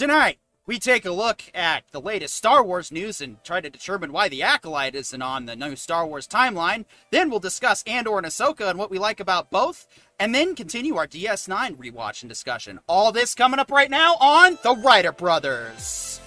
Tonight, we take a look at the latest Star Wars news and try to determine why the Acolyte isn't on the new Star Wars timeline. Then we'll discuss Andor and Ahsoka and what we like about both, and then continue our DS9 rewatch and discussion. All this coming up right now on The Writer Brothers.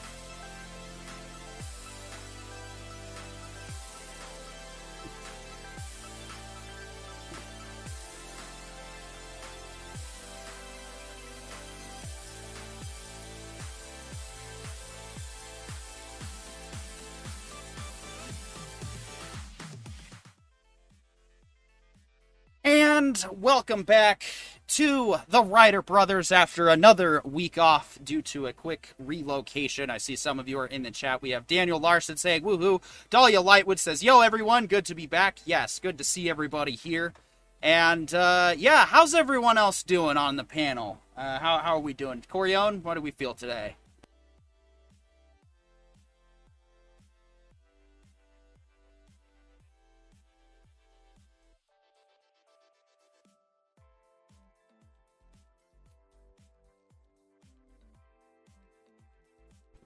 And welcome back to the Writer Brothers after another week off due to a quick relocation. I see some of you are in the chat. We have Daniel Larson saying woohoo. Dahlia Lightwood says, Yo, everyone, good to be back. Yes, good to see everybody here. And uh, yeah, how's everyone else doing on the panel? Uh, how, how are we doing? Corione, what do we feel today?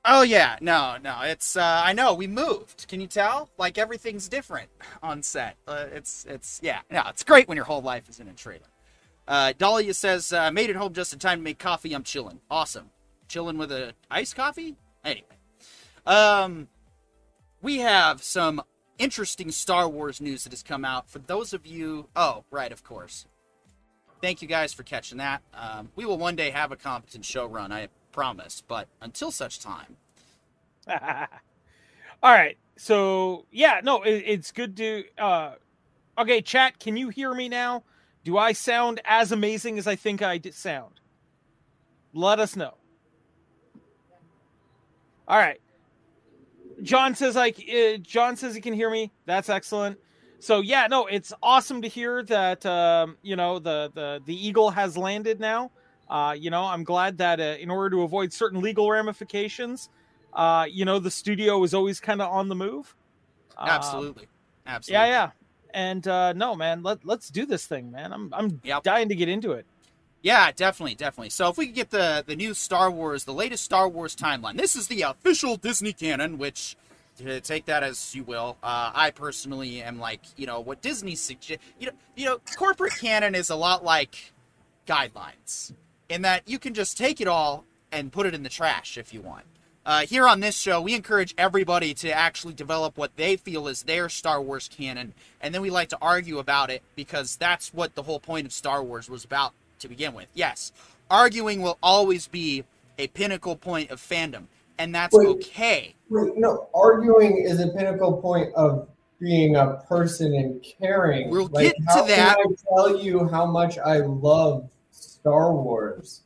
Oh yeah, no, no. It's uh, I know we moved. Can you tell? Like everything's different on set. Uh, it's it's yeah, no. It's great when your whole life is in a trailer. Uh, Dahlia says, uh, "Made it home just in time to make coffee. I'm chilling. Awesome. Chilling with a iced coffee. Anyway, um, we have some interesting Star Wars news that has come out. For those of you, oh right, of course. Thank you guys for catching that. Um, we will one day have a competent show run. I promise. But until such time. All right. So yeah, no, it, it's good to. Uh, okay, chat. Can you hear me now? Do I sound as amazing as I think I sound? Let us know. All right. John says like uh, John says he can hear me. That's excellent. So yeah, no, it's awesome to hear that um, you know the the the eagle has landed now. Uh, you know, I'm glad that uh, in order to avoid certain legal ramifications, uh, you know, the studio is always kind of on the move. Absolutely, absolutely. Yeah, yeah. And uh, no, man, let let's do this thing, man. I'm I'm yep. dying to get into it. Yeah, definitely, definitely. So if we could get the the new Star Wars, the latest Star Wars timeline. This is the official Disney canon, which take that as you will. Uh, I personally am like, you know, what Disney suggest. You know, you know, corporate canon is a lot like guidelines in that you can just take it all and put it in the trash if you want. Uh, here on this show, we encourage everybody to actually develop what they feel is their Star Wars canon, and then we like to argue about it because that's what the whole point of Star Wars was about to begin with. Yes, arguing will always be a pinnacle point of fandom, and that's wait, okay. Wait, no, arguing is a pinnacle point of being a person and caring. We'll like, get to that. I tell you how much I love Star Wars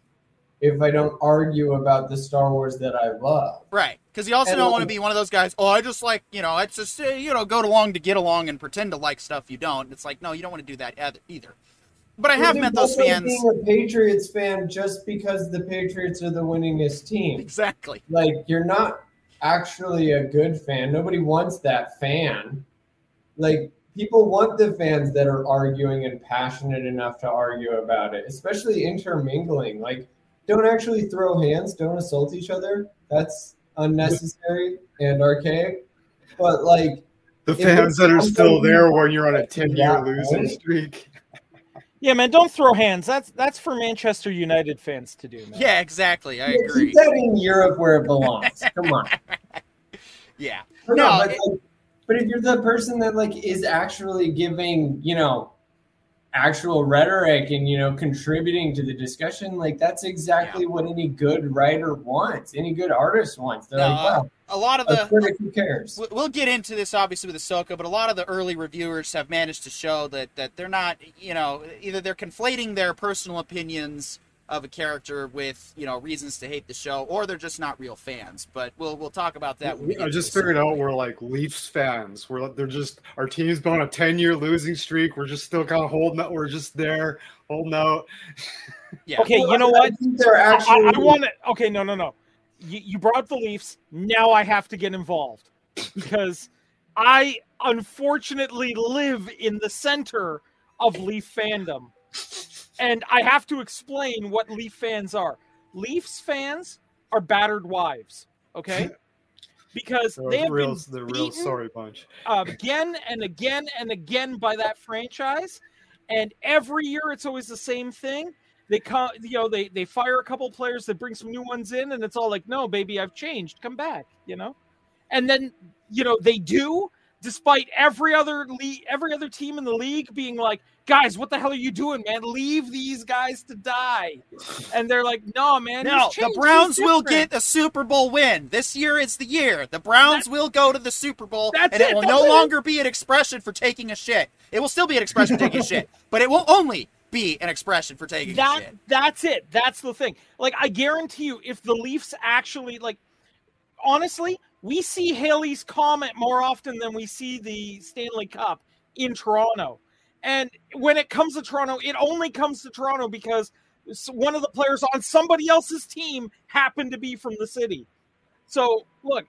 if I don't argue about the Star Wars that I love. Right. Because you also and don't want to be one of those guys, oh, I just like, you know, it's just, uh, you know, go along to get along and pretend to like stuff you don't. It's like, no, you don't want to do that either. But I have met those fans. Being a Patriots fan just because the Patriots are the winningest team. Exactly. Like, you're not actually a good fan. Nobody wants that fan. Like, people want the fans that are arguing and passionate enough to argue about it, especially intermingling. Like, don't actually throw hands, don't assault each other. That's unnecessary and archaic. But like the fans that are still there when you're on a 10 year losing streak. Yeah, man, don't throw hands. That's that's for Manchester United fans to do, man. Yeah, exactly. I yeah, agree. Keep that in Europe where it belongs. Come on. yeah. no, no it, like, but if you're the person that like is actually giving, you know, actual rhetoric and you know contributing to the discussion, like that's exactly yeah. what any good writer wants, any good artist wants. They're no, like, wow, a lot of the critic who cares. We'll get into this obviously with Ahsoka, but a lot of the early reviewers have managed to show that that they're not, you know, either they're conflating their personal opinions of a character with you know reasons to hate the show, or they're just not real fans. But we'll we'll talk about that. I just figured out we're like Leafs fans. We're they're just our team's been on a ten year losing streak. We're just still kind of holding out. We're just there holding out. Yeah. Okay, you know what? They're actually. I, I want to. Okay, no, no, no. You, you brought up the Leafs. Now I have to get involved because I unfortunately live in the center of Leaf fandom and I have to explain what Leaf fans are. Leafs fans are battered wives. Okay, because The they have real, been the real sorry bunch. again and again and again by that franchise, and every year it's always the same thing. They come, you know, they they fire a couple players, they bring some new ones in, and it's all like, no, baby, I've changed, come back, you know, and then you know they do, despite every other league, every other team in the league being like, guys, what the hell are you doing, man? Leave these guys to die, and they're like, no, man, No, the Browns will get a Super Bowl win. This year is the year. The Browns will go to the Super Bowl, That's and it, it, will that's no it. longer be an expression for taking a shit. It will still be an expression for taking a shit, but it will only be an expression for taking a that shit. that's it that's the thing like i guarantee you if the leafs actually like honestly we see haley's comet more often than we see the stanley cup in toronto and when it comes to toronto it only comes to toronto because one of the players on somebody else's team happened to be from the city so look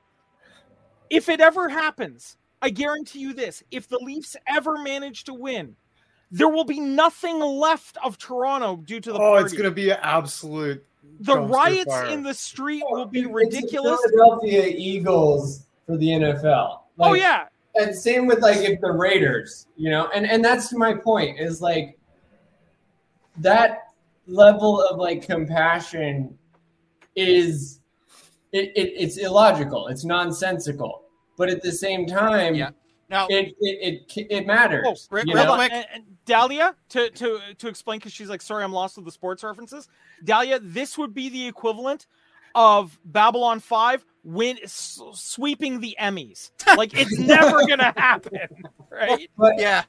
if it ever happens i guarantee you this if the leafs ever manage to win there will be nothing left of Toronto due to the Oh, party. it's gonna be an absolute. The riots in the street will be ridiculous. Philadelphia Eagles for the NFL. oh yeah, and same with like if the Raiders, you know, and and that's my point is like that level of like compassion is it, it it's illogical, it's nonsensical, but at the same time, Yeah. Now, it, it it it matters. Oh, re- you real quick, and, and Dahlia to to to explain because she's like, sorry, I'm lost with the sports references. Dahlia, this would be the equivalent of Babylon Five win s- sweeping the Emmys. Like it's never gonna happen, right? But yeah.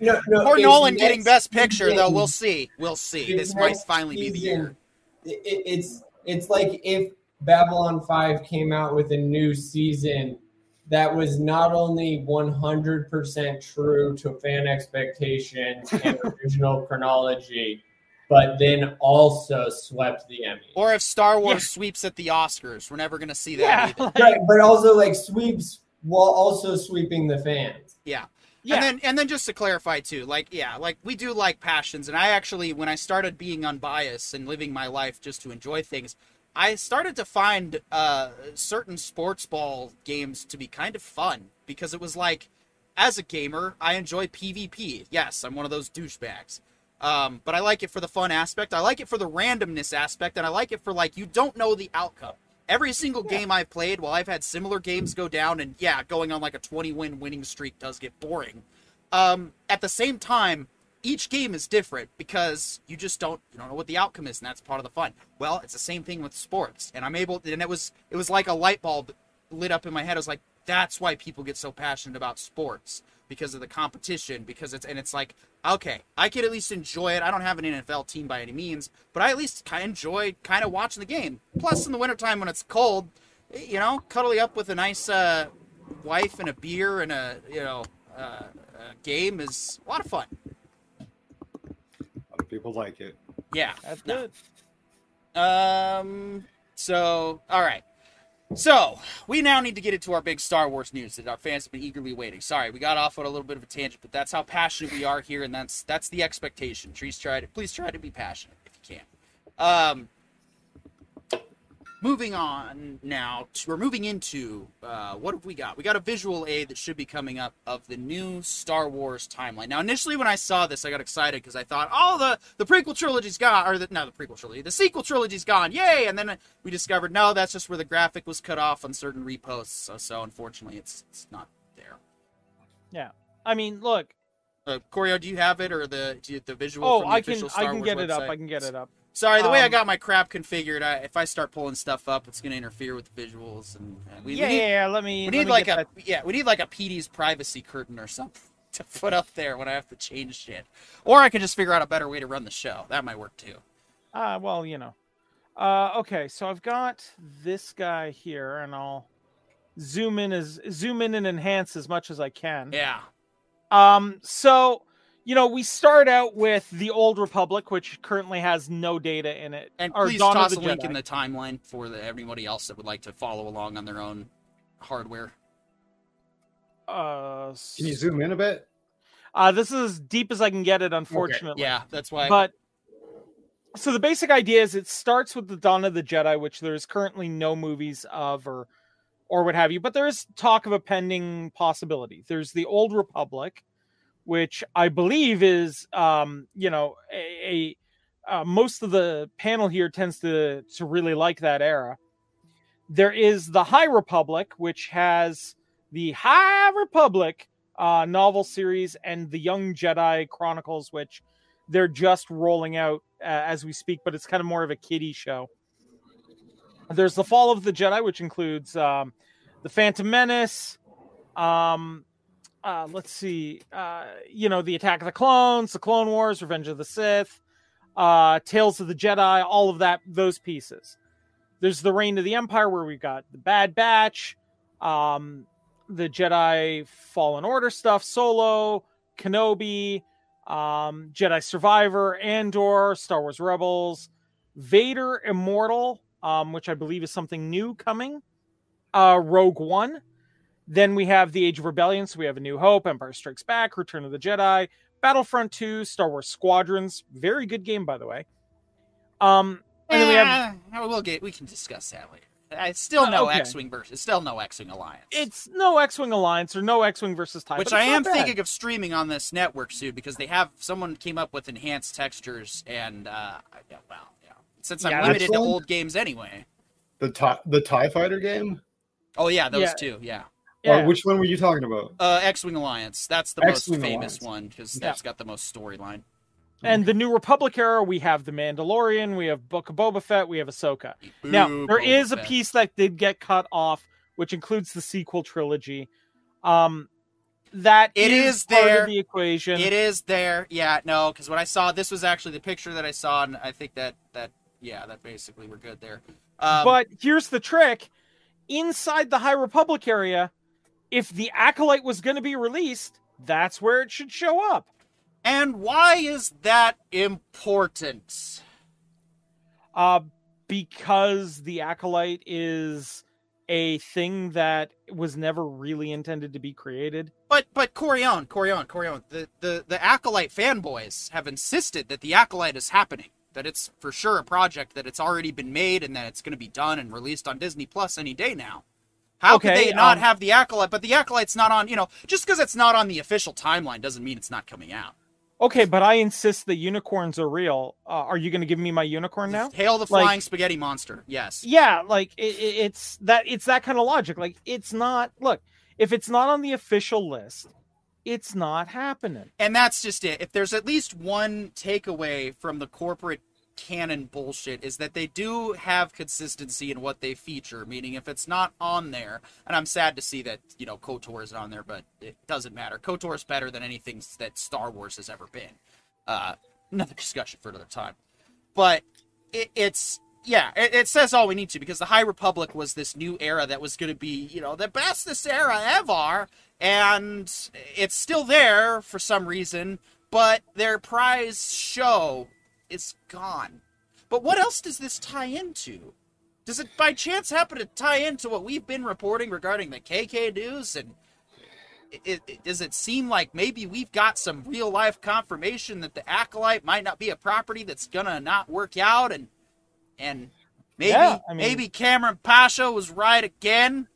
no, no, Or Nolan getting Best Picture, though. We'll see. We'll see. This might next finally be the year. it- it- it's it's like if Babylon 5 came out with a new season that was not only 100% true to fan expectations and original chronology, but then also swept the Emmy. Or if Star Wars Yeah. sweeps at the Oscars, we're never going to see that Yeah, like, Right, but also like sweeps while also sweeping the fans. Yeah. yeah. And then and then just to clarify too, like yeah, like we do like passions and I actually when I started being unbiased and living my life just to enjoy things, I started to find uh certain sports ball games to be kind of fun because it was like as a gamer, I enjoy PvP. Yes, I'm one of those douchebags. Um, but I like it for the fun aspect. I like it for the randomness aspect, and I like it for like you don't know the outcome. Every single game I've played, while I've had similar games go down, and yeah, going on like a 20 win winning streak does get boring. Um, at the same time, each game is different because you just don't you don't know what the outcome is, and that's part of the fun. Well, it's the same thing with sports, and I'm able, and it was it was like a light bulb lit up in my head. I was like, that's why people get so passionate about sports because of the competition because it's and it's like okay i could at least enjoy it i don't have an nfl team by any means but i at least kind of enjoy kind of watching the game plus in the wintertime when it's cold you know cuddling up with a nice uh, wife and a beer and a you know uh, a game is a lot of fun people like it. yeah That's no. good. Um. So, all right. So we now need to get into our big Star Wars news that our fans have been eagerly waiting. Sorry, we got off on a little bit of a tangent, but that's how passionate we are here, and that's that's the expectation. Please try to please try to be passionate if you can. Um. Moving on now, to, we're moving into uh, what have we got? We got a visual aid that should be coming up of the new Star Wars timeline. Now, initially when I saw this, I got excited because I thought, oh, the the prequel trilogy's gone, or the, no, the prequel trilogy, the sequel trilogy's gone, yay! And then we discovered, no, that's just where the graphic was cut off on certain reposts. So, so unfortunately, it's it's not there. Yeah i mean, look. Uh, Corio, do you have it or the do you, the visual? Oh, I can I can get it up. I can get it up. Sorry, the way I Um, got my crap configured, I, if I start pulling stuff up, it's going to interfere with the visuals, and, and we, we yeah, need, yeah. Let me. we need me like a that. yeah, we need like a PD's privacy curtain or something to put up there when I have to change shit, or I can just figure out a better way to run the show. That might work too. Ah, well, you know. Uh, okay, so I've got this guy here, and I'll zoom in as zoom in and enhance as much as I can. Yeah, Um, so you know, we start out with the Old Republic, which currently has no data in it. and or please Dawn of toss a the link in the timeline for the, everybody else that would like to follow along on their own hardware. Uh, Can you zoom in a bit? uh, this is as deep as I can get it, unfortunately. Yeah, that's why. But so the basic idea is it starts with the dawn of the Jedi, which there's currently no movies of or or what have you, but there is talk of a pending possibility. There's the Old Republic, which I believe is, um, you know, a, a uh, most of the panel here tends to to really like that era. There is the High Republic, which has the High Republic uh, novel series and the Young Jedi Chronicles, which they're just rolling out uh, as we speak, but it's kind of more of a kiddie show. There's the Fall of the Jedi, which includes um, the Phantom Menace. Um, uh, let's see, uh, you know, the Attack of the Clones, the Clone Wars, Revenge of the Sith, uh, Tales of the Jedi, all of that, those pieces. There's the Reign of the Empire, where we've got the Bad Batch, um, the Jedi Fallen Order stuff, Solo, Kenobi, um, Jedi Survivor, Andor, Star Wars Rebels, Vader Immortal, um, which I believe is something new coming, uh, Rogue One. Then we have the Age of Rebellion, so we have A New Hope, Empire Strikes Back, Return of the Jedi, Battlefront 2, Star Wars Squadrons, very good game by the way. Um, and then we have Eh, we'll get we can discuss that later. I still no okay. X-wing versus still no X-wing alliance. it's no X-wing alliance or no X-wing versus Tie, which but I am bad. thinking of streaming on this network soon because they have someone came up with enhanced textures and uh, yeah, well, yeah. Since I'm Yeah, limited to old games anyway. The tie the Tie Fighter game. Oh yeah, those Yeah. two. Yeah. Yeah. Or which one were you talking about? Uh, X-wing alliance. That's the most X-Wing famous Alliance. one because Yeah. that's got the most storyline. And the New Republic era, we have the Mandalorian, we have Book of Boba Fett, we have Ahsoka. Now Boo, there Boba is a Fett. piece that did get cut off, which includes the sequel trilogy. Um, that It is is part there. of the equation. It is there. Yeah, no, because when I saw this was actually the picture that I saw, and I think that that yeah, that basically we're good there. Um, but here's the trick: inside the High Republic area, if the acolyte was going to be released, that's where it should show up. and why is that important? Uh, because the acolyte is a thing that was never really intended to be created. But but Corion, Corion, Corion, the, the the acolyte fanboys have insisted that the acolyte is happening. That it's for sure a project that it's already been made and that it's going to be done and released on Disney Plus any day now. How could they not um, have the acolyte? But the acolyte's not on. You know, just because it's not on the official timeline doesn't mean it's not coming out. Okay, but I insist the unicorns are real. Uh, are you going to give me my unicorn now? Hail the Like- flying spaghetti monster. Yes. Yeah, like it- it's that it's that kind of logic. Like it's not. Look, if it's not on the official list, it's not happening. And that's just it. If there's at least one takeaway from the corporate canon bullshit is that they do have consistency in what they feature, meaning if it's not on there, and I'm sad to see that, you know, KOTOR is on there, but it doesn't matter. KOTOR is better than anything that Star Wars has ever been. Uh, another discussion for another time. But it, it's yeah, it, it says all we need to because the High Republic was this new era that was going to be, you know, the bestest era ever, and it's still there for some reason, but their prize show is gone. But what else does this tie into? Does it by chance happen to tie into what we've been reporting regarding the KK news and it, it, does it seem like maybe we've got some real life confirmation that the acolyte might not be a property that's gonna not work out and and maybe Yeah, I mean- maybe Kamran Pasha was right again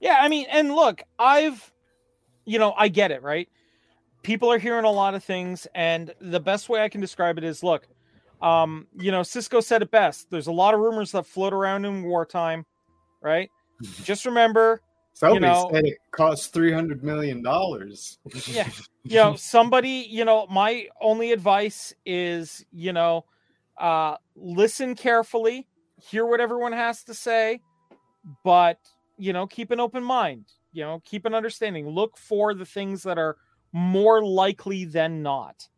Yeah, I mean, and look, I've, you know, I get it, right? People are hearing a lot of things, and the best way I can describe it is look, um, you know, Sisko said it best. There's a lot of rumors that float around in wartime, right? Just remember, Somebody know- said it costs three hundred million dollars. Yeah. you know, somebody, you know, my only advice is, you know, uh, listen carefully, hear what everyone has to say, but, you know, keep an open mind, you know, keep an understanding. Look for the things that are more likely than not.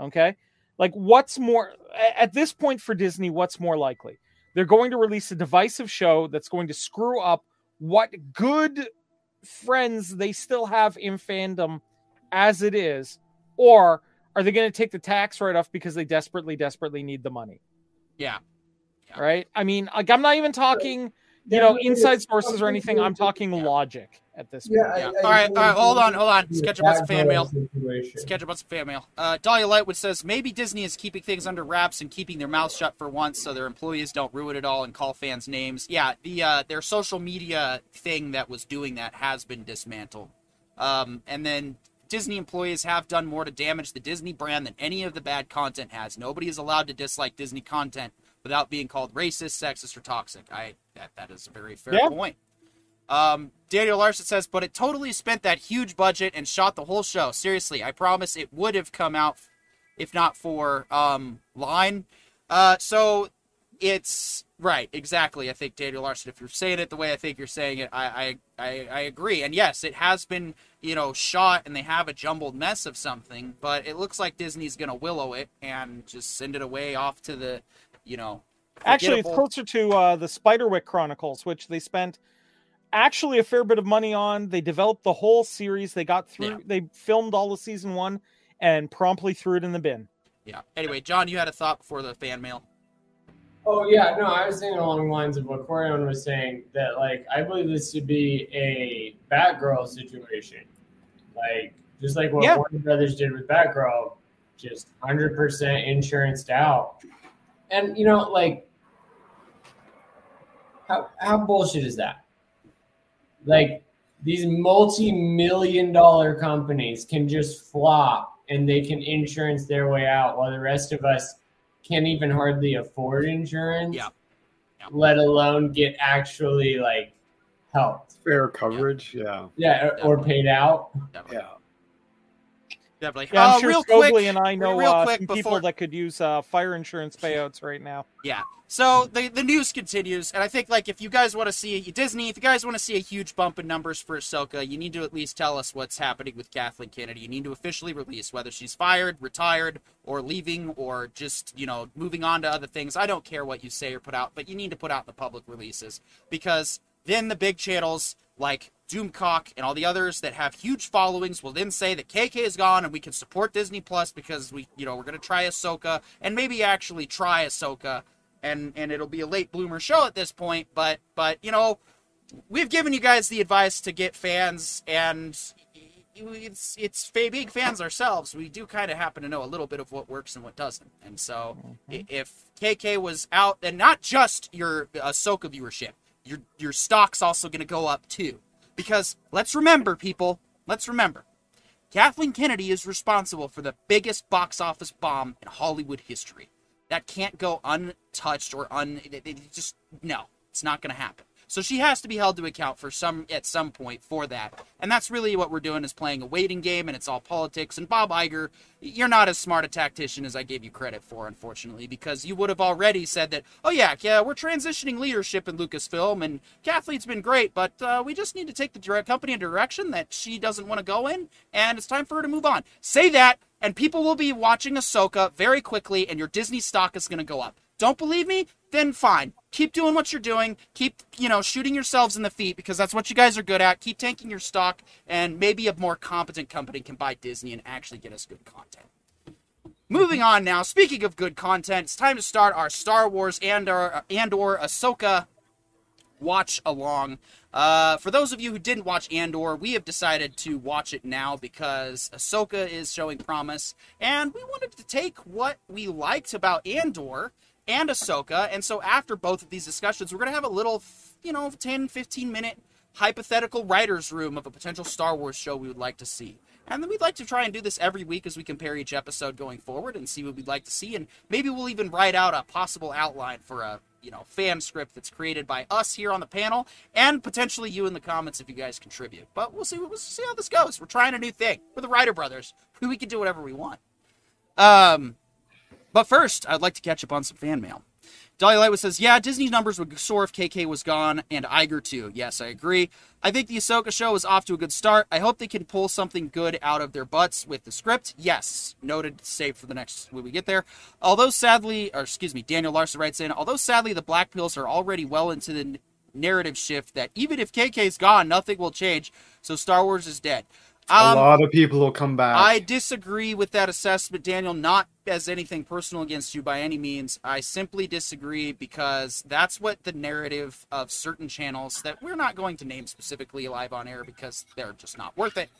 Okay. Like, what's more, at this point for Disney, what's more likely? They're going to release a divisive show that's going to screw up what good friends they still have in fandom as it is, or are they going to take the tax write off because they desperately, desperately need the money? yeah Yeah. Right? I mean, like, I'm not even talking, you know, inside sources or anything. I'm talking Yeah. logic. At this Yeah, point. I- Yeah. I all right, think all right. Hold on, hold on. a Let's catch up on some fan mail. situation. Let's catch up on some fan mail. Uh, Dahlia Lightwood says maybe Disney is keeping things under wraps and keeping their mouths shut for once, so their employees don't ruin it all and call fans names. Yeah, the uh, their social media thing that was doing that has been dismantled. Um, and then Disney employees have done more to damage the Disney brand than any of the bad content has. Nobody is allowed to dislike Disney content without being called racist, sexist, or toxic. I that that is a very fair Yeah. point. Um, Daniel Larson says, but it totally spent that huge budget and shot the whole show. Seriously, I promise it would have come out if not for um, line. Uh, so it's right, exactly. I think Daniel Larson. If you're saying it the way I think you're saying it, I, I, I, I agree. And yes, it has been you know shot, and they have a jumbled mess of something. But it looks like Disney's gonna willow it and just send it away off to the, you know. Actually, it's closer to uh, the Spiderwick Chronicles, which they spent actually a fair bit of money on. They developed the whole series. They got through. Yeah. They filmed all of season one and promptly threw it in the bin. Yeah. Anyway, John, you had a thought before the fan mail. Oh yeah, no, I was thinking along the lines of what Corion was saying that like I believe this to be a Batgirl situation, like just like what Yeah. Warner Brothers did with Batgirl, just hundred percent insuranced out, and you know like how how bullshit is that? Like these multi-million dollar companies can just flop and they can insurance their way out while the rest of us can't even hardly afford insurance. Yeah. Yeah. Let alone get actually like helped. Fair coverage. Yeah. Yeah, or, or paid out. Definitely. Yeah. Definitely. Yeah, I'm Uh, sure real Scogli quick, and I know real uh, quick some before- people that could use uh, fire insurance payouts right now. Yeah. So the the news continues, and I think like if you guys want to see Disney, if you guys want to see a huge bump in numbers for Ahsoka, you need to at least tell us what's happening with Kathleen Kennedy. You need to officially release whether she's fired, retired, or leaving, or just you know moving on to other things. I don't care what you say or put out, but you need to put out the public releases because then the big channels like Doomcock and all the others that have huge followings will then say that KK is gone and we can support Disney Plus because we, you know, we're gonna try Ahsoka and maybe actually try Ahsoka and and it'll be a late bloomer show at this point. But but you know, we've given you guys the advice to get fans and it's it's big fans ourselves. We do kind of happen to know a little bit of what works and what doesn't. And so i mm-hmm. if KK was out, and not just your Ahsoka viewership, your your stock's also going to go up too. Because let's remember, people, let's remember, Kathleen Kennedy is responsible for the biggest box office bomb in Hollywood history. That can't go untouched or un. It, it just no, it's not going to happen. So she has to be held to account for some at some point for that, and that's really what we're doing is playing a waiting game, and it's all politics. And Bob Iger, you're not as smart a tactician as I gave you credit for, unfortunately, because you would have already said that, oh yeah, yeah, we're transitioning leadership in Lucasfilm, and Kathleen's been great, but uh, we just need to take the direct company in a direction that she doesn't want to go in, and it's time for her to move on. Say that, and people will be watching Ahsoka very quickly, and your Disney stock is going to go up. Don't believe me? Then fine. Keep doing what you're doing. Keep, you know, shooting yourselves in the feet because that's what you guys are good at. Keep tanking your stock, and maybe a more competent company can buy Disney and actually get us good content. Moving on now. Speaking of good content, it's time to start our Star Wars and or and or Ahsoka watch along. Uh, for those of you who didn't watch Andor, we have decided to watch it now because Ahsoka is showing promise, and we wanted to take what we liked about Andor and Ahsoka, and so after both of these discussions, we're going to have a little, you know, 10, 15 minute hypothetical writer's room of a potential Star Wars show we would like to see. And then we'd like to try and do this every week as we compare each episode going forward and see what we'd like to see. And maybe we'll even write out a possible outline for a you know fan script that's created by us here on the panel and potentially you in the comments if you guys contribute. But we'll see we'll see how this goes. We're trying a new thing. We're the Writer Brothers. We can do whatever we want. Um, but first, I'd like to catch up on some fan mail. Dahlia Lightwood says, Yeah, Disney's numbers would soar if KK was gone, and Iger too. Yes, I agree. I think the Ahsoka show is off to a good start. I hope they can pull something good out of their butts with the script. Yes, noted, save for the next when we get there. Although sadly, or excuse me, Daniel Larson writes in, although sadly the Black Pills are already well into the narrative shift that even if KK's gone, nothing will change, so Star Wars is dead. A Um, lot of people will come back. I disagree with that assessment, Daniel, not as anything personal against you by any means. I simply disagree because that's what the narrative of certain channels that we're not going to name specifically live on air because they're just not worth it.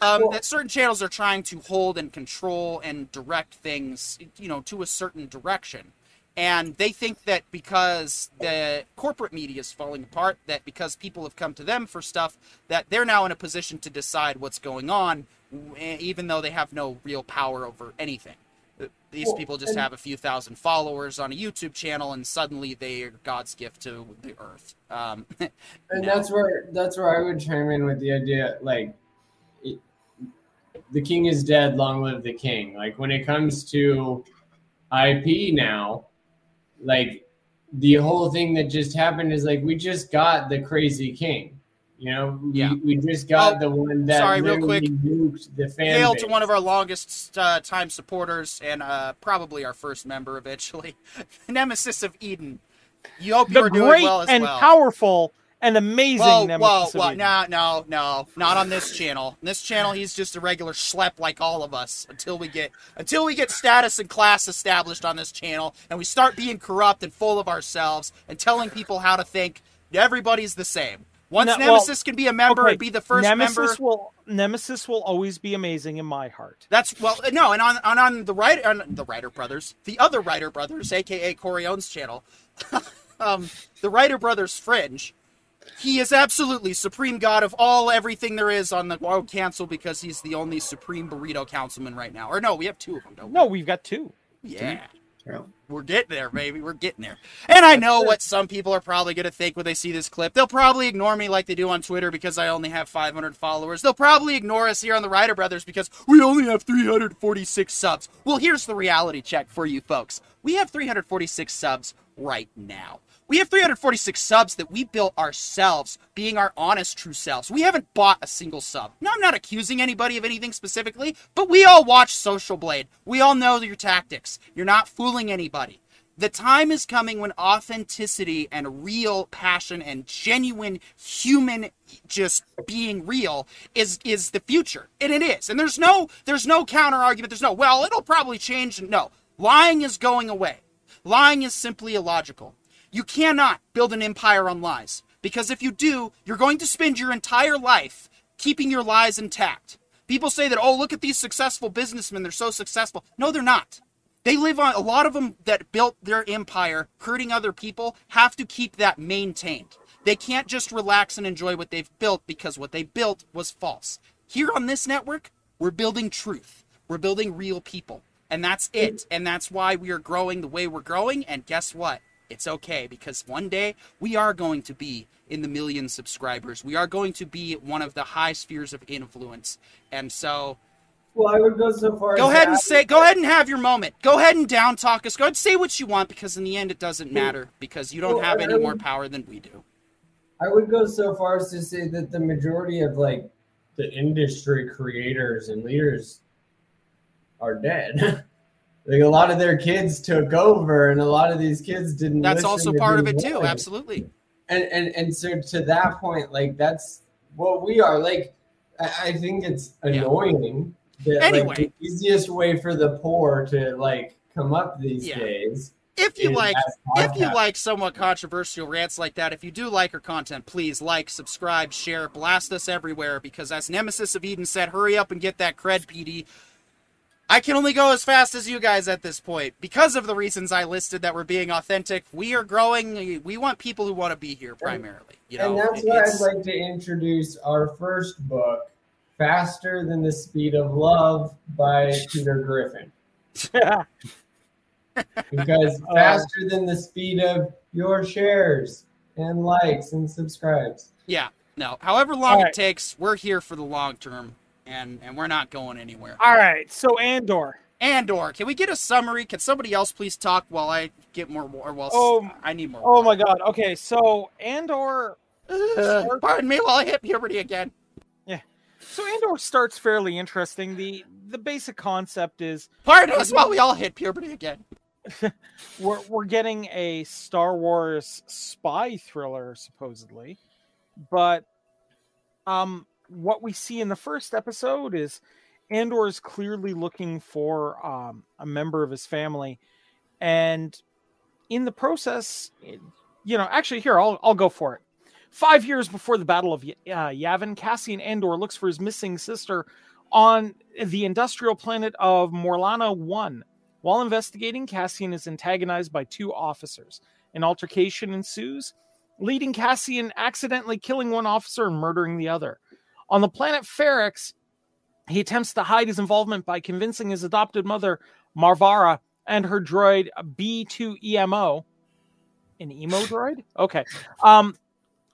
Um, that certain channels are trying to hold and control and direct things, you know, to a certain direction. And they think that because the corporate media is falling apart, that because people have come to them for stuff, that they're now in a position to decide what's going on, even though they have no real power over anything. Uh, These Well, people just and- have a few thousand followers on a YouTube channel, and suddenly they are God's gift to the earth. Um, And No. that's where that's where I would chime in with the idea like it, the king is dead, long live the king. Like when it comes to IP now, like the whole thing that just happened is like we just got the crazy king. You know, we, Yeah. we just got Oh, the one that sorry, real quick. nuked the fan hail base. to one of our longest uh, time supporters and uh, probably our first member eventually, Nemesis of Eden. You hope you The are doing great well as and well. powerful and amazing Whoa, whoa, Nemesis whoa, no, no, no, not on this channel. On this channel, he's just a regular schlep like all of us until we get until we get status and class established on this channel, and we start being corrupt and full of ourselves and telling people how to think. Everybody's the same. Once No, well, Nemesis can be a member Okay, and be the first Nemesis member, will Nemesis will always be amazing in my heart. That's well, no, and on on, on the right on the Writer Brothers, the other Writer Brothers, aka Corey Corione's channel, um, the Writer Brothers Fringe. He is absolutely supreme god of all everything there is on the world council because he's the only supreme burrito councilman right now. Or no, we have two of them, don't we? No, we've got two. Yeah. Yeah. We're getting there, baby. We're getting there. And I know what some people are probably going to think when they see this clip. They'll probably ignore me like they do on Twitter because I only have 500 followers. They'll probably ignore us here on the Writer Brothers because we only have 346 subs. Well, here's the reality check for you folks. We have 346 subs right now. We have 346 subs that we built ourselves, being our honest, true selves. We haven't bought a single sub. Now, I'm not accusing anybody of anything specifically, but we all watch Social Blade. We all know your tactics. You're not fooling anybody. The time is coming when authenticity and real passion and genuine human just being real is is the future. And it is. And there's no there's no counter argument. There's no, well, it'll probably change. No. Lying is going away. Lying is simply illogical. You cannot build an empire on lies. Because if you do, you're going to spend your entire life keeping your lies intact. People say that, oh, look at these successful businessmen. They're so successful. No, they're not. They live on, a lot of them that built their empire hurting other people have to keep that maintained. They can't just relax and enjoy what they've built because what they built was false. Here on this network, we're building truth. We're building real people. And that's it. And that's why we are growing the way we're growing. And guess what? It's okay because one day we are going to be in the million subscribers. We are going to be one of the high spheres of influence. And so Well, I would go so far. go ahead and say go ahead and have your moment. Go ahead and down talk us. Go ahead and say what you want because in the end it doesn't matter because you don't Well, have I any more power than we do. I would go so far as to say that the majority of like the industry creators and leaders are dead. like a lot of their kids took over, and a lot of these kids didn't. That's also part of it too. Absolutely. And and and so to that point, like that's what we are. Like I, I think it's annoying that Anyway. like the easiest way for the poor to like come up these Yeah. days. If you like if you like somewhat controversial rants like that, if you do like our content, please like, subscribe, share, blast us everywhere because as Nemesis of Eden said, hurry up and get that cred, PD. I can only go as fast as you guys at this point because of the reasons I listed that we're being authentic. We are growing. We want people who want to be here primarily. You know, and that's why I'd like to introduce our first book, Faster Than the Speed of Love by Peter Griffin. Because Uh, faster than the speed of your shares and likes and subscribes. yeah, no. However long All it takes, we're here for the long term, and and we're not going anywhere. All right, so Andor. Andor, can we get a summary? Can somebody else please talk while I get more more? While Oh, I need more. Oh my God. Okay, so Andor. Uh, pardon me while I hit puberty again. Yeah. So Andor starts fairly interesting. the The basic concept is Pardon us while we all hit puberty again. we're we're getting a Star Wars spy thriller supposedly, but um what we see in the first episode is Andor is clearly looking for um, a member of his family, and in the process, you know, actually, here I'll I'll go for it. Five years before the Battle of uh, Yavin, Cassian Andor looks for his missing sister on the industrial planet of Morlana 1. While investigating, Cassian is antagonized by two officers. An altercation ensues, leading Cassian accidentally killing one officer and murdering the other. On the planet Ferrix, he attempts to hide his involvement by convincing his adopted mother, Marvara, and her droid B2EMO, an emo droid? Okay. Um,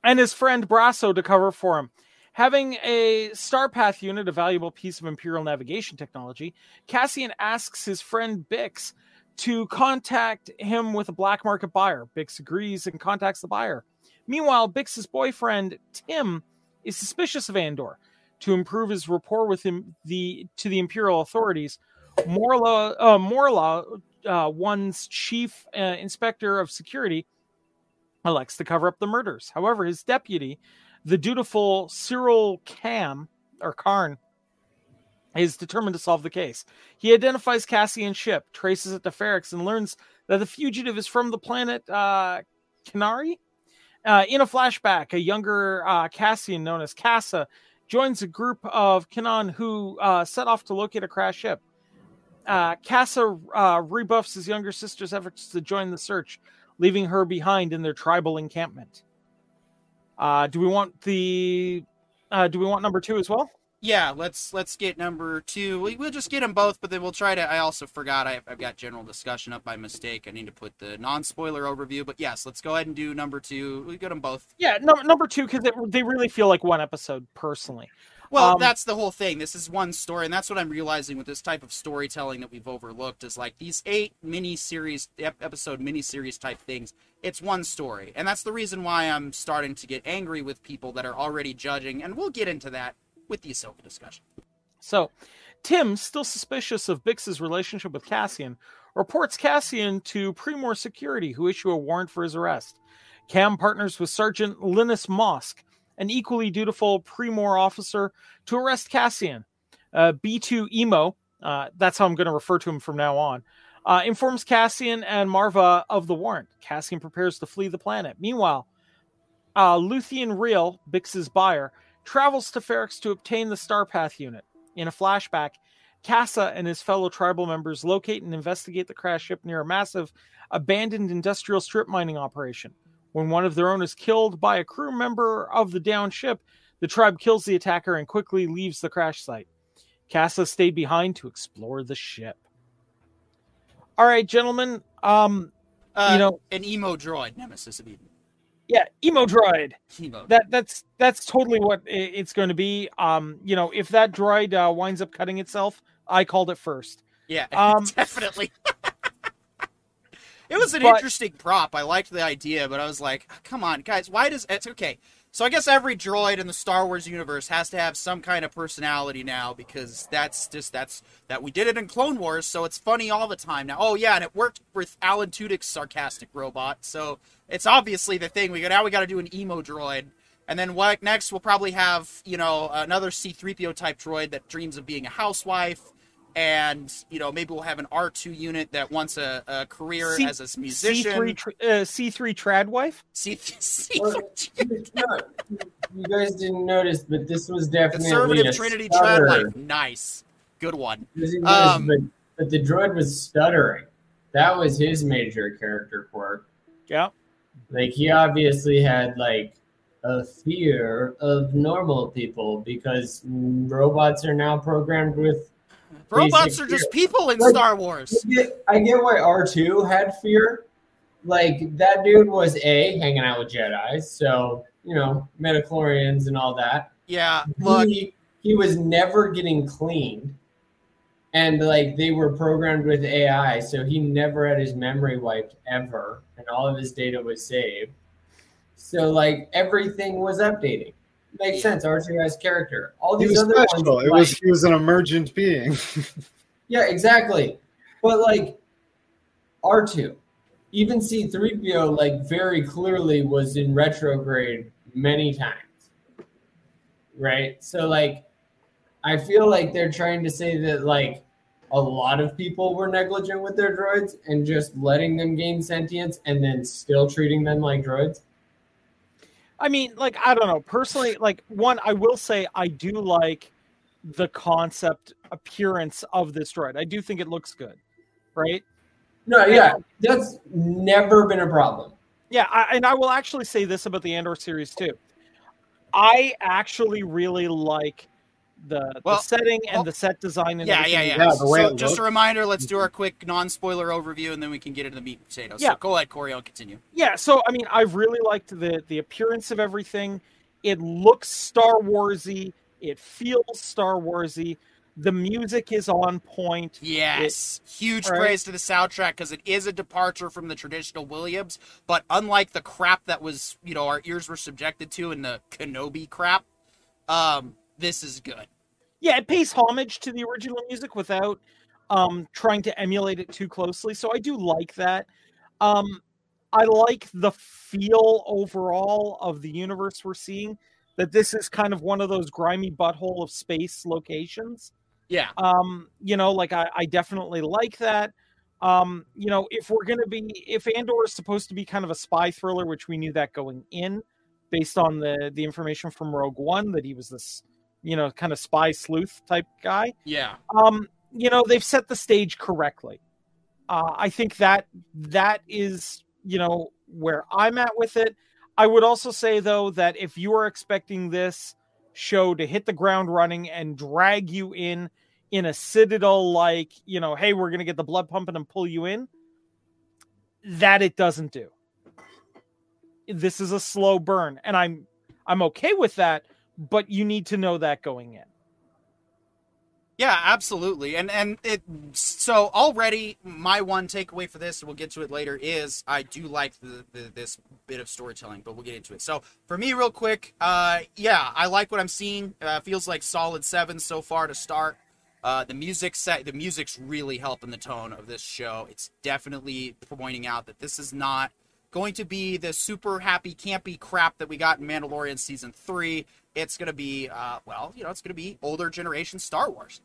and his friend Brasso to cover for him. Having a Starpath unit, a valuable piece of Imperial navigation technology, Cassian asks his friend Bix to contact him with a black market buyer. Bix agrees and contacts the buyer. Meanwhile, Bix's boyfriend Tim is suspicious of Andor. To improve his rapport with him, the to the Imperial authorities, Morla, uh, Morla, uh, one's chief uh, inspector of security, elects to cover up the murders. However, his deputy, the dutiful Syril Cam or Karn, is determined to solve the case. He identifies Cassian's ship, traces it to Ferrix, and learns that the fugitive is from the planet uh, Kenari. Uh, in a flashback, a younger uh, Cassian known as Kassa joins a group of Kanan who uh, set off to locate a crashed ship. Uh, Kassa uh, rebuffs his younger sister's efforts to join the search, leaving her behind in their tribal encampment. Uh, do we want the? Uh, do we want number two as well? Yeah, let's let's get number two. We, will just get them both, but then we'll try to. I also forgot I, have got general discussion up by mistake. I need to put the non-spoiler overview. But yes, let's go ahead and do number two. We get them both. Yeah, no, number two because they really feel like one episode personally. Well, um, that's the whole thing. This is one story, and that's what I'm realizing with this type of storytelling that we've overlooked is like these eight mini series, episode mini series type things. It's one story, and that's the reason why I'm starting to get angry with people that are already judging, and we'll get into that with the Ahsoka discussion. So, Tim, still suspicious of Bix's relationship with Cassian, reports Cassian to Pre-Mor Security, who issue a warrant for his arrest. Cam partners with Sergeant Linus Mosk an equally dutiful Pre-Mor officer to arrest Cassian. Uh, B2 Emo, uh, that's how I'm going to refer to him from now on, uh, informs Cassian and Marva of the warrant. Cassian prepares to flee the planet. Meanwhile, uh, Luthen Rael, Bix's buyer, travels to Ferrix to obtain the Starpath unit. In a flashback, Kassa and his fellow tribal members locate and investigate the crash ship near a massive abandoned industrial strip mining operation. When one of their own is killed by a crew member of the down ship, the tribe kills the attacker and quickly leaves the crash site. Kassa stayed behind to explore the ship. All right, gentlemen. Um, uh, you know, an emo droid, Nemesis of Eden. Yeah, emo droid. That that's that's totally what it's going to be. Um, you know, if that droid uh, winds up cutting itself, I called it first. Yeah, um, definitely. It was an but, interesting prop. I liked the idea, but I was like, come on, guys, why does it's okay? So I guess every droid in the Star Wars universe has to have some kind of personality now because that's just that's that we did it in Clone Wars, so it's funny all the time now. Oh yeah, and it worked with Alan Tudyk's sarcastic robot, so it's obviously the thing. We got now we got to do an emo droid, and then what next? We'll probably have you know another C-3PO type droid that dreams of being a housewife and you know maybe we'll have an R2 unit that wants a, a career C- as a musician. C3 uh, trad wife. C- C- well, you guys didn't notice, but this was definitely conservative Trinity trad wife. Nice, good one. Um, but, but the droid was stuttering. That was his major character quirk. Yeah, like he obviously had like a fear of normal people because robots are now programmed with Robots are just people in like, Star Wars. I get, I get why R2 had fear. Like, that dude was A, hanging out with Jedi. So, you know, Midi-chlorians and all that. Yeah, look. He, he was never getting cleaned. And, like, they were programmed with AI. So he never had his memory wiped ever. And all of his data was saved. So, like, everything was updating makes sense. R2 has character. All these other special. ones, it like, was he was an emergent being. yeah, exactly. But like R2, even C3PO, like very clearly was in retrograde many times. right? So like I feel like they're trying to say that like a lot of people were negligent with their droids and just letting them gain sentience and then still treating them like droids. I mean, like I don't know. Personally, like one, I will say I do like the concept appearance of this droid. I do think it looks good, right? No, yeah, that's never been a problem. Yeah, I, and I will actually say this about the Andor series too. I actually really like the, Well, the setting and well, the set design. And Yeah, yeah, yeah. Yeah, did. the way so it just a reminder, let's do our quick non-spoiler overview, and then we can get into the meat and potatoes. Yeah. So go ahead, Corey. I'll continue. Yeah, so I mean, I've really liked the the appearance of everything. It looks Star Warsy. It feels Star Warsy. The music is on point. Yes, huge Right. praise to the soundtrack because it is a departure from the traditional Williams. But unlike the crap that was, you know, our ears were subjected to in the Kenobi crap, um, this is good. Yeah, it pays homage to the original music without um trying to emulate it too closely. So I do like that. Um I like the feel overall of the universe we're seeing. That this is kind of one of those grimy butthole of space locations. Yeah, um you know like I, I definitely like that um you know if we're gonna be if andor is supposed to be kind of a spy thriller which we knew that going in based on the the information from rogue one that he was this you know kind of spy sleuth type guy. Yeah, um you know they've set the stage correctly. Uh i think that that is you know where i'm at with it. I would also say though that if you are expecting this show to hit the ground running and drag you in in a citadel like you know hey we're gonna get the blood pumping and pull you in that it doesn't do. This is a slow burn and i'm i'm okay with that but you need to know that going in yeah, absolutely. And and it so already my one takeaway for this, we'll get to it later, is I do like the, the this bit of storytelling, but we'll get into it. So for me, real quick, uh, yeah, I like what I'm seeing. Uh, feels like solid seven so far to start. Uh, the music set, the music's really helping the tone of this show. It's definitely pointing out that this is not going to be the super happy campy crap that we got in Mandalorian season three. It's going to be, uh, well, you know, it's going to be older generation Star Wars.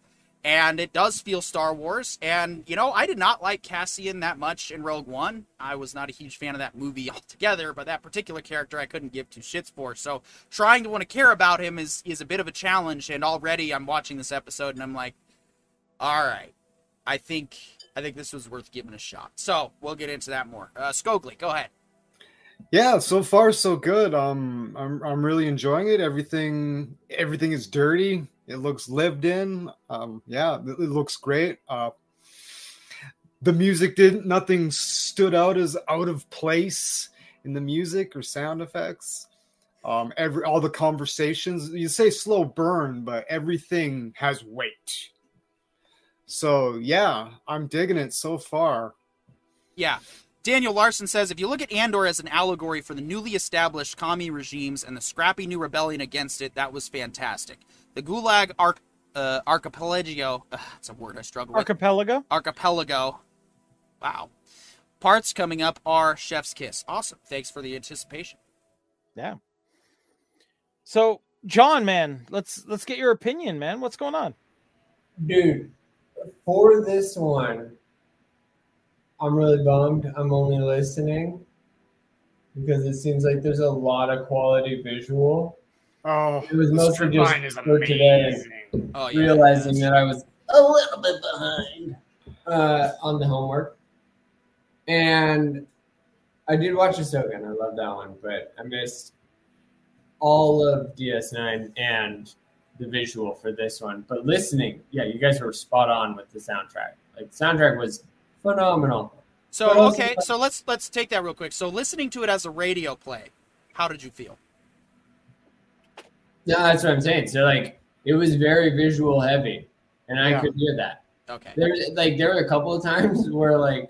And it does feel Star Wars. And, you know, I did not like Cassian that much in Rogue One. I was not a huge fan of that movie altogether, but that particular character I couldn't give two shits for. So trying to want to care about him is, is a bit of a challenge. And already I'm watching this episode and I'm like, all right, I think I think this was worth giving a shot. So we'll get into that more. Uh, Scogli, go ahead. Yeah, so far so good. Um, I'm I'm really enjoying it. Everything everything is dirty. It looks lived in. Um, yeah, it, it looks great. Uh, the music didn't. Nothing stood out as out of place in the music or sound effects. Um, every all the conversations. You say slow burn, but everything has weight. So yeah, I'm digging it so far. Yeah. Daniel Larson says if you look at Andor as an allegory for the newly established commie regimes and the scrappy new rebellion against it, that was fantastic. The Gulag Arch- uh, Archipelago, ugh, that's a word I struggle with. archipelago Archipelago. Wow. Parts coming up are Chef's Kiss. Awesome. Thanks for the anticipation. yeah so john man let's let's get your opinion man what's going on Dude, for this one, I'm really bummed. I'm only listening because it seems like there's a lot of quality visual. Oh, It was the mostly strip just for today. Oh, yeah. realizing that I was a little bit behind uh, on the homework. And I did watch Ahsoka, and I love that one, but I missed all of DS9 and the visual for this one. But listening, yeah, you guys were spot on with the soundtrack. Like, soundtrack was phenomenal. So But also- okay, so let's let's take that real quick. So listening to it as a radio play, how did you feel? Yeah, that's what I'm saying. So, like, it was very visual heavy, and I Yeah. could hear that. Okay. There, like, there were a couple of times where, like,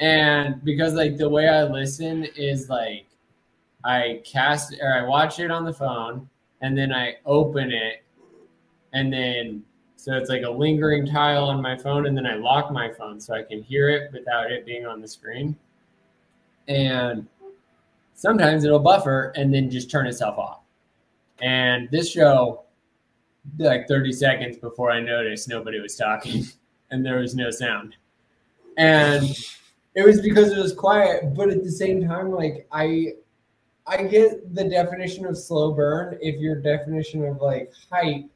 and because like the way I listen is like I cast or I watch it on the phone and then I open it and then so it's like a lingering tile on my phone and then I lock my phone so I can hear it without it being on the screen. And Sometimes it'll buffer and then just turn itself off. And this show, like 30 seconds before I noticed, nobody was talking and there was no sound. And it was because it was quiet, but at the same time, like I I get the definition of slow burn if your definition of like hype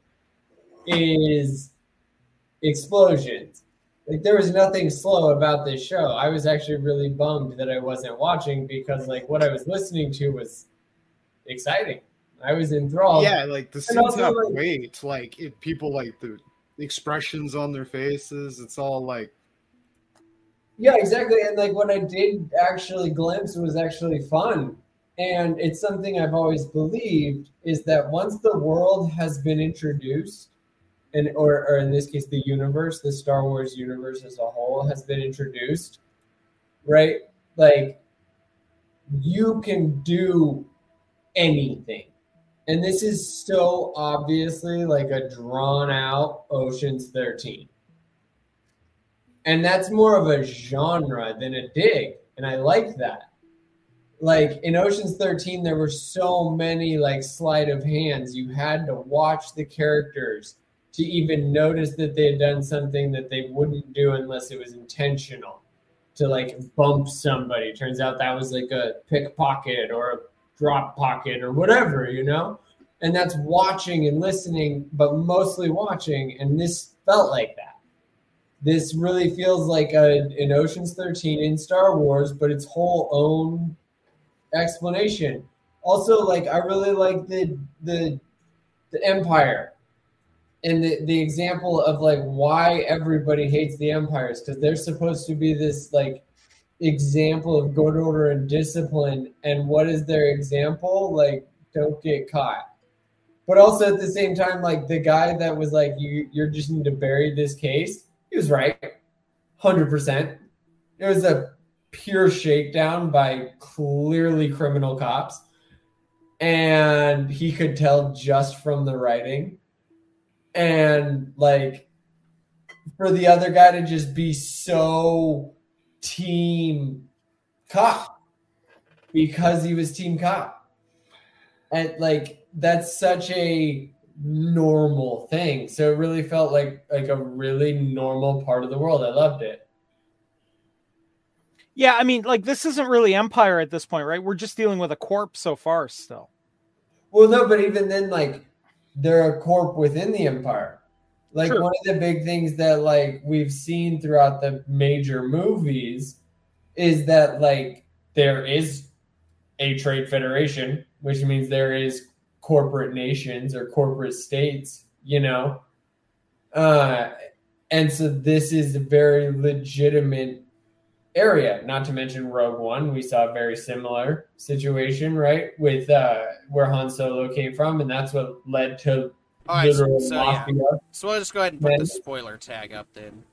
is explosions. Like there was nothing slow about this show. I was actually really bummed that I wasn't watching because like what I was listening to was exciting. I was enthralled. Yeah, like the scenes have like- weight. Like it, people like the expressions on their faces. It's all like Yeah, exactly. And like what I did actually glimpse was actually fun. And it's something I've always believed is that once the world has been introduced, and or, or in this case the universe, the Star Wars universe as a whole has been introduced, right? Like you can do anything. And this is so obviously like a drawn out Ocean's 13 and that's more of a genre than a dig and i like that like in oceans 13 there were so many like sleight of hands you had to watch the characters to even notice that they had done something that they wouldn't do unless it was intentional to like bump somebody. Turns out that was like a pickpocket or a drop pocket or whatever you know? And that's watching and listening but mostly watching and this felt like that. This really feels like a, an Ocean's 13 in Star Wars, but its whole own explanation. Also, like I really like the the the Empire and the, the example of like why everybody hates the empires because they're supposed to be this like example of good order and discipline and what is their example? Like don't get caught. But also at the same time like the guy that was like you you're just need to bury this case he was right. 100% it was a pure shakedown by clearly criminal cops. And he could tell just from the writing and like for the other guy to just be so team cop because he was team cop and like that's such a normal thing so it really felt like like a really normal part of the world i loved it Yeah, I mean, like this isn't really Empire at this point, right? We're just dealing with a corpse so far still. well no but even then like they're a corp within the empire like True. one of the big things that like we've seen throughout the major movies is that like there is a trade federation which means there is corporate nations or corporate states you know uh and so this is a very legitimate area not to mention rogue one we saw a very similar situation right with uh where han solo came from and that's what led to All right, so, so yeah. So we'll just go ahead and put Man. the spoiler tag up then.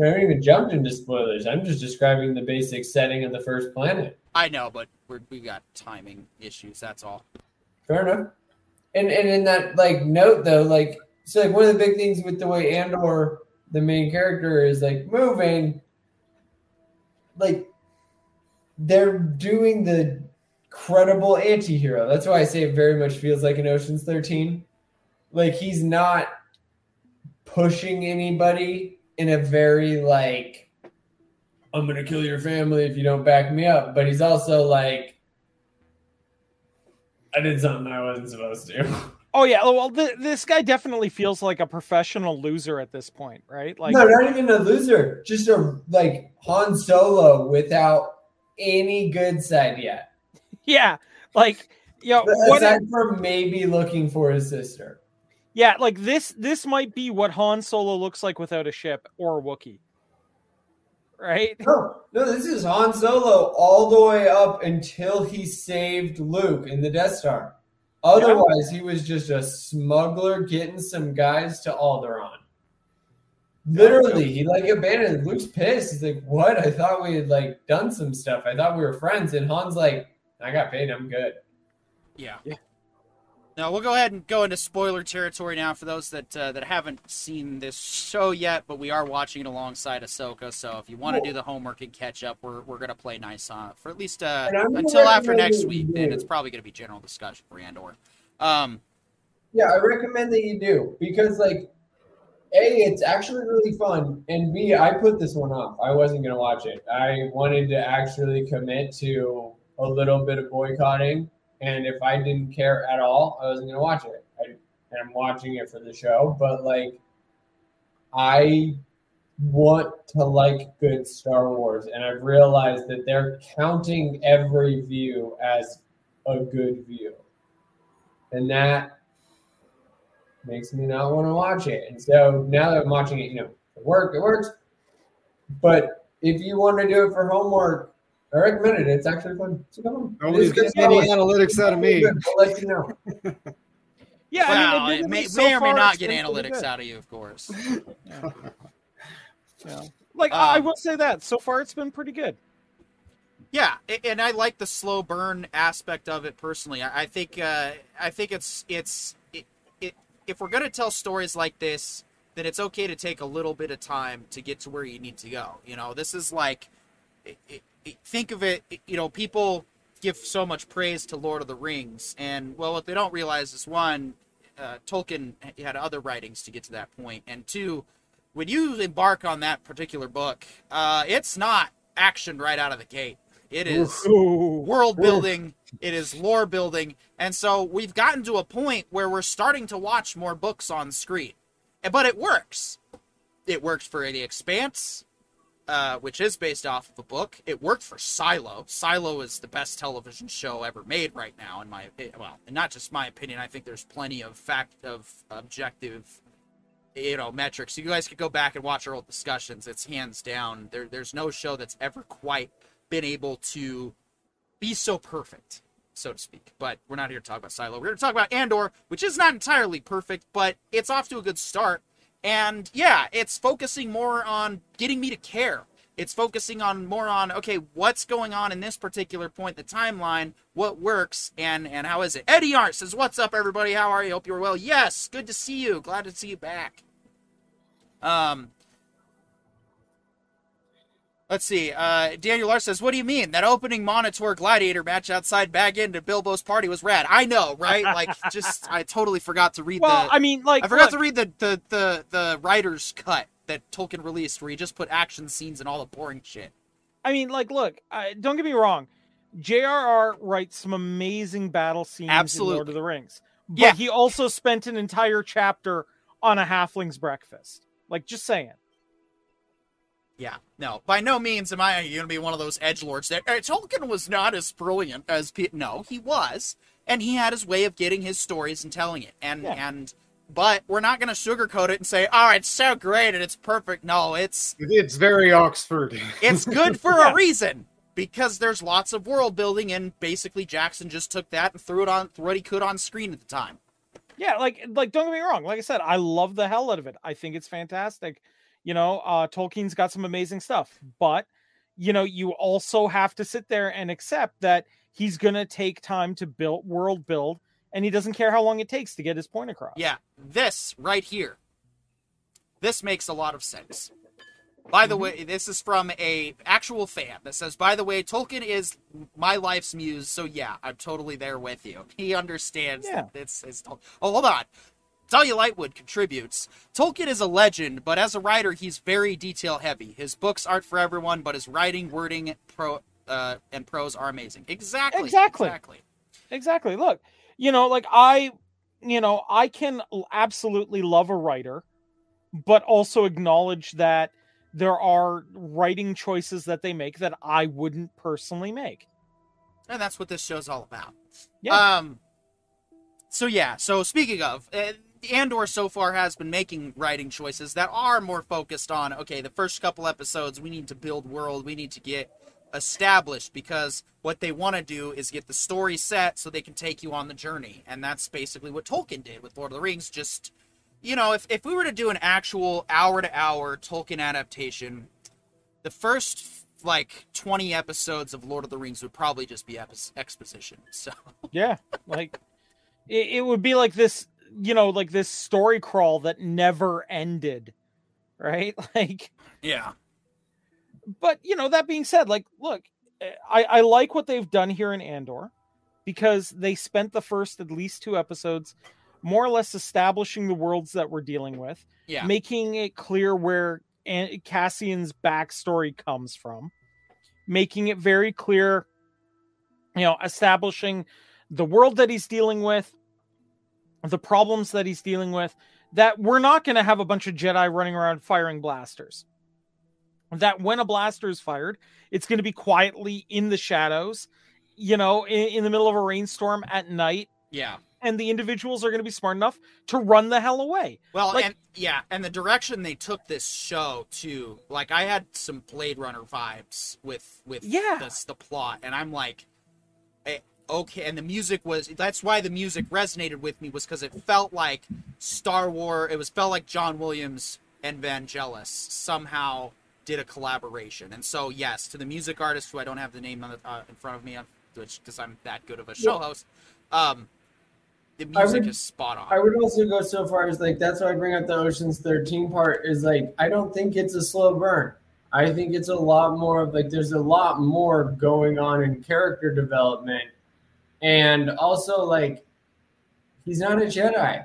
I haven't even jumped into spoilers. I'm just describing the basic setting of the first planet. I know, but we're, we got timing issues. That's all. Fair enough. And and in that like note though, like so like one of the big things with the way Andor, the main character, is like moving, like they're doing the credible anti-hero. That's why I say it very much feels like an Ocean's 13. Like he's not pushing anybody in a very like I'm gonna kill your family if you don't back me up. But he's also like I did something I wasn't supposed to. Oh yeah, oh, well, th- this guy definitely feels like a professional loser at this point, right? Like, no, not even a loser. Just a like Han Solo without any good side yet. yeah, like, you know, what? Aside from maybe looking for his sister. yeah, like this. This might be what Han Solo looks like without a ship or a Wookiee, right? No, no, this is Han Solo all the way up until he saved Luke in the Death Star. Otherwise, he was just a smuggler getting some guys to Alderaan. Literally, he like abandoned. Luke's pissed. He's like, "What? I thought we had like done some stuff. I thought we were friends." And Han's like, "I got paid. I'm good." Yeah. Yeah. No, we'll go ahead and go into spoiler territory now for those that uh, that haven't seen this show yet, but we are watching it alongside Ahsoka. So if you want to do the homework and catch up, we're, we're gonna play nice on for at least uh, And until after next week. Then it's probably gonna be general discussion for Andor. Um, Yeah, I recommend that you do because, like, a, it's actually really fun, and b, I put this one off. I wasn't gonna watch it. I wanted to actually commit to a little bit of boycotting, and if I didn't care at all, I wasn't gonna watch it. I'm watching it for the show, but like, I want to like good Star Wars, and I've realized that they're counting every view as a good view, and that makes me not want to watch it. And so now that I'm watching it, you know, it work, it works. But if you want to do it for homework, I recommend it. It's actually fun. So come on. Nobody's It is getting good any Star analytics out of me. I'll let you know. Yeah, well, I mean, it admittedly, may, so may or may not get analytics out of you, of course. Yeah. Yeah. Like I I Um, will say that so far it's been pretty good. Yeah, and I like the slow burn aspect of it personally. I I think uh, I think it's it's it, it, if we're gonna tell stories like this, then it's okay to take a little bit of time to get to where you need to go. You know, this is like it- think of it. You know, people give so much praise to Lord of the Rings, and well, what they don't realize is one, uh, Tolkien had other writings to get to that point, and two, when you embark on that particular book, uh, it's not action right out of the gate. It is Ooh. world building, it is lore building, and so we've gotten to a point where we're starting to watch more books on screen. But it works. It works for The Expanse, uh, which is based off of a book. It worked for Silo. Silo is the best television show ever made right now, in my. Well, and not just my opinion. I think there's plenty of fact of objective, you know, metrics. You guys could go back and watch our old discussions. It's hands down. There, there's no show that's ever quite been able to be so perfect, so to speak. But we're not here to talk about Silo. We're here to talk about Andor, which is not entirely perfect, but it's off to a good start. And yeah, it's focusing more on getting me to care. It's focusing on more on okay, what's going on in this particular point the timeline, what works, and and how is it? Eddie Art says, "What's up, everybody? How are you? Hope you're well. Yes, good to see you. Glad to see you back." Um, Let's see. Uh, Daniel Lars says, "What do you mean? That opening Monitor Gladiator match outside Bag End at Bilbo's party was rad. I know, right? Like, just I totally forgot to read Well, the. I mean, like I forgot look, to read the, the the the writer's cut that Tolkien released, where he just put action scenes and all the boring shit. I mean, like, look. I, don't get me wrong. J.R.R. writes some amazing battle scenes in Lord Absolutely. of the Rings, but Yeah. he also spent an entire chapter on a halfling's breakfast. Like, just saying. Yeah, no, by no means am I going to be one of those edge lords. That uh, Tolkien was not as brilliant as no, he was, and he had his way of getting his stories and telling it, and Yeah. and. But we're not going to sugarcoat it and say, "Oh, it's so great and it's perfect." No, it's It's very Oxford. It's good for Yeah. a reason because there's lots of world building, and basically Jackson just took that and threw it on threw what he could on screen at the time. Yeah, like, like, don't get me wrong. Like I said, I love the hell out of it. I think it's fantastic. You know, uh, Tolkien's got some amazing stuff, but you know, you also have to sit there and accept that he's gonna take time to build world build, and he doesn't care how long it takes to get his point across. Yeah, this right here, this makes a lot of sense. By the way, this is from a actual fan that says, "By the way, Tolkien is my life's muse, so yeah, I'm totally there with you. He understands Yeah. that it's, it's Oh, hold on. Dahlia Lightwood contributes. Tolkien is a legend, but as a writer, he's very detail heavy. His books aren't for everyone, but his writing, wording, pro, uh, and prose are amazing. Exactly. Exactly. Exactly. exactly look you know like i you know i can absolutely love a writer but also acknowledge that there are writing choices that they make that i wouldn't personally make And that's what this show's all about. Yeah. Um. So yeah. So speaking of, Andor so far has been making writing choices that are more focused on okay, the first couple episodes we need to build world, we need to get established because what they want to do is get the story set so they can take you on the journey, and that's basically what Tolkien did with Lord of the Rings. Just you know, if if we were to do an actual hour to hour Tolkien adaptation, the first like 20 episodes of Lord of the Rings would probably just be exposition. So, yeah like it, it would be like this, you know, like this story crawl that never ended, right? Like, Yeah. but you know, that being said, like, look, eh, I I like what they've done here in Andor because they spent the first at least two episodes more or less establishing the worlds that we're dealing with, Yeah. making it clear where An- Cassian's backstory comes from, making it very clear, you know, establishing the world that he's dealing with, the problems that he's dealing with, that we're not going to have a bunch of Jedi running around firing blasters. That when a blaster is fired, it's going to be quietly in the shadows, you know, in, in the middle of a rainstorm at night, Yeah. and the individuals are going to be smart enough to run the hell away. Well, Like- and yeah, and the direction they took this show to, like, I had some Blade Runner vibes with with Yeah. this, the plot, and I'm like, eh, okay, and the music was. That's why the music resonated with me was because it felt like Star Wars. It was felt like John Williams and Vangelis somehow did a collaboration, and so yes, to the music artist who I don't have the name on the, uh, in front of me, which because I'm that good of a show Well- host, um, the music would- is spot on. I would also go so far as like that's why I bring up the Ocean's 13 part is like I don't think it's a slow burn. I think it's a lot more of like there's a lot more going on in character development. And also like he's not a Jedi.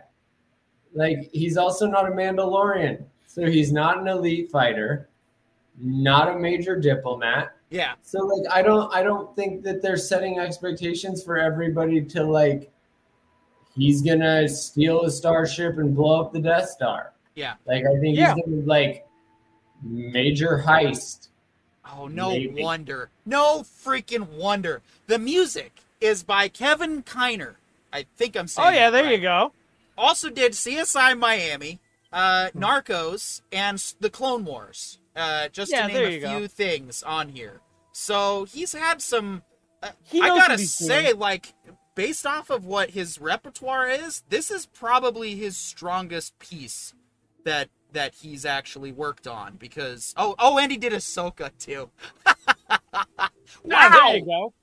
Like he's also not a Mandalorian. So he's not an elite fighter, not a major diplomat. yeah, So like I don't I don't think that they're setting expectations for everybody to like he's gonna steal a starship and blow up the Death Star. yeah. Like I think Yeah. he's gonna like major heist. Oh, no Maybe. wonder. No freaking wonder. The music is by Kevin Kiner. I think I'm saying Oh yeah, that there right. you go. Also did CSI Miami, uh, Narcos, and The Clone Wars. Uh, just Yeah, to name a you go. few things on here. So he's had some. Uh, He I gotta say, doing. like, based off of what his repertoire is, this is probably his strongest piece that that he's actually worked on. Because oh oh, and he did Ahsoka too. Yeah, wow! there you go.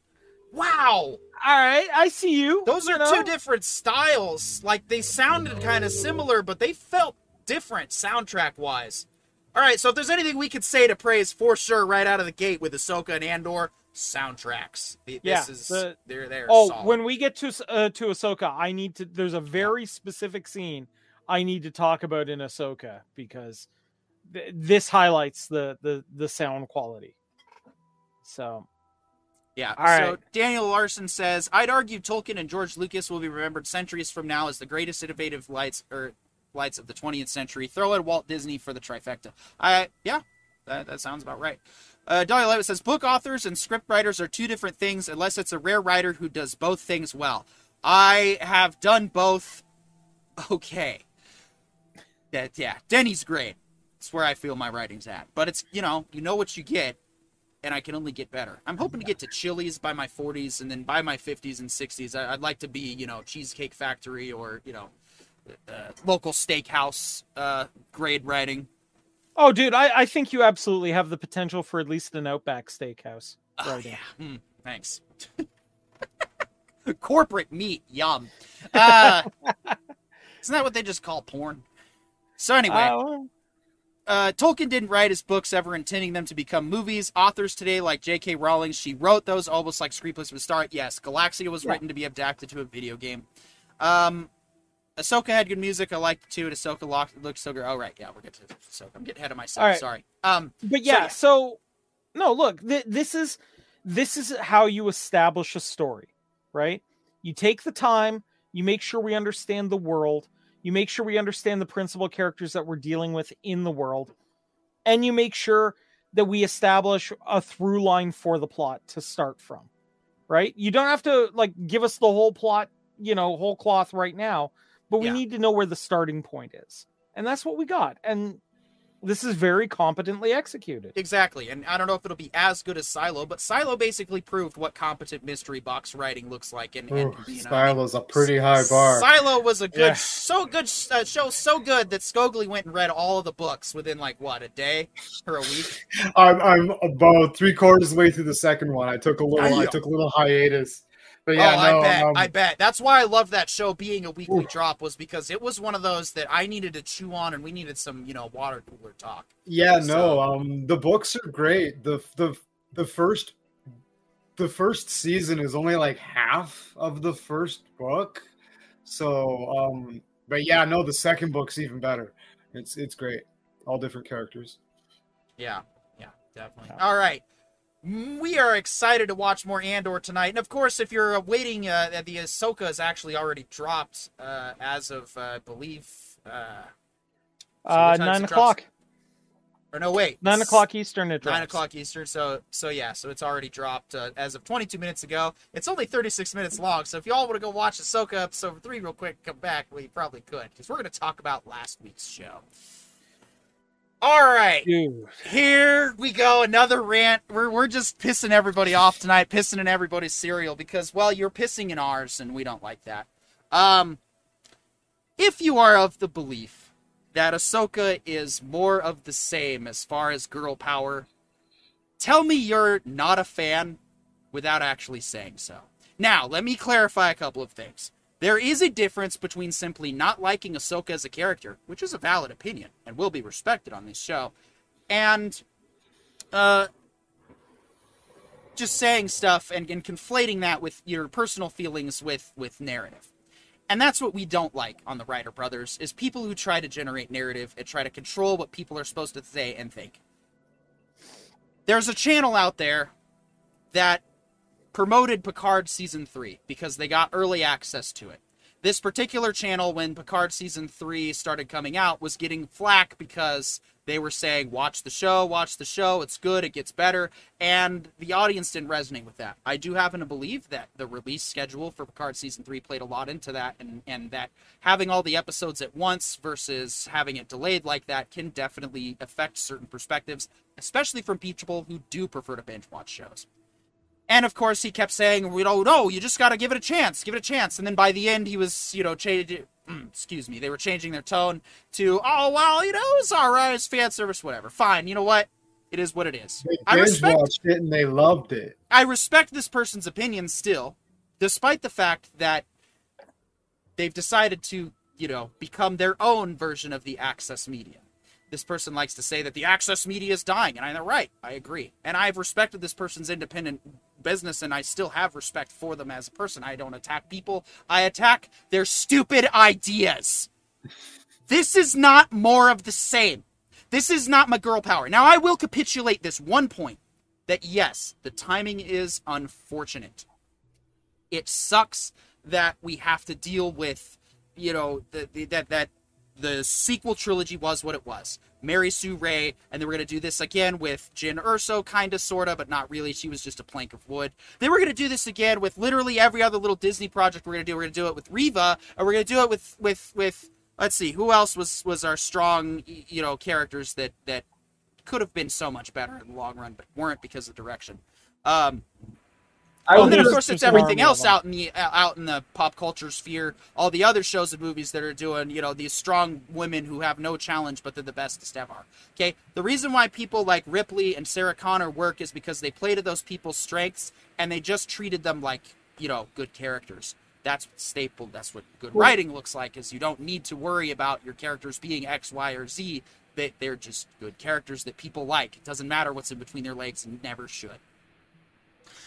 Wow! All right, I see you. Those you are know? two different styles. Like they sounded kind of similar, but they felt different soundtrack wise. All right, so if there's anything we could say to praise for sure right out of the gate with Ahsoka and Andor soundtracks, Th- Yeah, this is the- they're there. Oh, when we get to uh, to Ahsoka, I need to. There's a very specific scene I need to talk about in Ahsoka because th- this highlights the the the sound quality. So Yeah. All so right. Daniel Larson says, I'd argue Tolkien and George Lucas will be remembered centuries from now as the greatest innovative lights or lights of the 20th century. Throw at Walt Disney for the trifecta. I yeah, that, that sounds about right. Uh, Dolly Levitt says, book authors and script writers are two different things unless it's a rare writer who does both things well. I have done both. Okay. That yeah, Denny's great. It's where I feel my writing's at. But it's you know you know what you get and I can only get better. I'm hoping to get to Chili's by my 40s, and then by my 50s and 60s, I- I'd like to be, you know, Cheesecake Factory or, you know, uh, local steakhouse uh, grade writing. Oh, dude, I, I think you absolutely have the potential for at least an Outback Steakhouse. Oh, yeah. Mm, thanks. Corporate meat, yum. Uh, isn't that what they just call porn? So anyway, Uh, Tolkien didn't write his books ever intending them to become movies. Authors today, like J.K. Rowling, she wrote those almost like screenplays would start. Yes, Galaxia was Yeah. written to be adapted to a video game. Um, Ahsoka had good music. I liked it too. And Ahsoka looked, looked so good. Oh, right. Yeah, we're getting to Ahsoka. I'm getting ahead of myself. Right. Sorry. Um, but So, yeah, yeah. so, no, look, th- this is this is how you establish a story, right? You take the time, you make sure we understand the world, you make sure we understand the principal characters that we're dealing with in the world, and you make sure that we establish a through line for the plot to start from. Right? You don't have to like give us the whole plot, you know, whole cloth right now, but we Yeah. need to know where the starting point is. And that's what we got. And this is very competently executed. Exactly, and I don't know if it'll be as good as Silo, but Silo basically proved what competent mystery box writing looks like. And, and Ooh, you know, Silo's a pretty high bar. Silo was a good, Yeah. so good uh, show, so good that Scogli went and read all of the books within like what a day or a week. I'm I'm about three quarters of the way through the second one. I took a little I Damn. took a little hiatus, but yeah, oh, I bet. um, I bet. That's why I love that show being a weekly drop was because it was one of those that I needed to chew on and we needed some, you know, water cooler talk. Yeah, So- no, um the books are great. The the the first the first season is only like half of the first book. So um but yeah, no, the second book's even better. It's it's great. All different characters. Yeah, yeah, definitely. Yeah. All right. We are excited to watch more Andor tonight. And of course, if you're waiting, uh, the Ahsoka is actually already dropped uh, as of, uh, I believe, uh, So Uh, nine o'clock. or no, wait. Nine o'clock Eastern. It drops. Nine o'clock Eastern. So, so yeah, so it's already dropped uh, as of 22 minutes ago. It's only 36 minutes long. So if y'all want to go watch Ahsoka episode three real quick, come back. We probably could because we're going to talk about last week's show. All right, Dude. here we go. Another rant. We're we're just pissing everybody off tonight, pissing in everybody's cereal because well, you're pissing in ours, and we don't like that. Um, if you are of the belief that Ahsoka is more of the same as far as girl power, tell me you're not a fan without actually saying so. Now, let me clarify a couple of things. There is a difference between simply not liking Ahsoka as a character, which is a valid opinion and will be respected on this show, and uh, just saying stuff and, and conflating that with your personal feelings with with narrative. And that's what we don't like on the Writer Brothers is people who try to generate narrative and try to control what people are supposed to say and think. There's a channel out there that promoted Picard season 3 because they got early access to it. This particular channel when Picard season 3 started coming out was getting flack because they were saying watch the show, watch the show, it's good, it gets better, and the audience didn't resonate with that. I do happen to believe that the release schedule for Picard season 3 played a lot into that and and that having all the episodes at once versus having it delayed like that can definitely affect certain perspectives, especially from people who do prefer to binge watch shows. And of course, he kept saying, "We don't know. You just got to give it a chance. Give it a chance." And then by the end, he was, you know, changed. Mm, excuse me. They were changing their tone to, "Oh well, you know, it's all right. It's fan service, whatever. Fine. You know what? It is what it is." They I respect. watched it and they loved it. I respect this person's opinion still, despite the fact that they've decided to, you know, become their own version of the access media. This person likes to say that the access media is dying, and I'm right. I agree. And I've respected this person's independent business, and I still have respect for them as a person. I don't attack people, I attack their stupid ideas. This is not more of the same. This is not my girl power. Now, I will capitulate this one point that yes, the timing is unfortunate. It sucks that we have to deal with, you know, the, the, that that the sequel trilogy was what it was. Mary Sue Rey, and they were going to do this again with Jyn Erso, kind of, sort of, but not really. She was just a plank of wood. They were going to do this again with literally every other little Disney project we're going to do. We're going to do it with Reva, and we're going to do it with with with. Let's see, who else was was our strong, you know, characters that that could have been so much better in the long run, but weren't because of direction. Um, Oh, and then of course it's everything else out in the uh, out in the pop culture sphere. All the other shows and movies that are doing, you know, these strong women who have no challenge, but they're the bestest ever. Okay, the reason why people like Ripley and Sarah Connor work is because they play to those people's strengths and they just treated them like you know good characters. That's what staple. That's what good Well- writing looks like. Is you don't need to worry about your characters being X, Y, or Z. They, they're just good characters that people like. It doesn't matter what's in between their legs, and never should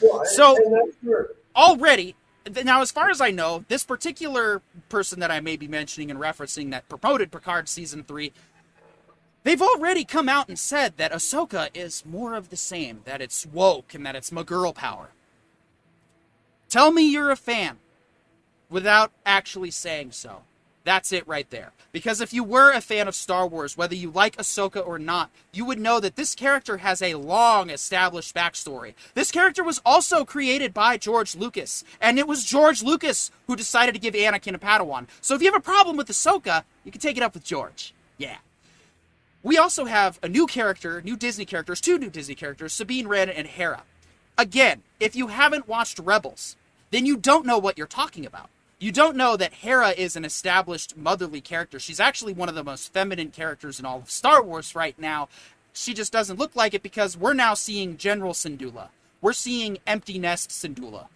Well, So- and that's where- already now as far as i know this particular person that i may be mentioning and referencing that promoted picard season 3 they've already come out and said that ahsoka is more of the same that it's woke and that it's my girl power. Tell me you're a fan without actually saying so that's it right there. Because if you were a fan of Star Wars, whether you like Ahsoka or not, you would know that this character has a long established backstory. This character was also created by George Lucas, and it was George Lucas who decided to give Anakin a Padawan. So if you have a problem with Ahsoka, you can take it up with George. Yeah. We also have a new character, new Disney characters, two new Disney characters, Sabine Wren and Hera. Again, if you haven't watched Rebels, then you don't know what you're talking about. You don't know that Hera is an established motherly character. She's actually one of the most feminine characters in all of Star Wars right now. She just doesn't look like it because we're now seeing General Syndulla. We're seeing Empty Nest Syndulla.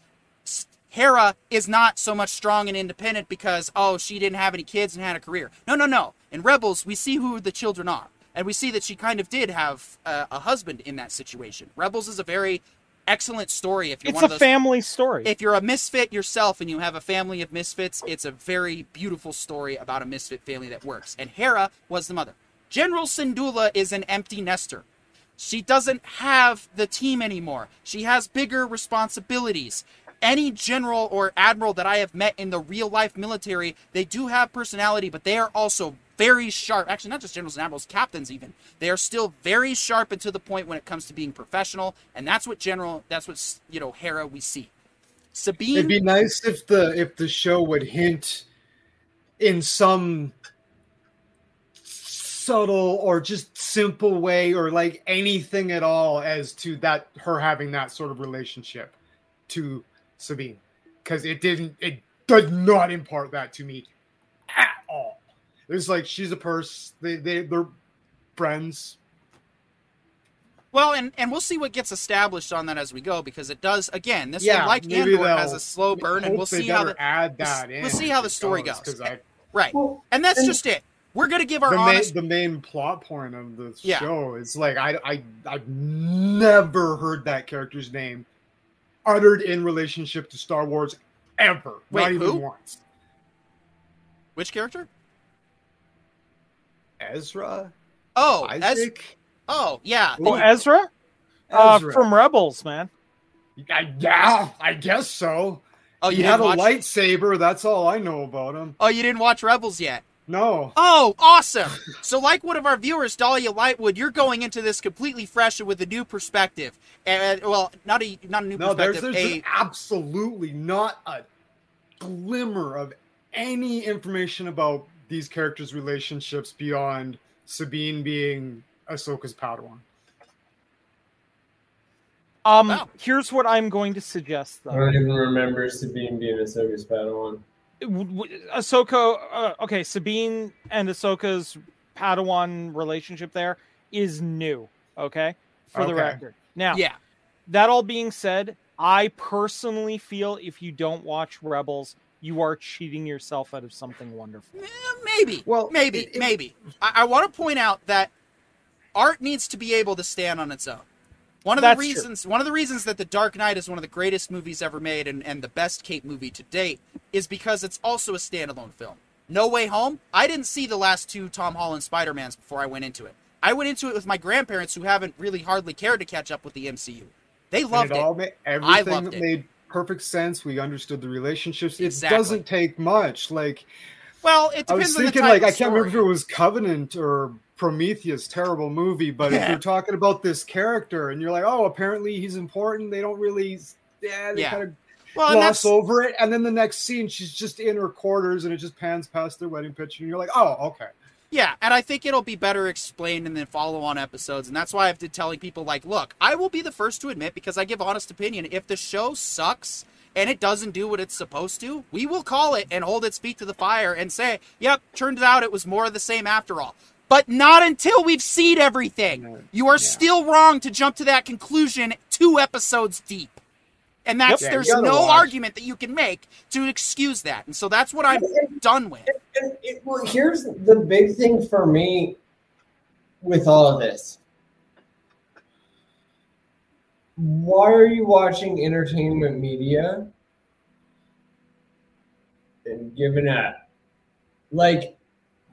Hera is not so much strong and independent because oh she didn't have any kids and had a career. No, no, no. In Rebels, we see who the children are, and we see that she kind of did have uh, a husband in that situation. Rebels is a very excellent story if you're It's one a of those family story. if you're a misfit yourself and you have a family of misfits, it's a very beautiful story about a misfit family that works. And Hera was the mother. General Syndulla is an empty nester. She doesn't have the team anymore. She has bigger responsibilities. Any general or admiral that I have met in the real life military, they do have personality, but they are also very sharp. Actually, not just generals and admirals, captains even. They are still very sharp and to the point when it comes to being professional, and that's what general. That's what you know, Hera we see. Sabine. It'd be nice if the if the show would hint in some subtle or just simple way or like anything at all as to that her having that sort of relationship to Sabine because it didn't it does not impart that to me. It's like she's a purse. They they they're friends. Well, and, and we'll see what gets established on that as we go because it does again. This Yeah, one, like maybe Andor, has a slow burn, and we'll see how the add we'll in. we'll see how the story goes. because I eh, right. Well, And that's and- just it. We're gonna give our the main, the main plot point of the Yeah. show is like I I I've never heard that character's name uttered in relationship to Star Wars ever. Wait, not even who? once. Which character? Ezra, Oh, Ez- oh yeah. oh, the- Ezra? Uh, from Rebels, man. I, yeah, I guess so. oh, he you had a watch. lightsaber. That's all I know about him. Oh, you didn't watch Rebels yet. No, Oh, awesome! So, like one of our viewers, Dahlia Lightwood, you're going into this completely fresh and with a new perspective. And well, not a not a new no, there's, perspective. there's a, absolutely not a glimmer of any information about these characters' relationships beyond Sabine being Ahsoka's Padawan. Um, Wow. here's what I'm going to suggest, Though. I don't even remember Sabine being Ahsoka's Padawan. W- w- Ahsoka, uh, okay, Sabine and Ahsoka's Padawan relationship there is new, okay, for the record. Now, yeah, that all being said, I personally feel if you don't watch Rebels, you are cheating yourself out of something wonderful. Maybe. Well, maybe, it- it- maybe. I, I want to point out that art needs to be able to stand on its own. One of That's the true. reasons, one of the reasons that The Dark Knight is one of the greatest movies ever made and, and the best Cape movie to date is because it's also a standalone film. No Way Home. I didn't see the last two Tom Holland Spider Mans before I went into it. I went into it with my grandparents who haven't really hardly cared to catch up with the MCU. They And loved it it. all made everything loved it. made perfect sense. We understood the relationships. It doesn't take much. Like Well, it depends I was depends on the thinking, like I can't remember if it was Covenant or Prometheus, terrible movie. But if you're talking about this character and you're like, oh, apparently he's important, they don't really, yeah, they Yeah. kind of Well, gloss over it, and then the next scene, she's just in her quarters, and it just pans past their wedding picture, and you're like, oh, okay. Yeah, and I think it'll be better explained in the follow-on episodes, and that's why I've been telling people like, look, I will be the first to admit because I give honest opinion. If the show sucks and it doesn't do what it's supposed to, we will call it and hold its feet to the fire and say, yep, turned out it was more of the same after all. But not until we've seen everything. You are Yeah. still wrong to jump to that conclusion two episodes deep. And that's Yep. There's you no watch. argument that you can make to excuse that. And so that's what I'm done with. And it, well, here's the big thing for me with all of this. Why are you watching entertainment media and giving up? Like,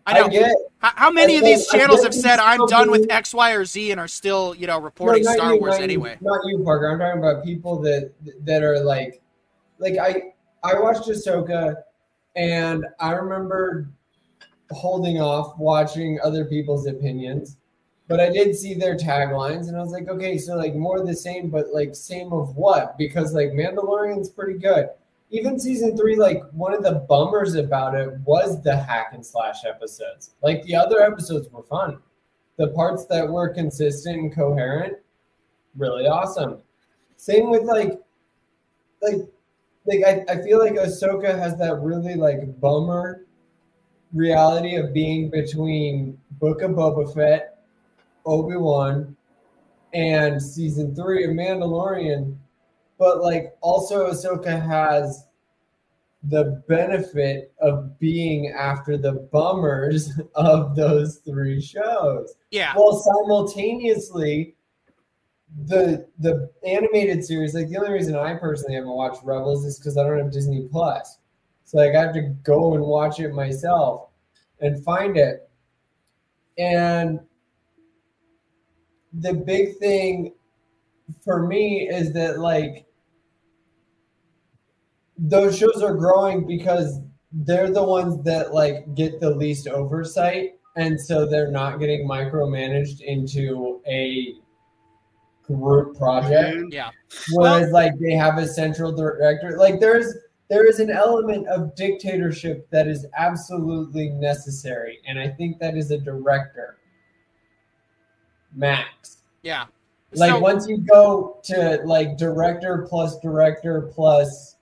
I know. I get How, how many I of these get- channels have said I'm done with X, Y, or Z and are still, you know, reporting No, Star you, Wars not you, anyway? Not you, Parker. I'm talking about people that that are like, like I I watched Ahsoka, and I remember holding off watching other people's opinions, but I did see their taglines, and I was like, okay, so like more of the same, but like same of what? Because like Mandalorian's pretty good. Even season three, like one of the bummers about it was the hack and slash episodes. Like the other episodes were fun the parts that were consistent and coherent, really awesome. Same with like, like, like I, I feel like Ahsoka has that really like bummer reality of being between Book of Boba Fett, Obi Wan, and season three of Mandalorian, but like also Ahsoka has the benefit of being after the bummers of those three shows. Yeah. Well, simultaneously, the the animated series, like the only reason I personally haven't watched Rebels is because I don't have Disney Plus. So like I have to go and watch it myself and find it. And the big thing for me is that like those shows are growing because they're the ones that like get the least oversight and so they're not getting micromanaged into a group project Yeah. whereas like they have a central director like there's there is an element of dictatorship that is absolutely necessary and i think that is a director max Yeah. Like So- once you go to like director plus director plus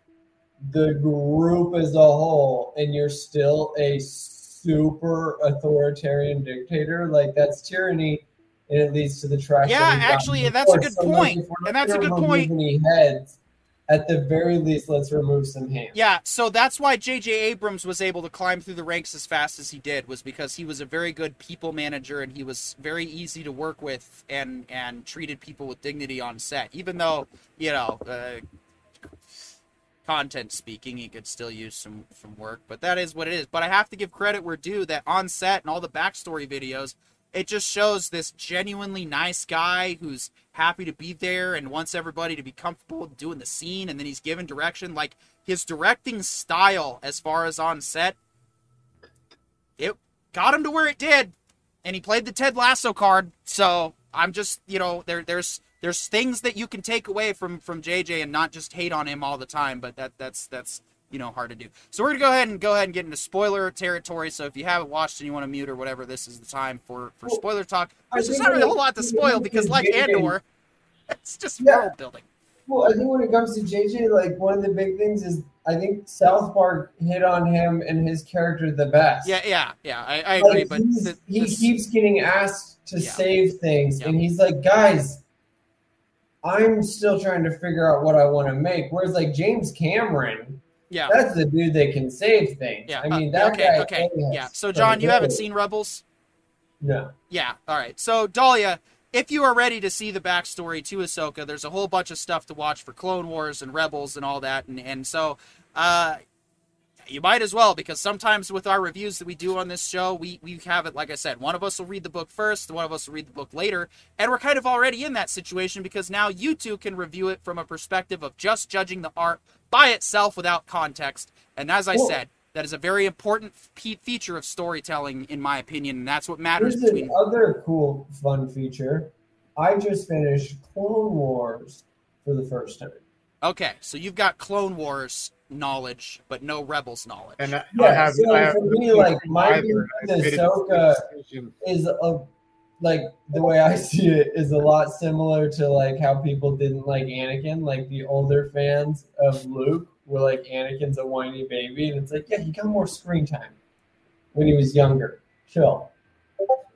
the group as a whole and you're still a super authoritarian dictator like that's tyranny and it leads to the trash Yeah, that actually, that's a good point. if we're not And that's a good point. heads at the very least let's remove some hands Yeah, so that's why J.J. Abrams was able to climb through the ranks as fast as he did, was because he was a very good people manager and he was very easy to work with and and treated people with dignity on set. Even though you know, uh, content speaking, he could still use some some work, but that is what it is. But I have to give credit where due that on set and all the backstory videos, it just shows this genuinely nice guy who's happy to be there and wants everybody to be comfortable doing the scene and then he's given direction. Like his directing style as far as on set it got him to where it did and he played the Ted Lasso card. So I'm just you know there there's there's things that you can take away from from JJ and not just hate on him all the time but that that's that's you know hard to do so we're gonna go ahead and go ahead and get into spoiler territory so if you haven't watched and you want to mute or whatever this is the time for for spoiler talk there's not really a whole lot to spoil because like Andor it's just Yeah. world building Well, I think when it comes to JJ, like one of the big things is I think South Park hit on him and his character the best. yeah yeah yeah I, I Like, agree but he this- keeps getting asked to Yeah. save things, Yeah. and he's like, guys, I'm still trying to figure out what I want to make. Whereas like James Cameron, yeah that's the dude that can save things. yeah I mean uh, that okay guy. okay yeah so John you haven't seen Rebels No. Yeah. All right. So Dahlia, if you are ready to see the backstory to Ahsoka, there's a whole bunch of stuff to watch for Clone Wars and Rebels and all that, and and so uh, you might as well because sometimes with our reviews that we do on this show, we we have it like I said, one of us will read the book first, one of us will read the book later, and we're kind of already in that situation because now you two can review it from a perspective of just judging the art by itself without context, and as I said. That is a very important fe- feature of storytelling, in my opinion, and that's what matters Here's between another cool, fun feature. I just finished Clone Wars for the first time. Okay, so you've got Clone Wars knowledge, but no Rebels knowledge. And I, Yeah, I have, so I have for me, like, my either, view and of I made a Ahsoka- is a like the way I see it is a lot similar to like how people didn't like Anakin. Like the older fans of Luke were like Anakin's a whiny baby, and it's like yeah, he got more screen time when he was younger. Chill,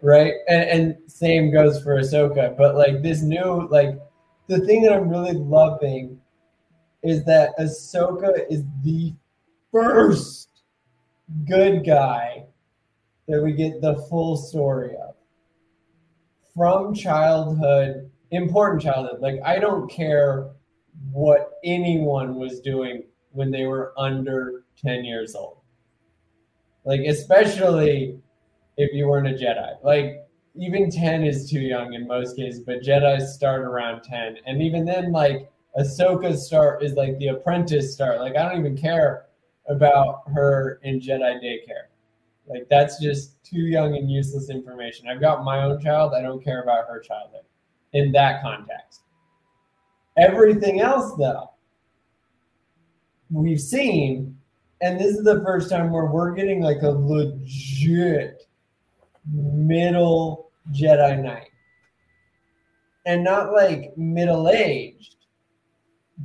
right? And, and same goes for Ahsoka. But like this new like the thing that I'm really loving is that Ahsoka is the first good guy that we get the full story of from childhood, important childhood. Like, I don't care what anyone was doing when they were under 10 years old. Like, especially if you weren't a Jedi. Like, even 10 is too young in most cases, but Jedi's start around 10. And even then, like, Ahsoka's start is like the apprentice start. Like, I don't even care about her in Jedi daycare. Like that's just too young and useless information. I've got my own child. I don't care about her childhood in that context. Everything else, though, we've seen, and this is the first time where we're getting like a legit middle Jedi Knight. And not like middle aged,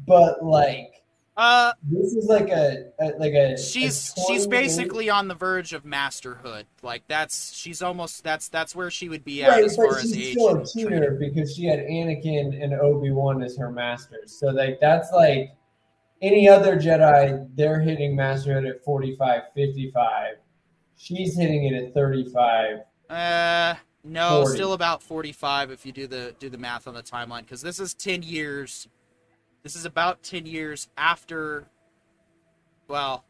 but like uh, this is like a, a like a. she's a she's basically on the verge of masterhood. Like that's she's almost that's that's where she would be at right, as but far as she's age. still a tutor because she had Anakin and Obi Wan as her masters. So like that's like any other Jedi, they're hitting masterhood at 45, 55. She's hitting it at 35. Uh, no, 40. still about 45 if you do the do the math on the timeline because this is 10 years. This is about 10 years after. Well,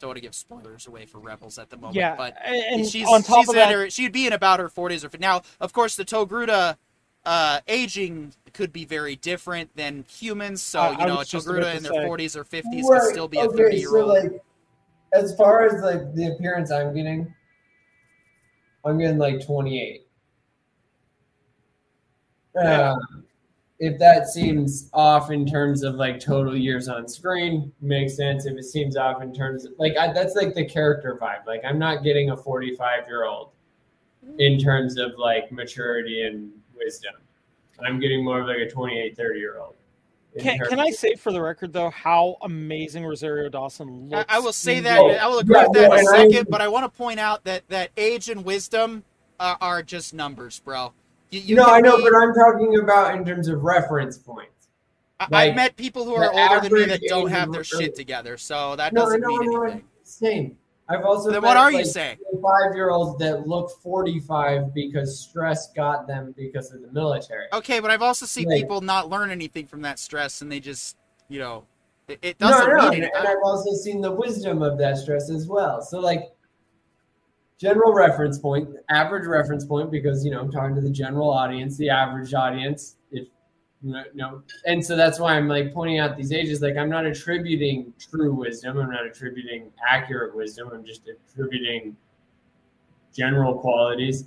don't want to give spoilers away for Rebels at the moment, yeah, but and she's on top she's of in that, her, she'd be in about her 40s or now. Of course, the Togruta uh, aging could be very different than humans. So I- you know, a was just about Togruta in their say. 40s or 50s could still be a okay, 30 year so old. like, as far as like the appearance I'm getting, I'm getting like 28. Yeah. Um, if that seems off in terms of like total years on screen, makes sense. If it seems off in terms of like I, that's like the character vibe. Like I'm not getting a 45 year old in terms of like maturity and wisdom. I'm getting more of like a 28, 30 year old. can, can I say for the record though how amazing Rosario Dawson I, looks? I will say that the- I will agree Yeah, with that in a and I- second, but I want to point out that that age and wisdom are, are just numbers, bro. You, you no, I know, be- but I'm talking about in terms of reference points. I, I've met people who are older than me that don't have of- their shit together, so that No, doesn't no, mean no, anything. same. I've also Then met, what are you saying? Five year olds that look 45 because stress got them because of the military. Okay, but I've also seen Like- people not learn anything from that stress, and they just, you know, it, it doesn't no, mean and, anything. and I've also seen the wisdom of that stress as well. So, like, general reference point, average reference point, because you know, I'm talking to the general audience, the average audience. If no, no, and so that's why I'm like pointing out these ages. Like, I'm not attributing true wisdom. I'm not attributing accurate wisdom. I'm just attributing general qualities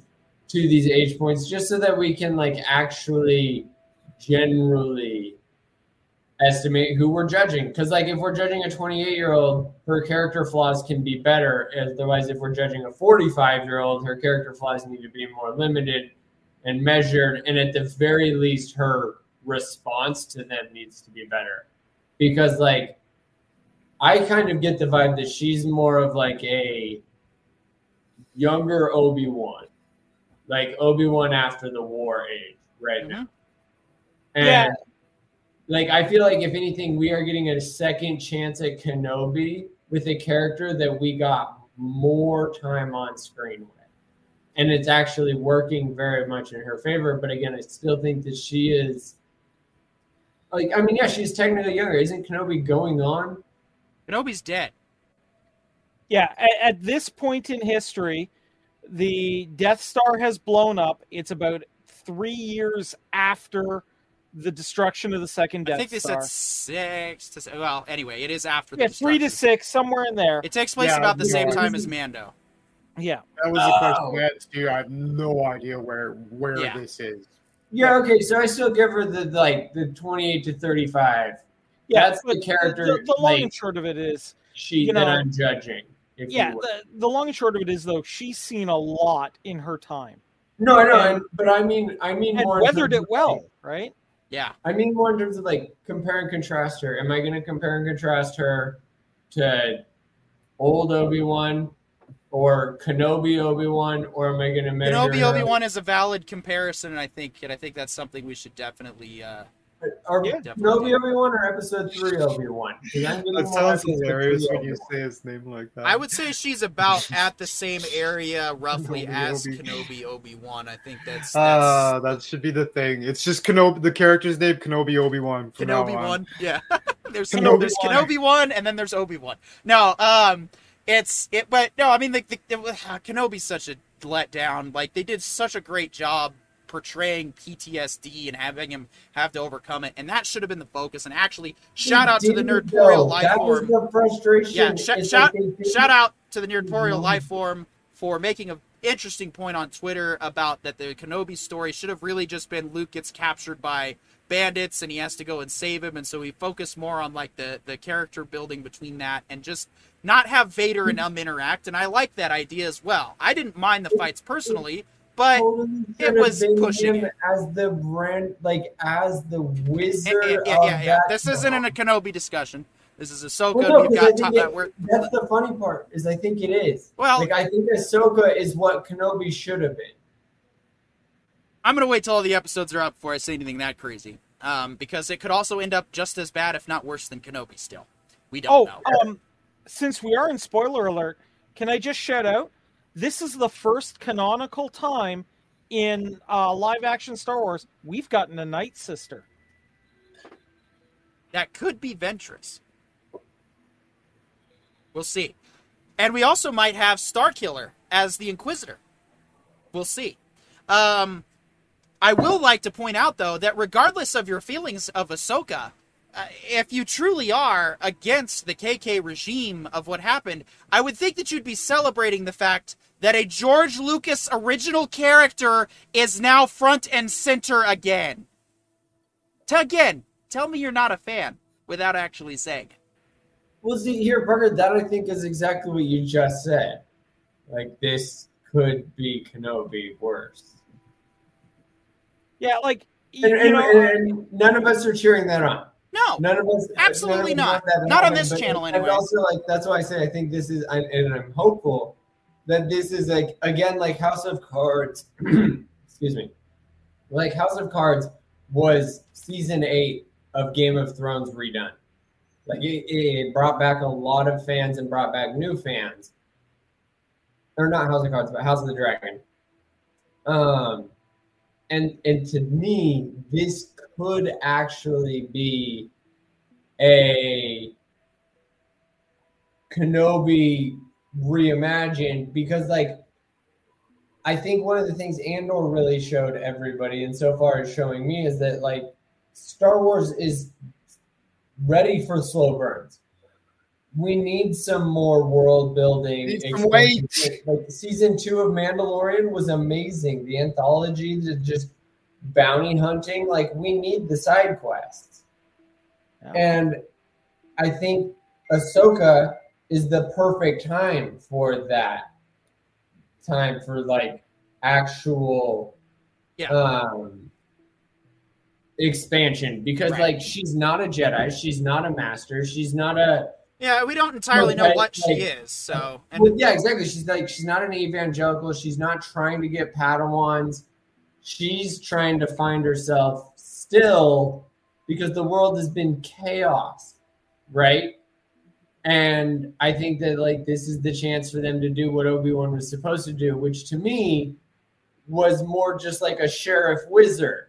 to these age points, just so that we can like actually generally estimate who we're judging. Because like if we're judging a 28 year old, her character flaws can be better. Otherwise, if we're judging a 45 year old, her character flaws need to be more limited and measured, and at the very least, her response to them needs to be better. Because like I kind of get the vibe that she's more of like a younger Obi Wan, like Obi Wan after the war age, right mm-hmm. now. And Yeah. Like I feel like if anything, we are getting a second chance at Kenobi with a character that we got more time on screen with. And it's actually working very much in her favor. But again, I still think that she is like I mean, yeah, she's technically younger. Isn't Kenobi going on? Kenobi's dead. Yeah, at, at this point in history, the Death Star has blown up. It's about three years after the destruction of the second Death I think they Star. said six to se- well. Anyway, it is after. yeah, the three to destruction. six, somewhere in there. It takes place Yeah, about the yeah. same time as Mando. Yeah, That was the Oh. question I had too. I have no idea where where Yeah. this is. Yeah, okay, so I still give her the like the twenty eight to thirty five yeah. That's but the character, The, the long like- and short of it is, sheet You that I'm judging. If yeah. will. The, the long and short of it is though, she's seen a lot in her time no, I know, and- and- but I mean, I mean and more in weathered terms it of, well, right? Yeah, I mean more in terms of like compare and contrast her. Am I going to compare and contrast her to old Obi Wan or Kenobi Obi Wan, or am I going to measure Kenobi Obi Wan is a valid comparison, and I think and I think that's something we should definitely. Uh, Or Yeah, definitely. Kenobi Obi Wan or Episode Three Obi Wan? That sounds hilarious when you say his name like that. I would say she's about at the same area, roughly, Kenobi as Obi. Kenobi Obi Wan. I think that's, that's Ah, that should be the thing. It's just Kenobi. The character's name Kenobi Obi Wan. Kenobi one. Yeah, there's Kenobi there's one. Kenobi one, and then there's Obi Wan. No, um, it's it, but no, I mean the, the, the uh, Kenobi's such a letdown. Like they did such a great job portraying PTSD and having him have to overcome it, and that should have been the focus. And actually, shout out to the Nerdporial life That form. was the frustration. Yeah, sh- shout- Shout out to the Nerdporial Mhm. life form for making an interesting point on Twitter about that the Kenobi story should have really just been Luke gets captured by bandits and he has to go and save him, and so we focus more on like the the character building between that and just not have Vader and um interact. And I like that idea as well. I didn't mind the fights personally, but totally it was pushing him it. as the brand, like as the yeah, wizard yeah, of yeah, yeah. that. This isn't in a Kenobi discussion. This is Ahsoka. Well, no, We've 'cause I got top, it- that we're, That's the funny part is I think it is. well. Like I think Ahsoka is what Kenobi should have been. I'm gonna wait till all the episodes are up before I say anything that crazy, um, because it could also end up just as bad, if not worse, than Kenobi. Still, We don't Oh, know. um, since we are in spoiler alert, can I just shout out? This is the first canonical time in uh, live action Star Wars we've gotten a Night Sister. That could be Ventress. We'll see. And we also might have Starkiller as the Inquisitor. We'll see. Um, I will like to point out, though, that regardless of your feelings of Ahsoka, uh, if you truly are against the KK regime of what happened, I would think that you'd be celebrating the fact that a George Lucas original character is now front and center again. T- again, tell me you're not a fan without actually saying it. Well, see here, Parker. That I think is exactly what you just said. Like this could be Kenobi worse, Yeah, like y- and, you and- know, and none of us are cheering that on. No, None of us, Absolutely none of us not. want that to Not on happen, this but- channel and anyway. also, like that's why I say I think this is, and and I'm hopeful that this is like again like House of Cards. excuse me, like House of Cards was season eight of Game of Thrones redone. Like it, it brought back a lot of fans and brought back new fans. Or not House of Cards, but House of the Dragon. Um, and and to me, this could actually be a Kenobi reimagined because like I think one of the things Andor really showed everybody and so far is showing me is that like Star Wars is ready for slow burns. We need some more world building. Need some weight. Like season two of Mandalorian was amazing. The anthology, the just bounty hunting. Like we need the side quests. Yeah. And I think Ahsoka is the perfect time for that. Time for like actual Yeah. um expansion because Right. like she's not a Jedi, she's not a master, she's not a yeah, we don't entirely know what she like- is. So, and well, yeah, exactly. She's like she's not an evangelical. She's not trying to get Padawans. She's trying to find herself still because the world has been chaos, right? And I think that like this is the chance for them to do what Obi Wan was supposed to do, which to me was more just like a sheriff wizard.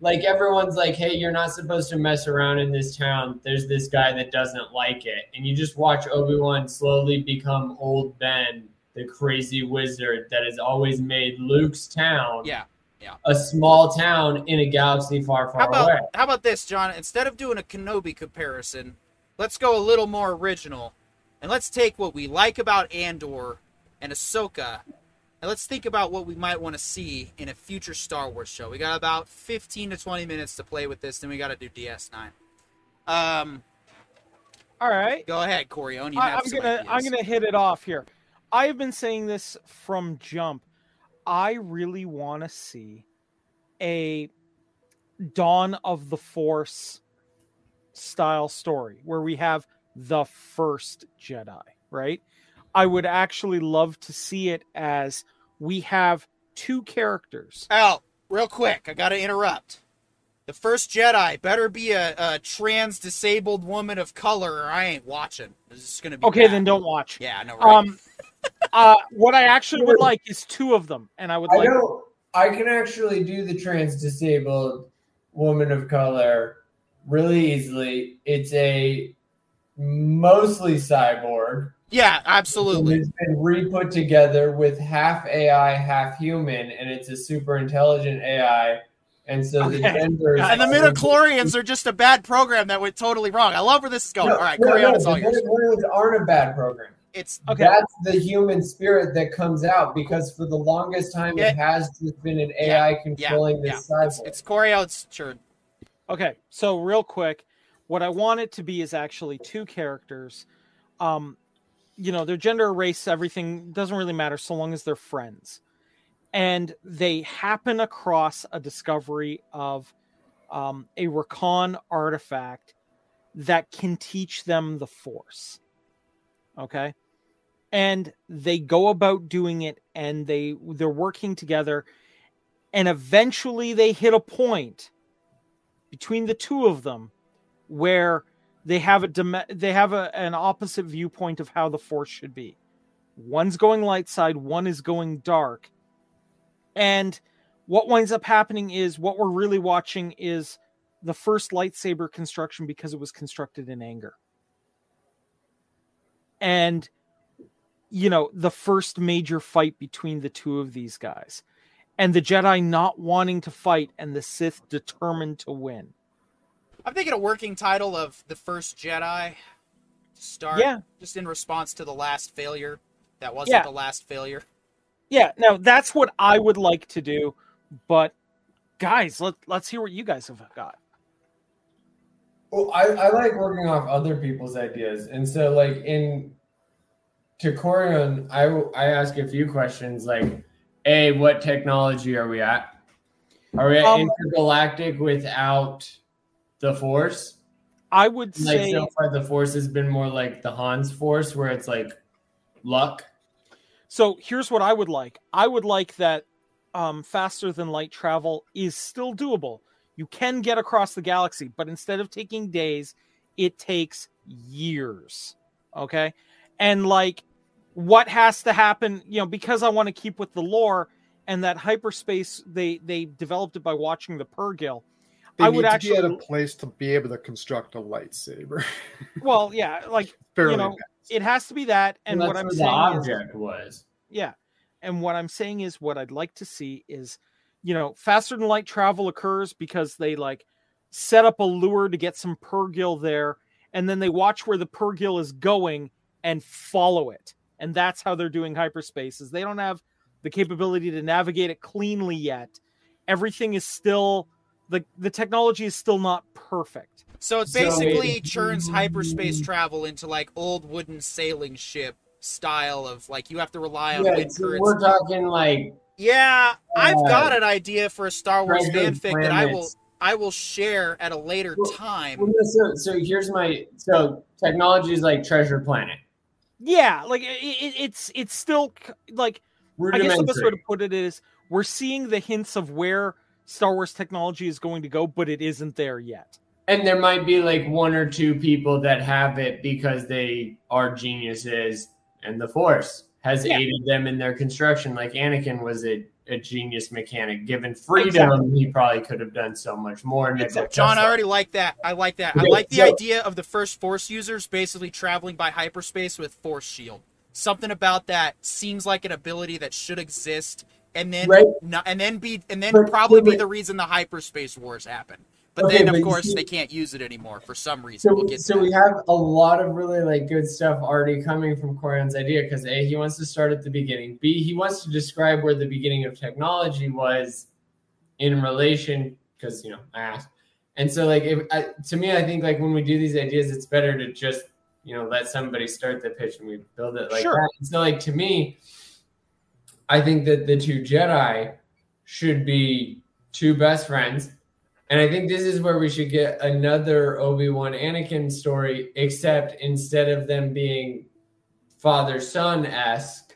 Like everyone's like, "Hey, you're not supposed to mess around in this town." There's this guy that doesn't like it, and you just watch Obi Wan slowly become old Ben, the crazy wizard that has always made Luke's town yeah. Yeah. a small town in a galaxy far, far How about away. how about this, John? Instead of doing a Kenobi comparison, let's go a little more original, and let's take what we like about Andor and Ahsoka, and let's think about what we might want to see in a future Star Wars show. We got about fifteen to twenty minutes to play with this, then we got to do DS9. Um, all right. go ahead, Corione. You I, I'm gonna I'm gonna hit it off here. I have been saying this from jump. I really want to see a Dawn of the Force style story where we have the first Jedi, right? I would actually love to see it as we have two characters. Al, real quick, I gotta interrupt. The first Jedi better be a, a trans disabled woman of color, or I ain't watching. This is gonna be Okay, bad. then don't watch. Yeah, no, right. Um, uh, what I actually would like is two of them, and I would I like don't. I can actually do the trans disabled woman of color really easily. It's a mostly cyborg. yeah, absolutely. it's been re-put together with half AI, half human, and it's a super intelligent AI. And so the Okay. gender is And the midichlorians are just a bad program that went totally wrong. I love where this is going. No, all right, no, Corione, no, it's all the yours. midichlorians aren't a bad program. It's Okay. That's the human spirit that comes out because for the longest time Yeah. it has just been an AI controlling yeah, this cyborg. it's Corey. It's sure. Okay, so real quick, what I want it to be is actually two characters. Um, you know, their gender, race, everything doesn't really matter so long as they're friends. And they happen across a discovery of um, a Rakan artifact that can teach them the Force. Okay, and they go about doing it, and they they're working together, and eventually they hit a point between the two of them where they have a they have a, an opposite viewpoint of how the force should be. One's going light side, one is going dark. And what winds up happening is what we're really watching is the first lightsaber construction because it was constructed in anger. And you know, the first major fight between the two of these guys. And the Jedi not wanting to fight and the Sith determined to win. I'm thinking a working title of The First Jedi to start. Yeah. Just in response to the last failure. That wasn't Yeah. the last failure. Yeah, now that's what I would like to do, but guys, let let's hear what you guys have got. Well, I, I like working off other people's ideas. And so, like, in to Corian, I, I ask a few questions like, A, what technology are we at? Are we at Um, intergalactic without the Force? I would Like, say so far, the Force has been more like the Han's Force, where it's like luck. So here's what I would like. I would like that um, faster than light travel is still doable. You can get across the galaxy, but instead of taking days, it takes years. Okay. And like what has to happen, you know, because I want to keep with the lore and that hyperspace, they they developed it by watching the Purrgil. They I need would to actually- be at a place to be able to construct a lightsaber. Well, yeah, like Fairly you know, it has to be that. And Well, what I'm where saying the is, object was. Yeah. And what I'm saying is what I'd like to see is, you know, faster than light travel occurs because they like set up a lure to get some Purrgil there, and then they watch where the Purrgil is going and follow it. And that's how they're doing hyperspace is they don't have the capability to navigate it cleanly yet. Everything is still the the technology is still not perfect. So it So basically it- churns hyperspace travel into like old wooden sailing ship style of like you have to rely on Yeah, wind currents. we're talking like Yeah, I've Uh, got an idea for a Star Wars treasure fanfic that I will. I will share at a later Well, time. Well, so, so here's my so technology is like treasure planet. Yeah, like it, it, it's it's still like I guess the best way to put it is we're seeing the hints of where Star Wars technology is going to go, but it isn't there yet. And there might be like one or two people that have it because they are geniuses and the Force has Yeah. aided them in their construction. Like Anakin was a, a genius mechanic. Given freedom, Exactly. he probably could have done so much more. John, I already like that. I like that. I like the so- idea of the first Force users basically traveling by hyperspace with Force Shield. Something about that seems like an ability that should exist, and then Right. not, and then be and then But- probably but- be the reason the hyperspace wars happen. But Okay, then, of you course, see- they can't use it anymore for some reason. So, we'll get so we have a lot of really like good stuff already coming from Corian's idea because a he wants to start at the beginning. B he wants to describe where the beginning of technology was in relation because you know I asked, and so like if I, to me I think like when we do these ideas it's better to just you know let somebody start the pitch and we build it like Sure. that. And so like to me, I think that the two Jedi should be two best friends. And I think this is where we should get another Obi Wan Anakin story, except instead of them being father son esque,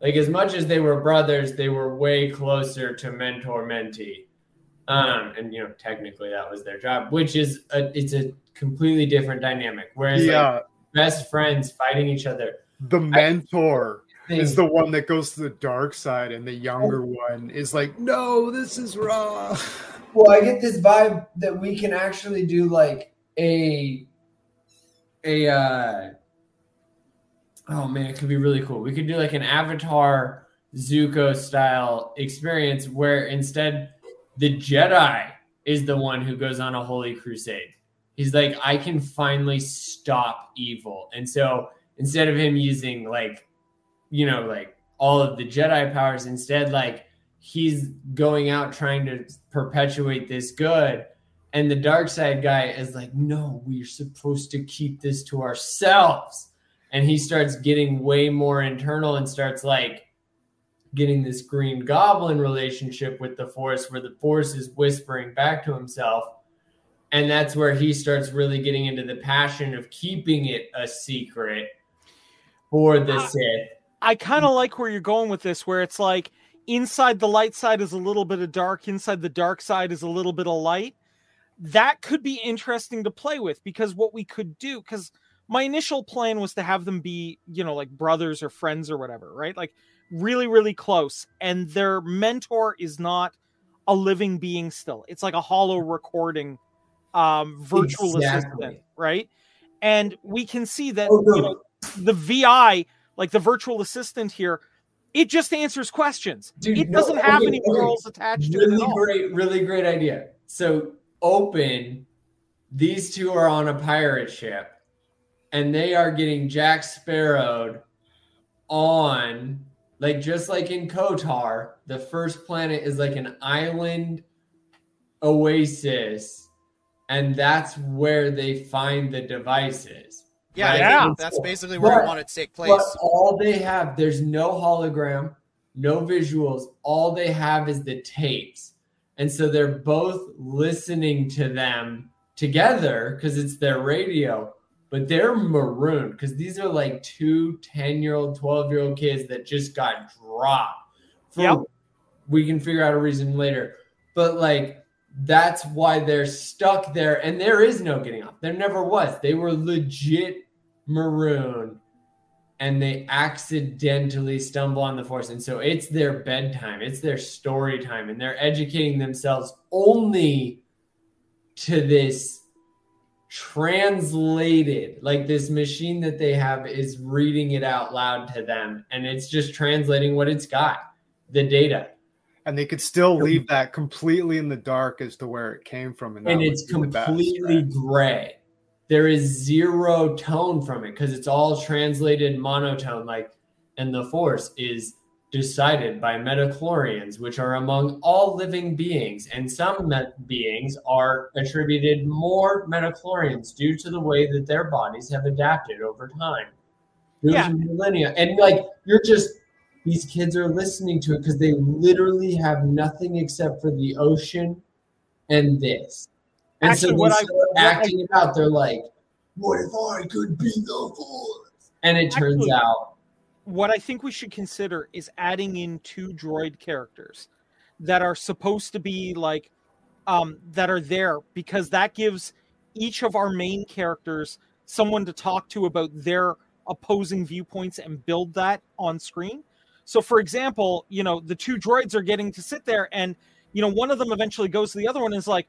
like as much as they were brothers, they were way closer to mentor mentee. Um, and you know, technically that was their job, which is a, it's a completely different dynamic. Whereas yeah, like best friends fighting each other, the mentor thing- is the one that goes to the dark side, and the younger one is like, "No, this is wrong." Well, I get this vibe that we can actually do like a a uh oh man, it could be really cool. We could do like an Avatar Zuko style experience where instead the Jedi is the one who goes on a holy crusade. He's like, I can finally stop evil. And so instead of him using like, you know, like all of the Jedi powers, instead, like he's going out trying to perpetuate this good. And the dark side guy is like, no, we're supposed to keep this to ourselves. And he starts getting way more internal and starts like getting this green goblin relationship with the force where the force is whispering back to himself. And that's where he starts really getting into the passion of keeping it a secret for the Ah. Sith. I kind of like where you're going with this, where it's like inside the light side is a little bit of dark, inside the dark side is a little bit of light. that could be interesting to play with because what we could do because my initial plan was to have them be you know like brothers or friends or whatever right like really really close and their mentor is not a living being still it's like a hollow recording um virtual Exactly. assistant right and we can see that Oh, no. you know the vi like the virtual assistant here it just answers questions Dude, it doesn't have okay, any okay. morals attached to it really at great, really great idea. So open, these two are on a pirate ship, and they are getting Jack Sparrowed on like just like in KOTOR, the first planet is like an island oasis, and that's where they find the devices. Yeah, I Yeah. that's basically where I But- want it to take place. But all they have, there's no hologram, no visuals. All they have is the tapes. And so they're both listening to them together because it's their radio, but they're marooned because these are like two 10 year old, 12 year old kids that just got dropped. For, Yep. We can figure out a reason later. But like, that's why they're stuck there. And there is no getting off. There never was. They were legit maroon and they accidentally stumble on the force. And so it's their bedtime. It's their story time. And they're educating themselves only to this translated like this machine that they have is reading it out loud to them. And it's just translating what it's got the data. And they could still leave that completely in the dark as to where it came from, and, and it's completely gray. There is zero tone from it because it's all translated monotone. Like, and the force is decided by midichlorians, which are among all living beings, and some met- beings are attributed more midichlorians due to the way that their bodies have adapted over time, Yeah. millennia. And like, you're just these kids are listening to it because they literally have nothing except for the ocean and this. And Actually, so what I- acting it out. They're like, "What if I could be the force?" And it turns Actually- out, what I think we should consider is adding in two droid characters that are supposed to be like um that are there because that gives each of our main characters someone to talk to about their opposing viewpoints and build that on screen. So for example, you know, the two droids are getting to sit there and you know, one of them eventually goes to the other one and is like,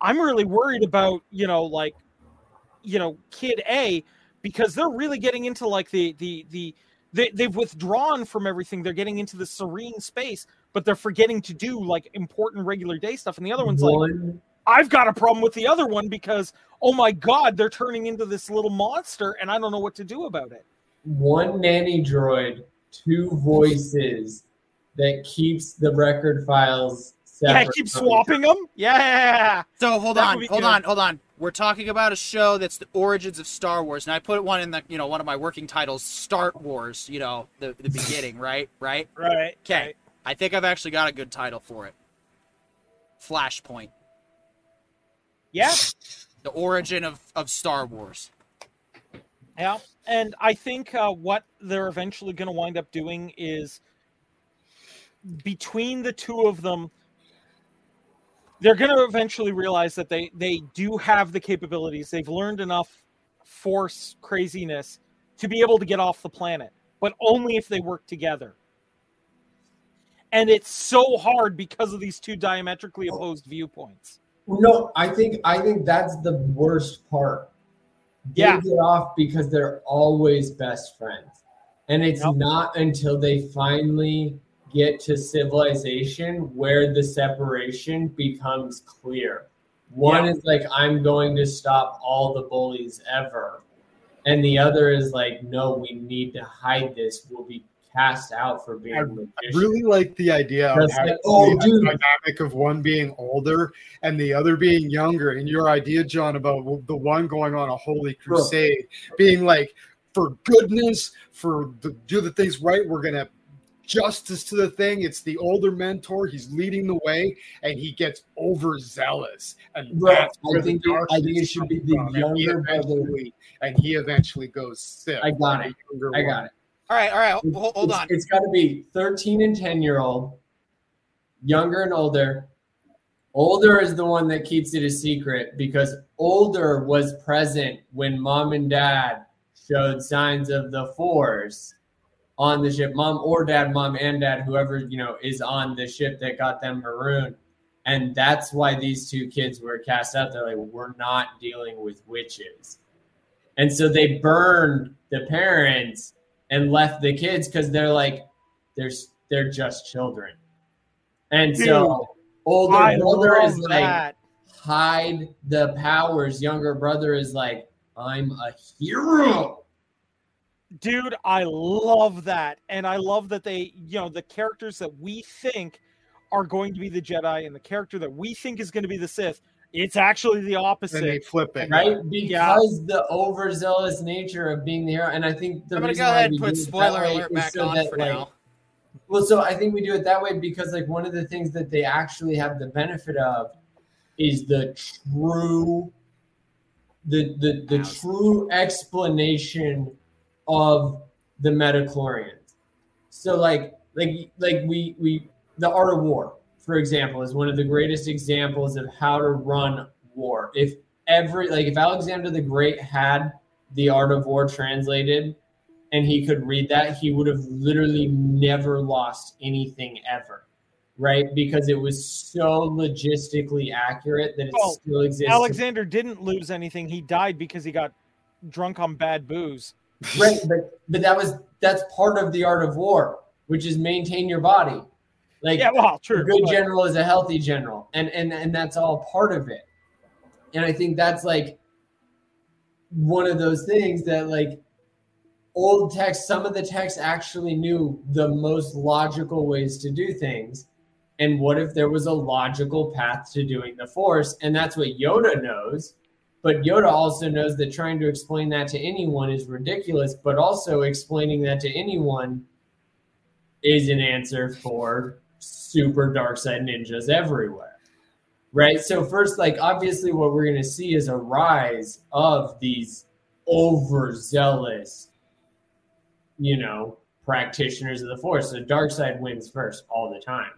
I'm really worried about, you know, like you know, kid A because they're really getting into like the the the they, they've withdrawn from everything. They're getting into the serene space, but they're forgetting to do like important regular day stuff. And the other one's like, I've got a problem with the other one because oh my god, they're turning into this little monster, and I don't know what to do about it. one nanny droid, two voices that keeps the record files separate. yeah, keep swapping them. Yeah, So hold That on, hold good. on, hold on. We're talking about a show that's the origins of Star Wars, and I put one in the, you know, one of my working titles, Start Wars. You know, the the beginning, right? Right. right. Okay. I think I've actually got a good title for it. Flashpoint: Yeah, The origin of of Star Wars. Yeah, and I think uh, what they're eventually going to wind up doing is between the two of them, they're going to eventually realize that they they do have the capabilities. They've learned enough force craziness to be able to get off the planet, but only if they work together. And it's so hard because of these two diametrically opposed viewpoints. No, I think I think that's the worst part. They Yeah. get off because they're always best friends. And it's Yep. not until they finally get to civilization where the separation becomes clear. One Yeah. is like, I'm going to stop all the bullies ever. And the other is like, no, we need to hide this. We'll be cast out for being I magicians. really like the idea of like, oh, the dude. dynamic of one being older and the other being younger. And your idea, John, about the one going on a holy crusade, being like, for goodness, for the, do the things right, we're gonna justice to the thing. It's the older mentor. He's leading the way, and he gets overzealous, and Right. that's I where think the it- I think it darkness should be comes the from, and he younger brother. eventually- And he eventually goes sick. I got it. younger I one. got it. All right, all right. Hold, hold It's- on. It's got to be 13 and 10 year old, younger and older, Older is the one that keeps it a secret because older was present when mom and dad showed signs of the force on the ship. Mom or dad, mom and dad, whoever you know is on the ship that got them marooned. And that's why these two kids were cast out. They're like, we're not dealing with witches. And so they burned the parents and left the kids because they're like, they're, they're just children. And Dude, so older I brother is like, that. hide the powers. Younger brother is like, I'm a hero. Dude, I love that. And I love that they, you know, the characters that we think are going to be the Jedi and the character that we think is going to be the Sith, it's actually the And they opposite. flip it. Right? Because the overzealous nature of being the hero. And I think the I'm gonna go ahead and put do it that spoiler alert back so on that, for like, now. Well, so I think we do it that way because like one of the things that they actually have the benefit of is the true the the, the true explanation of the midichlorians. So like like like we we the art of war, for example, is one of the greatest examples of how to run war. If every like if Alexander the Great had the art of war translated and he could read that, he would have literally never lost anything ever. Right? Because it was so logistically accurate that it Well, still exists. Alexander didn't lose anything. He died because he got drunk on bad booze. Right, but but that was that's part of the art of war, which is maintain your body. Like Yeah, well, a true. good but- general is a healthy general, and and and that's all part of it. And I think that's like one of those things that like old text. Some of the texts actually knew the most logical ways to do things. And what if there was a logical path to doing the force? And that's what Yoda knows. But Yoda also knows that trying to explain that to anyone is ridiculous, but also explaining that to anyone is an answer for super dark side ninjas everywhere. Right? So first like obviously what we're going to see is a rise of these overzealous you know practitioners of the force. The dark side wins first all the time.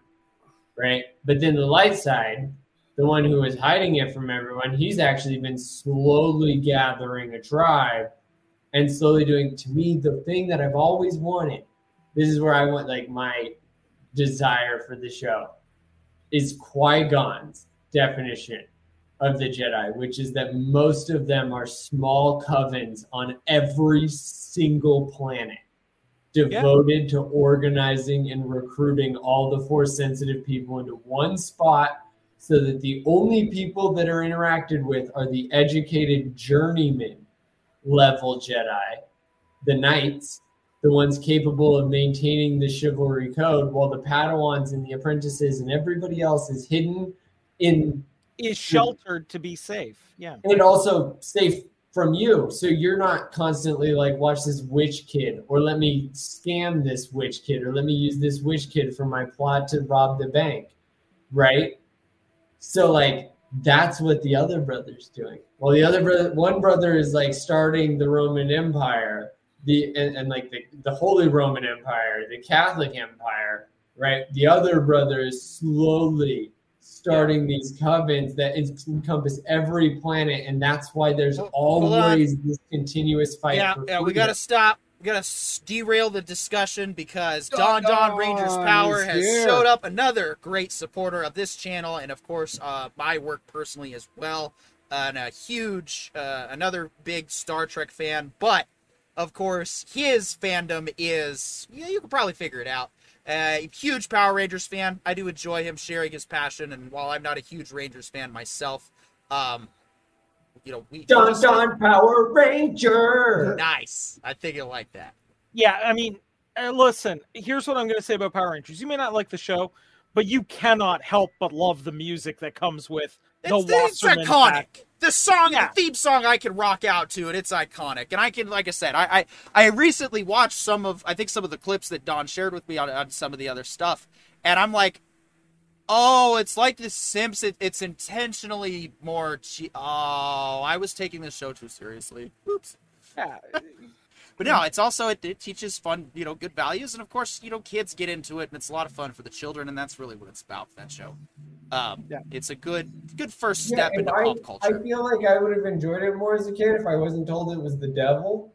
Right? But then the light side the one who is hiding it from everyone, he's actually been slowly gathering a tribe and slowly doing to me the thing that I've always wanted. This is where I want like my desire for the show is Qui Gon's definition of the Jedi, which is that most of them are small covens on every single planet devoted to organizing and recruiting all the force sensitive people into one spot so that the only people that are interacted with are the educated journeyman level Jedi, the knights, the ones capable of maintaining the chivalry code, while the Padawans and the apprentices and everybody else is hidden in is sheltered to be safe. Yeah. and also safe from you. So you're not constantly like, watch this witch kid, or let me scam this witch kid, or let me use this witch kid for my plot to rob the bank. Right? So like that's what the other brother's doing. Well, the other brother, one brother is like starting the Roman Empire, the and, and like the, the Holy Roman Empire, the Catholic Empire, right? The other brother is slowly starting these covens that en- encompass every planet, and that's why there's Hold- hold on. always this continuous fight. Yeah, yeah, we gotta stop. We gotta derail the discussion because Don Don Don Rangers Power has here. showed up, another great supporter of this channel, and of course, uh, my work personally as well. Uh, and a huge, uh, another big Star Trek fan, but of course, his fandom is yeah, you can probably figure it out. Uh, huge Power Rangers fan. I do enjoy him sharing his passion, and while I'm not a huge Rangers fan myself, um, you know, we Don Don Power Ranger. Nice. I think you'll like that. Yeah, I mean, uh, listen, here's what I'm going to say about Power Rangers. You may not like the show, but you cannot help but love the music that comes with the It's, it's iconic. pack. The song, Yeah. the theme song, I can rock out to, and it's iconic. And I can, like I said, I I, I recently watched some of, I think some of the clips that Don shared with me on, on some of the other stuff, and I'm like, oh, it's like The Sims. It, it's intentionally more. Che- oh, I was taking this show too seriously. Oops. Yeah, But no, it's also it, it teaches fun, you know, good values, and of course, you know, kids get into it, and it's a lot of fun for the children, and that's really what it's about. That show. Um, Yeah. It's a good good first step and into I, pop culture. I feel like I would have enjoyed it more as a kid if I wasn't told it was the devil.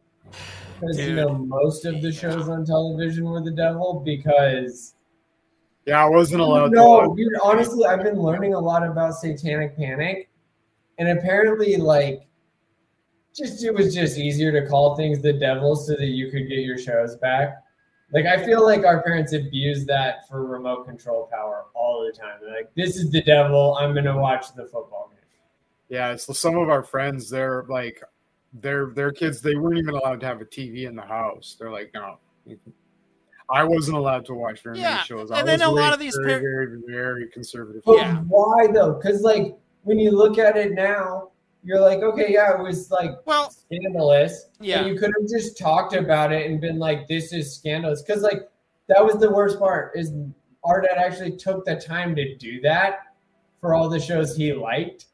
Because you know most of the shows on television were the devil. Because Yeah, I wasn't allowed no, dude. Honestly, I've been learning a lot about Satanic Panic, and apparently, like, just it was just easier to call things the devil so that you could get your shows back. Like, I feel like our parents abuse that for remote control power all the time. They're like, this is the devil. I'm gonna watch the football game. Yeah, so some of our friends, they're like, their their kids, they weren't even allowed to have a TV in the house. They're like, no. I wasn't allowed to watch very Yeah, many shows. I and then was a lot of these very, par- very, very conservative. But Yeah. why though? Because like when you look at it now, you're like, okay, yeah, it was like Well, scandalous. Yeah. And you could have just talked about it and been like, this is scandalous. Because like that was the worst part is our dad actually took the time to do that for all the shows he liked.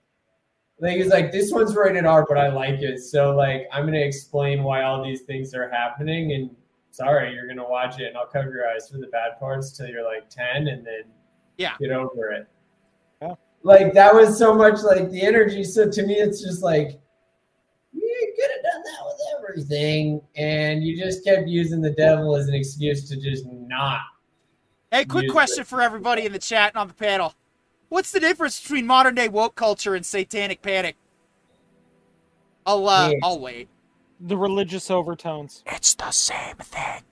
Like he's like, this one's rated R, but I like it. So like I'm gonna explain why all these things are happening and sorry, you're gonna watch it and I'll cover your eyes for the bad parts till you're like 10 and then Yeah. get over it. Yeah. Like that was so much like the energy. So to me it's just like you could have done that with everything, and you just kept using the devil as an excuse to just not. hey, quick question it. for everybody in the chat and on the panel. What's the difference between modern day woke culture and satanic panic? I'll uh, Yeah. I'll wait. The religious overtones. It's the same thing.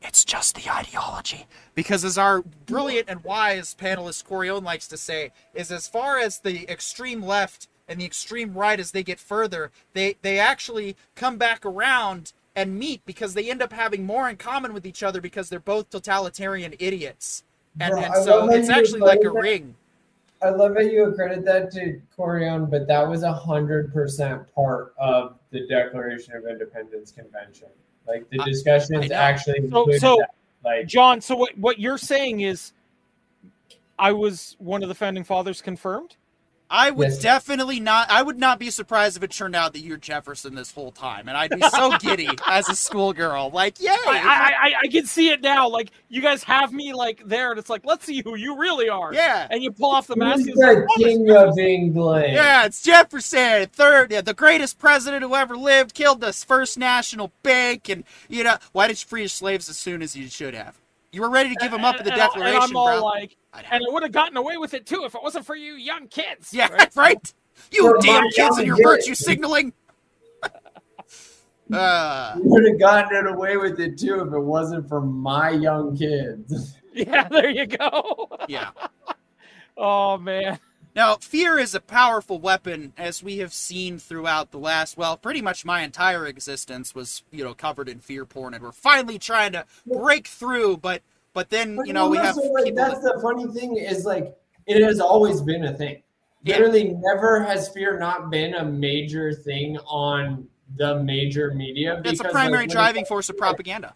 It's just the ideology. Because as our brilliant and wise panelist Corione likes to say, is as far as the extreme left and the extreme right as they get further, they they actually come back around and meet because they end up having more in common with each other because they're both totalitarian idiots. And, Bro, and so it's actually like a that. ring. I love how you accredit that to Corion, but that was a hundred percent part of the Declaration of Independence Convention. Like the I- I discussions actually So- included so- that. Like John, so what what you're saying is I was one of the founding fathers confirmed? I would Yes. definitely not. I would not be surprised if it turned out that you're Jefferson this whole time, and I'd be so giddy as a schoolgirl. Like, yay! I, I, I, I can see it now. Like you guys have me like there, and it's like, let's see who you really are. yeah, And you pull off the mask. who's and it's like, the "Oh, king of England? yeah. It's Jefferson, third, yeah, the greatest president who ever lived. Killed the first national bank, and you know why did you free your slaves as soon as you should have? You were ready to give him up at the And- and- Declaration, And I'm all bro. like, and I would have gotten away with it too if it wasn't for you young kids. yeah, right? right. You For damn kids and your young virtue signaling. uh, You would have gotten it away with it too if it wasn't for my young kids. Yeah, there you go. yeah. oh man. Now, fear is a powerful weapon, as we have seen throughout the last, well, pretty much my entire existence was, you know, covered in fear porn, and we're finally trying to break through. But, but then, But you know, we have like, that's that- the funny thing is like it has always been a thing. Yeah. Literally, never has fear not been a major thing on the major media. It's a primary like, driving force of propaganda.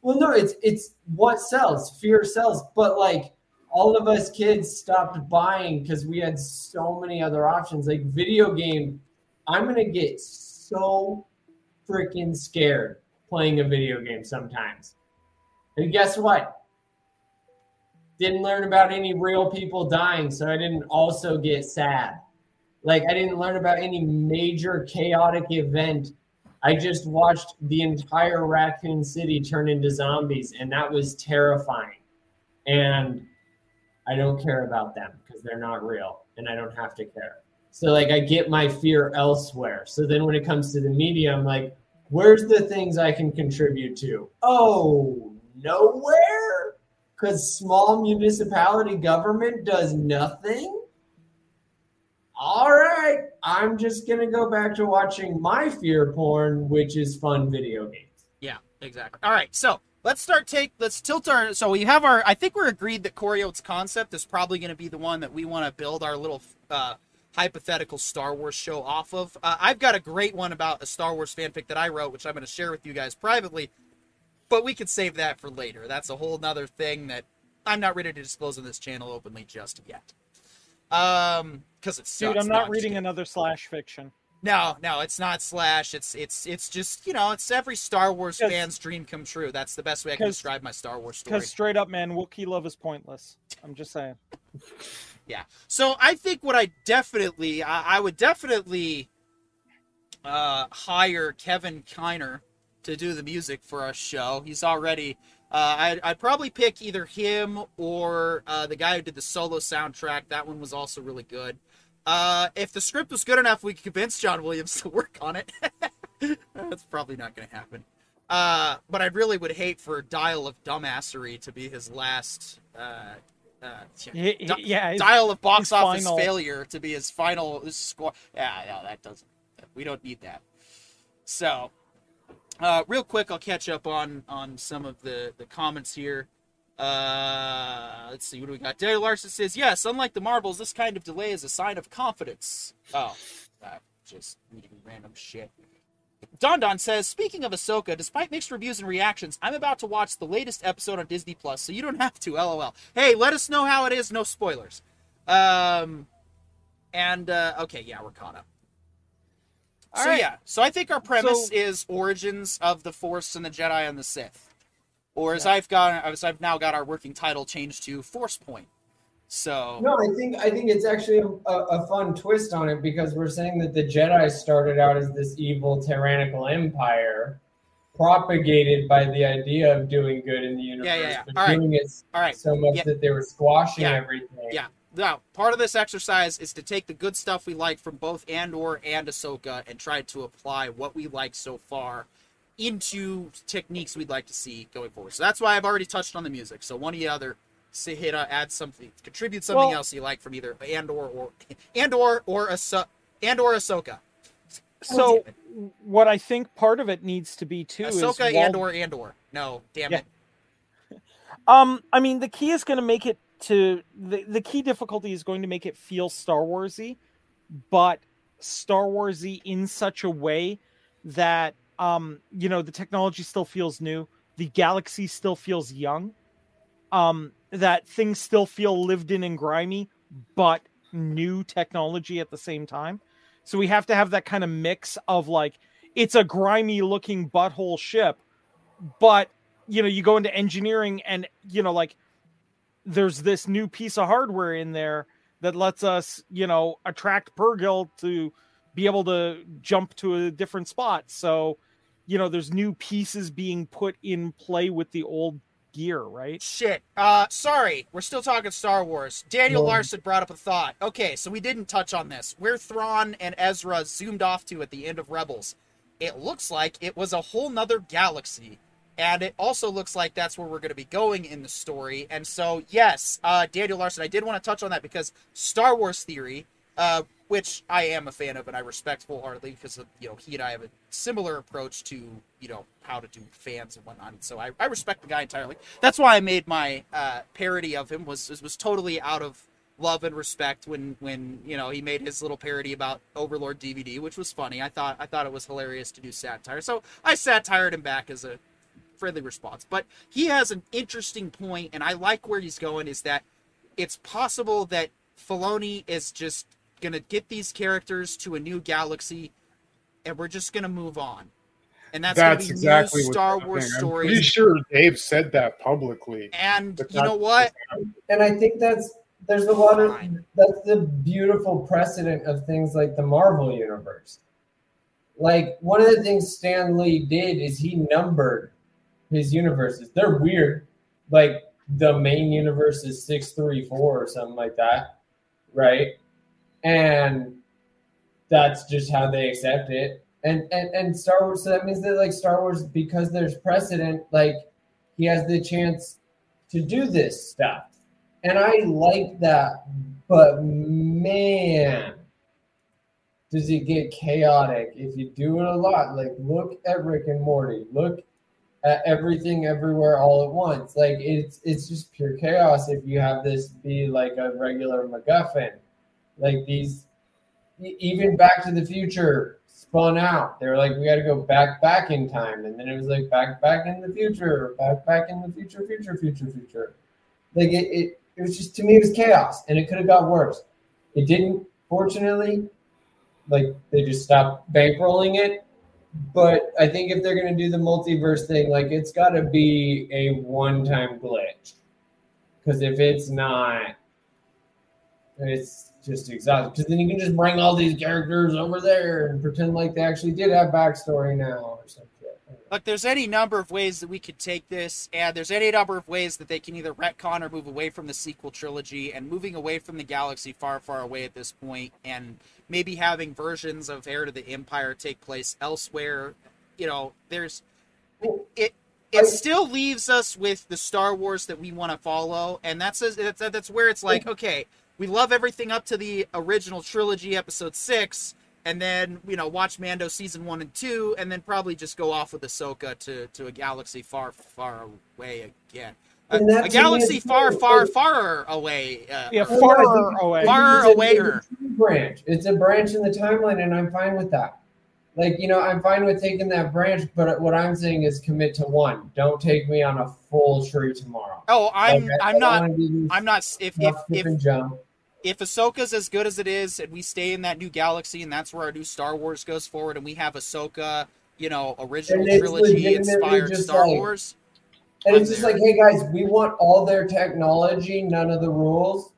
Well, no, it's it's what sells. Fear sells, but like all of us kids stopped buying because we had so many other options. Like video game, I'm gonna get so freaking scared playing a video game sometimes. And guess what? Didn't learn about any real people dying, so I didn't also get sad. Like I didn't learn about any major chaotic event I just watched the entire Raccoon City turn into zombies, and that was terrifying. And I don't care about them because they're not real, and I don't have to care. So, like, I get my fear elsewhere. So then, when it comes to the media, I'm like, where's the things I can contribute to? Oh, nowhere? Because small municipality government does nothing? All right, I'm just gonna go back to watching my fear porn, which is fun video games. Yeah, exactly. All right, so let's start take let's tilt our so we have our I think we're agreed that Coriote's concept is probably going to be the one that we want to build our little uh, hypothetical Star Wars show off of. Uh, I've got a great one about a Star Wars fanfic that I wrote, which I'm going to share with you guys privately, but we could save that for later. That's a whole nother thing that I'm not ready to disclose on this channel openly just yet. Um, because it's Dude, I'm not reading another slash fiction. No, no, it's not slash. It's it's it's just you know it's every Star Wars fan's dream come true. That's the best way I can describe my Star Wars story. Because straight up, man, Wookiee love is pointless. I'm just saying. Yeah. So I think what I definitely, I, I would definitely uh, hire Kevin Kiner to do the music for our show. He's already. Uh, I'd, I'd probably pick either him or uh, the guy who did the solo soundtrack. That one was also really good. Uh, if the script was good enough, we could convince John Williams to work on it. That's probably not going to happen. Uh, but I really would hate for Dial of Dumbassery to be his last. Uh, uh, He- he- Di- yeah, his- dial of box office final- failure to be his final score. Yeah, no, that doesn't. We don't need that. So, uh, real quick, I'll catch up on on some of the the comments here. Uh, let's see, what do we got? Daniel Larson says, "Yes, unlike the marbles, this kind of delay is a sign of confidence." Oh, that just reading random shit. Don Don says, speaking of Ahsoka, despite mixed reviews and reactions, I'm about to watch the latest episode on Disney Plus, so you don't have to. LOL. Hey, let us know how it is. No spoilers. Um, and uh, okay, yeah, we're caught up. All so right. yeah, so I think our premise So- is origins of the Force and the Jedi and the Sith, or as Yeah. I've got, as I've now got our working title changed to Force Point. So No, I think I think it's actually a, a fun twist on it because we're saying that the Jedi started out as this evil tyrannical empire, propagated by the idea of doing good in the universe, Yeah, yeah, yeah. but All right. doing it all right, so much Yeah. that they were squashing Yeah. everything. Yeah. Now, part of this exercise is to take the good stuff we like from both Andor and Ahsoka and try to apply what we like so far into techniques we'd like to see going forward. So that's why I've already touched on the music. So one of you other say hit uh, add something, contribute something Well- else you like from either Andor or Andor or Ahso- Andor Ahsoka. So, what I think part of it needs to be too is Ahsoka while- Andor Andor. No, damn Yeah. it. Um, I mean, the key is going to make it to the the key difficulty is going to make it feel Star Warsy, but Star Warsy in such a way that um, you know, the technology still feels new, the galaxy still feels young, um, that things still feel lived in and grimy, but new technology at the same time. So we have to have that kind of mix of like it's a grimy looking butthole ship, but you know, you go into engineering and you know, like there's this new piece of hardware in there that lets us, you know, attract Purrgil to be able to jump to a different spot. So, you know, there's new pieces being put in play with the old gear, right? Shit. Uh, sorry. We're still talking Star Wars. Daniel Well- Larson brought up a thought. Okay, so we didn't touch on this. Where Thrawn and Ezra zoomed off to at the end of Rebels, it looks like it was a whole nother galaxy. And it also looks like that's where we're going to be going in the story. And so, yes, uh, Daniel Larson, I did want to touch on that because Star Wars theory, uh, which I am a fan of and I respect wholeheartedly because you know he and I have a similar approach to you know how to do fans and whatnot. And so I, I respect the guy entirely. That's why I made my uh, parody of him was was totally out of love and respect when when you know he made his little parody about Overlord DVD, which was funny. I thought I thought it was hilarious to do satire. So I satired him back as a friendly response. But he has an interesting point, and I like where he's going. Is that it's possible that Filoni is just gonna get these characters to a new galaxy, and we're just gonna move on. And that's, That's, gonna be exactly new Star Wars think. I'm stories. pretty sure Dave said that publicly. And But you know what? and I think that's there's a lot of that's the beautiful precedent of things like the Marvel universe. Like one of the things Stan Lee did is he numbered his universes. They're weird. Like the main universe is six three four or something like that, right? And that's just how they accept it. And and and Star Wars. So that means that like Star Wars, because there's precedent, like he has the chance to do this stuff. And I like that, but man, does it get chaotic if you do it a lot? Like, look at Rick and Morty. Look at everything everywhere all at once. Like, it's it's just pure chaos if you have this be like a regular MacGuffin. Like these, even Back to the Future spun out. They were like, we got to go back back in time, and then it was like back back in the future, back back in the future, future, future, future. Like it, it, it was just to me, it was chaos, and it could have got worse. It didn't. Fortunately, like they just stop bankrolling it. But I think if they're gonna do the multiverse thing, like it's got to be a one-time glitch. Because if it's not, it's just exhausting. Because then you can just bring all these characters over there and pretend like they actually did have backstory now or something. Look, there's any number of ways that we could take this, and there's any number of ways that they can either retcon or move away from the sequel trilogy, and moving away from the galaxy far, far away at this point, and maybe having versions of Heir to the Empire take place elsewhere. You know, there's it. It still leaves us with the Star Wars that we want to follow, and that's that's that's where it's like, okay, we love everything up to the original trilogy, Episode Six and then you know watch Mando season one and two, and then probably just go off with Ahsoka to to a galaxy far far away again. A, a galaxy far far like- far away. Uh, Yeah, or- far think- away. Far away it's a or- tree branch. It's a branch in the timeline, and I'm fine with that. Like you know, I'm fine with taking that branch, but what I'm saying is commit to one. Don't take me on a full tree tomorrow. oh, I'm Like, I- I I'm don't not wanna do this I'm not if if jump, skip, if jump. If Ahsoka's as good as it is, and we stay in that new galaxy, and that's where our new Star Wars goes forward, and we have Ahsoka, you know, original trilogy inspired Star like- Wars. And I'm it's just there. like, hey guys, we want all their technology, none of the rules.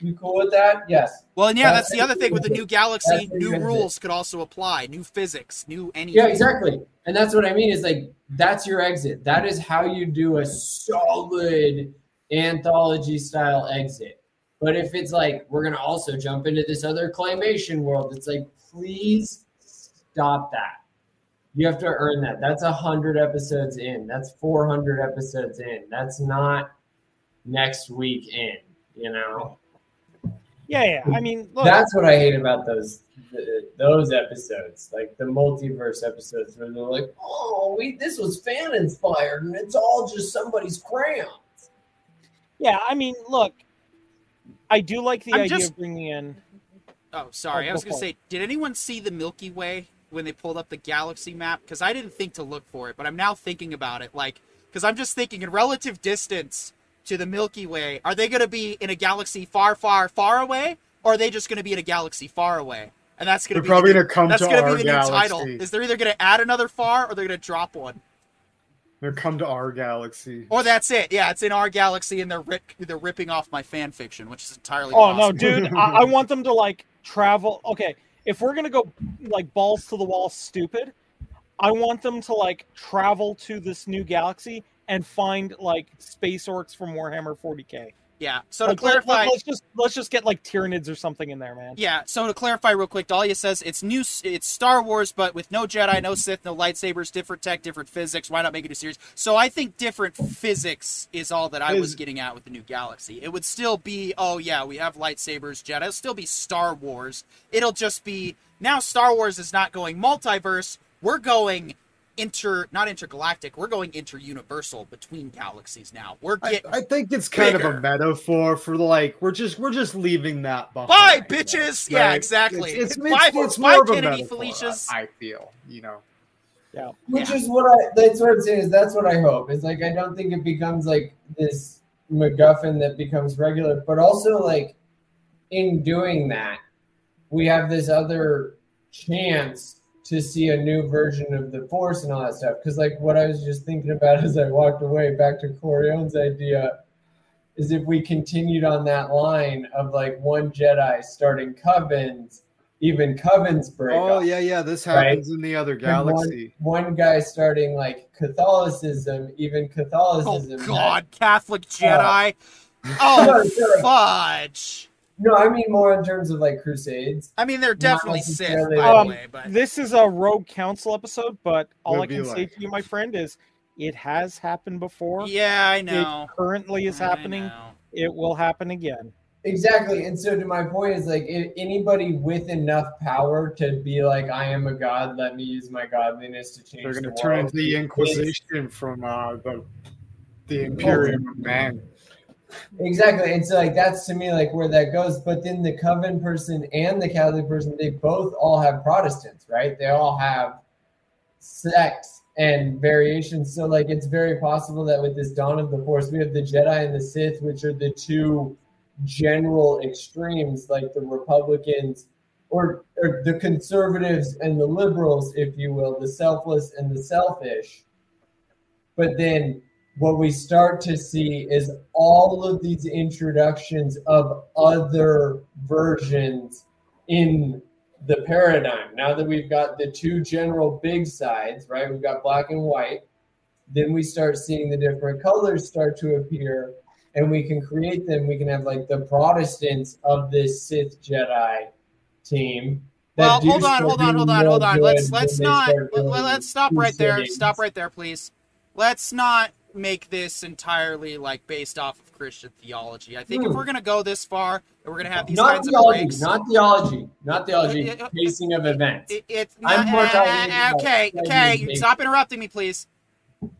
You cool with that? Yes. Well, and yeah, That's that's the other thing with the new galaxy. New rules could also apply. New physics, new anything. Yeah, exactly. And that's what I mean is like that's your exit. That is how you do a solid anthology style exit. But if it's like we're gonna also jump into this other claymation world, it's like please stop that. You have to earn that. That's a hundred episodes in. That's four hundred episodes in. That's not next week in. You know. Yeah, yeah. I mean, look, That's what I hate about those th- those episodes, like the multiverse episodes, where they're like, "Oh, we this was fan inspired, and it's all just somebody's crayons." yeah. I mean, look. I do like the I'm idea just- of bringing in. Oh, sorry. Oh, I was gonna say, did anyone see the Milky Way when they pulled up the galaxy map? Because I didn't think to look for it, but I'm now thinking about it. Like, because I'm just thinking in relative distance to the Milky Way, are they gonna be in a galaxy far, far, far away, or are they just gonna be in a galaxy far away? And that's gonna They're be probably gonna come that's to gonna our be the new title. galaxy. Is they're either gonna add another far or they're gonna drop one, They're come to our galaxy. or that's it. Yeah, it's in our galaxy, and they're rip, they're ripping off my fan fiction, which is entirely. Oh no, dude! I, I want them to like travel. Okay, if we're gonna go like balls to the wall, stupid, I want them to like travel to this new galaxy and find like space orcs from Warhammer 40k. Yeah. So Like, to let, us just let's just get like Tyranids or something in there, man. Yeah, so to clarify real quick, Dahlia says it's new, it's Star Wars, but with no Jedi, no Sith, no lightsabers, different tech, different physics. Why not make it a series? So I think different physics is all that I was getting at with the new galaxy. It would still be, oh yeah, we have lightsabers, Jedi. It'll still be Star Wars. It'll just be now Star Wars is not going multiverse. We're going inter, not intergalactic. We're going inter-universal between galaxies now. We're I, getting I think it's kind of a metaphor for the like we're just we're just leaving that behind. Bye, bitches! Yeah, exactly. It's, it's, Bye- it's, it's bye, more of a Kennedy metaphor, Felicias. I feel you know. Yeah which is what I. That's what I'm saying. Is that's what I hope. It's like I don't think it becomes like this MacGuffin that becomes regular, but also like in doing that, we have this other chance to see a new version of the Force and all that stuff. Because like what I was just thinking about as I walked away back to Corione's idea is if we continued on that line of like one Jedi starting covens, even covens break. Oh up. yeah, yeah. This Right? happens in the other galaxy. One, one guy starting like Catholicism, even Oh Catholicism. had- God, Catholic Jedi. Sorry, oh sorry. fudge. No, I mean more in terms of like Crusades. I mean, they're definitely Sith, necessarily by Um, the way, but This is a Rogue Council episode, but all Would I can be say like- to you, my friend, is it has happened before. yeah, I know. It currently is happening. It will happen again. Exactly. And so to my point is like if anybody with enough power to be like, I am a god, let me use my godliness to change They're going to world. turn into the Inquisition from uh, the the Imperium of Man. Exactly. And so like that's to me like where that goes. But then the coven person and the Catholic person, they both all have Protestants, right? They all have sects and variations. So like it's very possible that with this dawn of the force, we have the Jedi and the Sith, which are the two general extremes, like the Republicans or, or the conservatives and the liberals, if you will, the selfless and the selfish. But then what we start to see is all of these introductions of other versions in the paradigm. Now that we've got the two general big sides, right? We've got black and white. Then we start seeing the different colors start to appear, and we can create them. We can have like the Protestants of this Sith Jedi team. Well, hold on, hold on, hold on, hold on. Let's let's not let, let's stop right there. Stop right there, please. Let's not make this entirely like based off of Christian theology. I think hmm. if we're gonna go this far, and we're gonna have these not kinds theology, of breaks, not theology, not theology, it, it, pacing of events. It, it's not, uh, okay, okay. Stop interrupting me, please.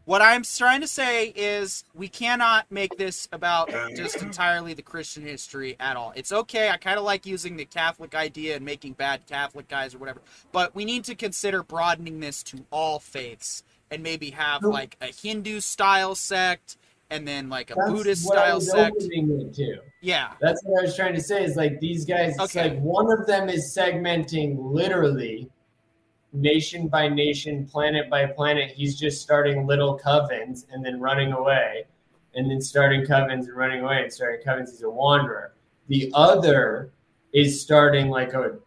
What I'm trying to say is we cannot make this about just entirely the Christian history at all. It's okay. I kind of like using the Catholic idea and making bad Catholic guys or whatever, but we need to consider broadening this to all faiths and maybe have like a Hindu style sect and then like a Buddhist style sect. Yeah. That's what I was trying to say is like these guys, okay. like one of them is segmenting literally nation by nation, planet by planet. He's just starting little covens and then running away, and then starting covens and running away and starting covens. He's a wanderer. The other is starting like a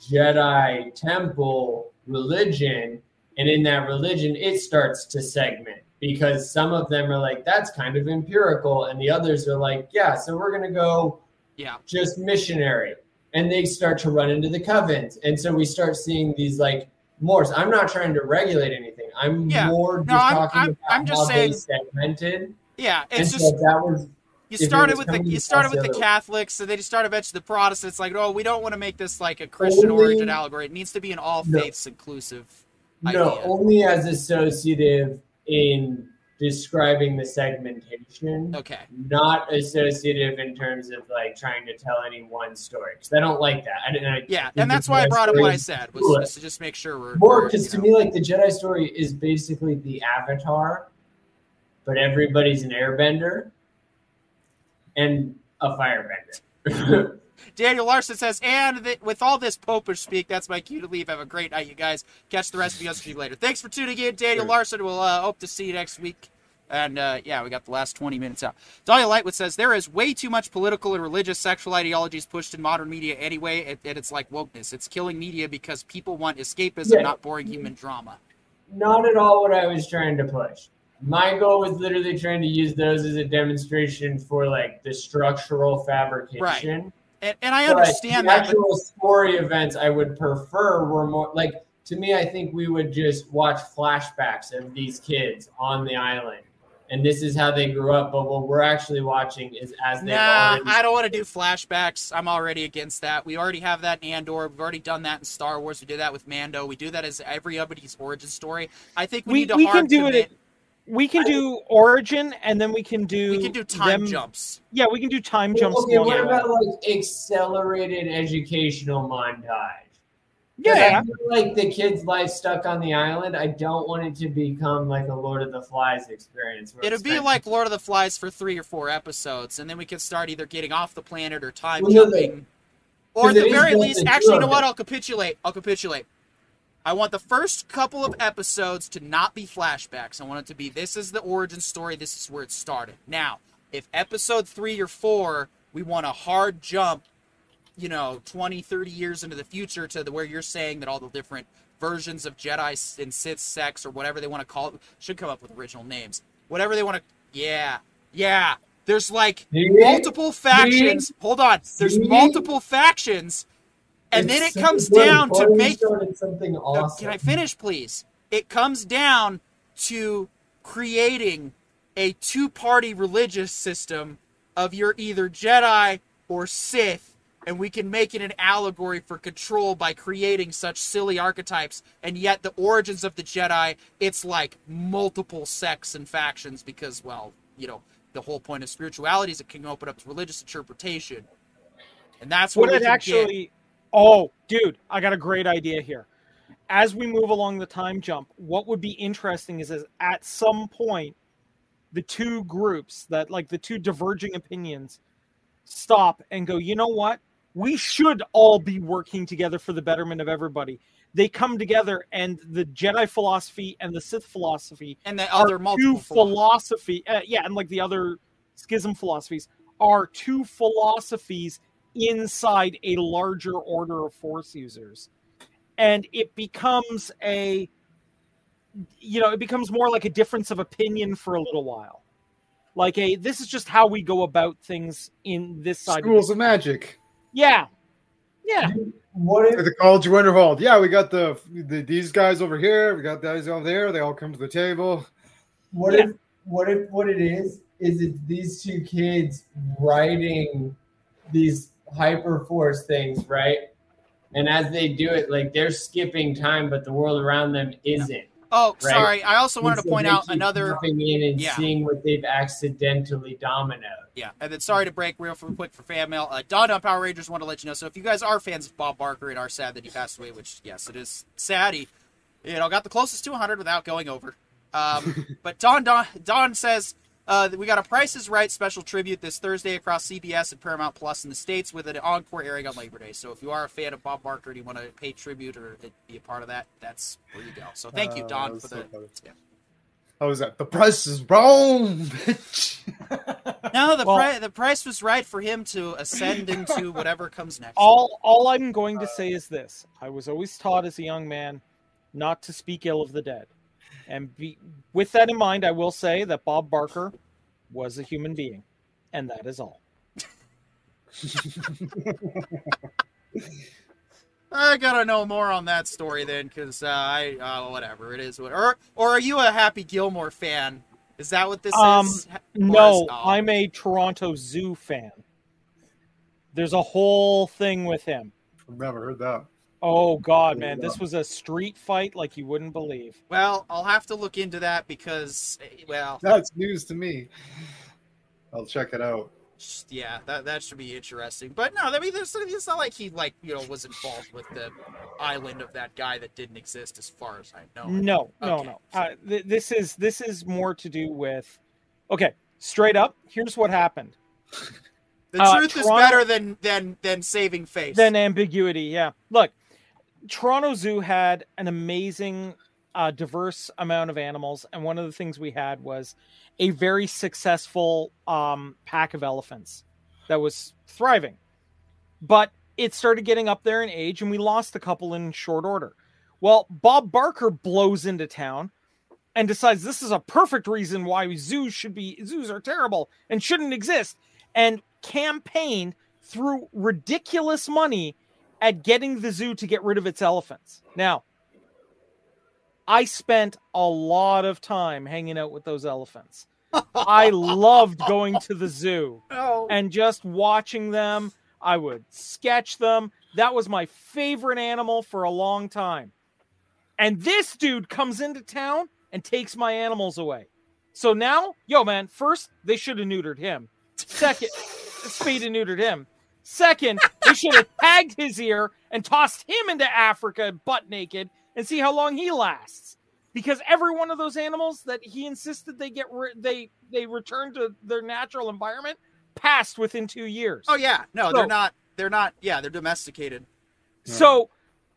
Jedi temple religion and in that religion, it starts to segment because some of them are like, that's kind of empirical. And the others are like, yeah, so we're going to go yeah, just missionary. And they start to run into the covens. And so we start seeing these like more. I'm not trying to regulate anything. I'm yeah. more just no, I'm, talking I'm, about I'm just how saying, they segmented. Yeah, it's and just so that was you started with the you started with the Catholics, so they just started eventually the Protestants. Like, oh, we don't want to make this like a Christian origin allegory. It needs to be an all faiths no. inclusive no, idea. only as associative in describing the segmentation. Okay. Not associative in terms of like trying to tell any one story because I don't like that. I, I, yeah, and that's why I brought up what I said was just to just make sure we're more because to me like the Jedi story is basically the Avatar, but everybody's an Airbender and a Firebender. Daniel Larson says, and th- with all this popish speak, that's my cue to leave. Have a great night, you guys. Catch the rest of the guys later. Thanks for tuning in, Daniel sure. Larson. We'll uh, hope to see you next week. And uh, yeah, we got the last 20 minutes out. Dahlia Lightwood says there is way too much political and religious sexual ideologies pushed in modern media anyway, and, and it's like wokeness. It's killing media because people want escapism, yeah. not boring human drama. Not at all what I was trying to push. My goal was literally trying to use those as a demonstration for like the structural fabrication. Right. And, and I understand but that. Actual but... story events I would prefer were more like to me. I think we would just watch flashbacks of these kids on the island, and this is how they grew up. But what we're actually watching is as they. Nah, already... I don't want to do flashbacks. I'm already against that. We already have that in Andor. We've already done that in Star Wars. We did that with Mando. We do that as everybody's origin story. I think we, we need to. We can do commit... it we can do origin and then we can do we can do time them, jumps. Yeah we can do time jumps okay what about like accelerated educational montage? Yeah. I feel like the kid's life stuck on the island. I don't want it to become like a lord of the flies experience it'll be like lord of the flies for three or four episodes and then we can start either getting off the planet or time well, jumping. Or at the very least actually you know what? I'll capitulate. I'll capitulate I want the first couple of episodes to not be flashbacks. I want it to be this is the origin story, this is where it started. Now, if episode three or four, we want a hard jump, you know, 20, 30 years into the future to the, where you're saying that all the different versions of Jedi and Sith sects or whatever they want to call it should come up with original names. Whatever they want to. Yeah. Yeah. There's like multiple factions. Hold on. There's multiple factions and then it comes down to make something awesome. Can I finish, please? It comes down to creating a two-party religious system of you're either Jedi or Sith, and we can make it an allegory for control by creating such silly archetypes. And yet, the origins of the Jedi, it's like multiple sects and factions because, well, you know, the whole point of spirituality is it can open up to religious interpretation, and that's what, what it actually. Get Oh, dude, I got a great idea here. As we move along the time jump, what would be interesting is, is at some point, the two groups that like the two diverging opinions stop and go, you know what? we should all be working together for the betterment of everybody. They come together, and the Jedi philosophy and the Sith philosophy And the other multiple two philosophy, uh, yeah, and like the other schism philosophies are two philosophies inside a larger order of Force users, and it becomes a, you know, it becomes more like a difference of opinion for a little while, like a this is just how we go about things in this side. Schools of of Magic. yeah, yeah, What if the College of Winterhold. Yeah, we got the, the these guys over here. We got guys over there. They all come to the table. What Yeah. if what if what it is is it these two kids writing these hyperforce things, right? And as they do it, like they're skipping time, but the world around them isn't. Oh, Right. sorry. I also wanted And to point out another. jumping in and Yeah. seeing what they've accidentally dominoed. Yeah, and then sorry to break real for quick for fan mail. Uh, Don on Power Rangers want to let you know. So if you guys are fans of Bob Barker and are sad that he passed away, which yes, it is sad. He, you know, got the closest to 100 without going over. Um, but Don Don Don says uh, we got a Price is Right special tribute this Thursday across CBS and Paramount Plus in the states with an encore airing on Labor Day. So if you are a fan of Bob Barker and you want to pay tribute or be a part of that, that's where you go. So thank you, Uh, Don, that's for so the. funny. yeah. How was that? The price is wrong, bitch. No, the Well- pri- the price was right for him to ascend into whatever comes next. all all I'm going to say is this: I was always taught as a young man not to speak ill of the dead, and be, with that in mind, I will say that Bob Barker was a human being, and that is all. I gotta know more on that story then, because uh, I uh, whatever it is. What, or or are you a Happy Gilmore fan? Is that what this Um, is? No, is- oh. I'm a Toronto Zoo fan. There's a whole thing with him. I've never heard that. Oh God, man, this was a street fight like you wouldn't believe. Well, I'll have to look into that because, eh, well, That's news to me. I'll check it out. yeah, that that should be interesting. But no, I mean, there's, it's not like he like you know was involved with the island of that guy that didn't exist, as far as I know. No, no, Okay. no. Uh, th- this is this is more to do with. Okay, straight up. Here's what happened. The Uh, truth is better than than than saving face. Than ambiguity. Yeah. Look, Toronto Zoo had an amazing, uh, diverse amount of animals, and one of the things we had was a very successful um, pack of elephants that was thriving. But it started getting up there in age, and we lost a couple in short order. Well, Bob Barker blows into town and decides this is a perfect reason why zoos should be zoos are terrible and shouldn't exist, and campaigned through ridiculous money at getting the zoo to get rid of its elephants. Now, I spent a lot of time hanging out with those elephants. I loved going to the zoo no. Oh. and just watching them. I would sketch them. That was my favorite animal for a long time. And this dude comes into town and takes my animals away. So now, yo, man, first, they should have neutered him. Second, spayed and neutered him. Second, they should have tagged his ear and tossed him into Africa butt naked and see how long he lasts. Because every one of those animals that he insisted they get re- they they return to their natural environment passed within two years. Oh yeah, no, So- they're not. They're not. Yeah, they're domesticated. So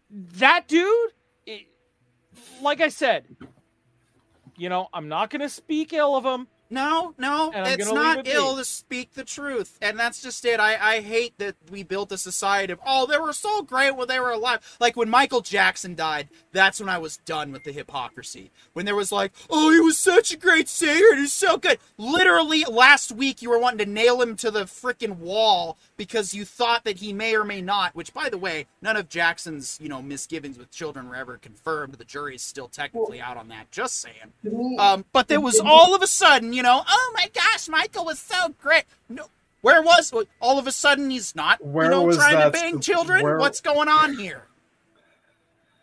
that dude, it- like I said, you know, I'm not going to speak ill of him. No, no, And it's not ill to speak the truth, and that's just it. I, I hate that we built a society of oh they were so great when they were alive. Like when Michael Jackson died, that's when I was done with the hypocrisy. When there was like oh he was such a great singer, he's so good. Literally last week you were wanting to nail him to the freaking wall because you thought that he may or may not. Which by the way, none of Jackson's you know misgivings with children were ever confirmed. The jury's still technically out on that. Just saying. Um, but there was all of a sudden, you know, oh my gosh, Michael was so great. No, where was all of a sudden he's not, Where you know, was trying to bang children? where- What's going on here?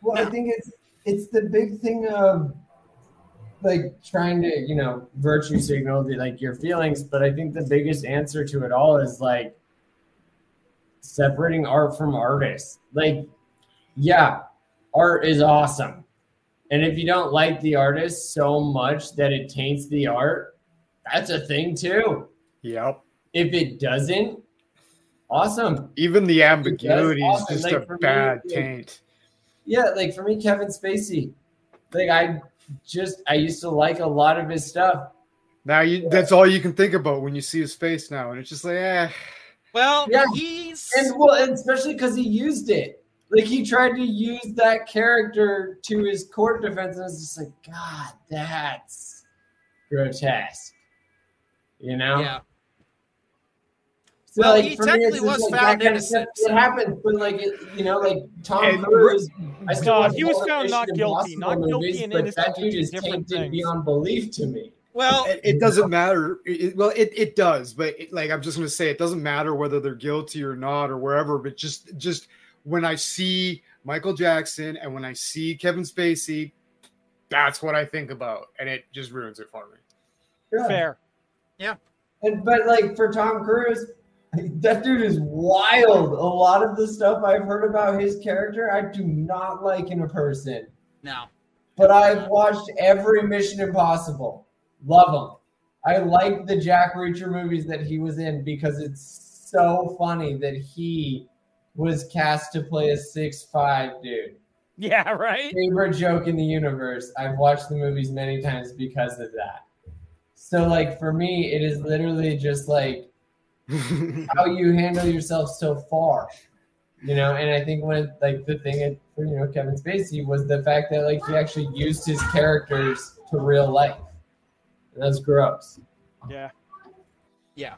Well, I think it's it's the big thing of like trying to you know virtue signal the, like your feelings, but I think the biggest answer to it all is like separating art from artists. Like, yeah, art is awesome, and if you don't like the artist so much that it taints the art, that's a thing too. Yep. If it doesn't, awesome. Even the ambiguity is awesome. just Like, a me, bad like- taint. Yeah, like for me, Kevin Spacey. Like I just I used to like a lot of his stuff. Now you that's all you can think about when you see his face now, and it's just like, eh. Well, Yeah. he's And well, and especially because he used it. Like he tried to use that character to his court defense, and it's just like, God, that's grotesque. You know? yeah. So, Well, like, he for me, technically was like, found that kind of stuff innocent, that so- happens, but like it, you know, like Tom And- Cruise. I still No, he was found not guilty. Not guilty movies, and but innocent That are dude two is different tainted things. beyond belief to me. Well, it, it doesn't matter. It, well, it, it does, but it, like I'm just gonna say, it doesn't matter whether they're guilty or not or wherever. But just just when I see Michael Jackson and when I see Kevin Spacey, that's what I think about, and it just ruins it for me. Yeah. Fair. Yeah. And but like for Tom Cruise, that dude is wild. A lot of the stuff I've heard about his character, I do not like in a person. no. But I've watched every Mission Impossible. Love him. I like the Jack Reacher movies that he was in because it's so funny that he was cast to play a six five dude. Yeah, right? Favorite joke in the universe. I've watched the movies many times because of that. So like for me, it is literally just like how you handle yourself so far you know and i think when like the thing for you know kevin spacey was the fact that like he actually used his characters to real life and that's gross Yeah. Yeah.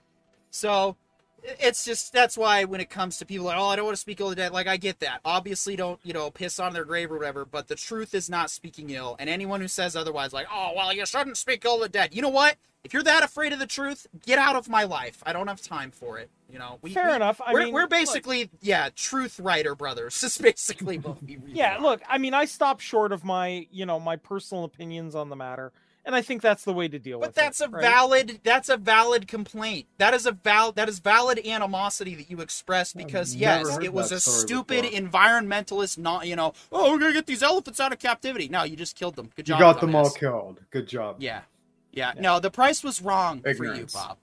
So it's just that's why when it comes to people like, oh, I don't want to speak ill of the dead, like I get that. Obviously, don't you know piss on their grave or whatever. But the truth is not speaking ill, and anyone who says otherwise, like, oh, well, you shouldn't speak ill of the dead. You know what? If you're that afraid of the truth, get out of my life. I don't have time for it. You know, we, Fair we- enough. I we're, mean, we're look- basically yeah, truth writer brothers. Just basically what we really Yeah, are. look, I mean, I stop short of my, you know, my personal opinions on the matter, and I think that's the way to deal But with it. But that's a right? valid that's a valid complaint. That is a val that is valid animosity that you expressed because yes, it was a stupid before. environmentalist not you know, oh we're gonna get these elephants out of captivity. No, you just killed them. Good you job. got them all killed. Good job. Yeah. yeah. Yeah. No, the price was wrong Ignorance. for you, Bob.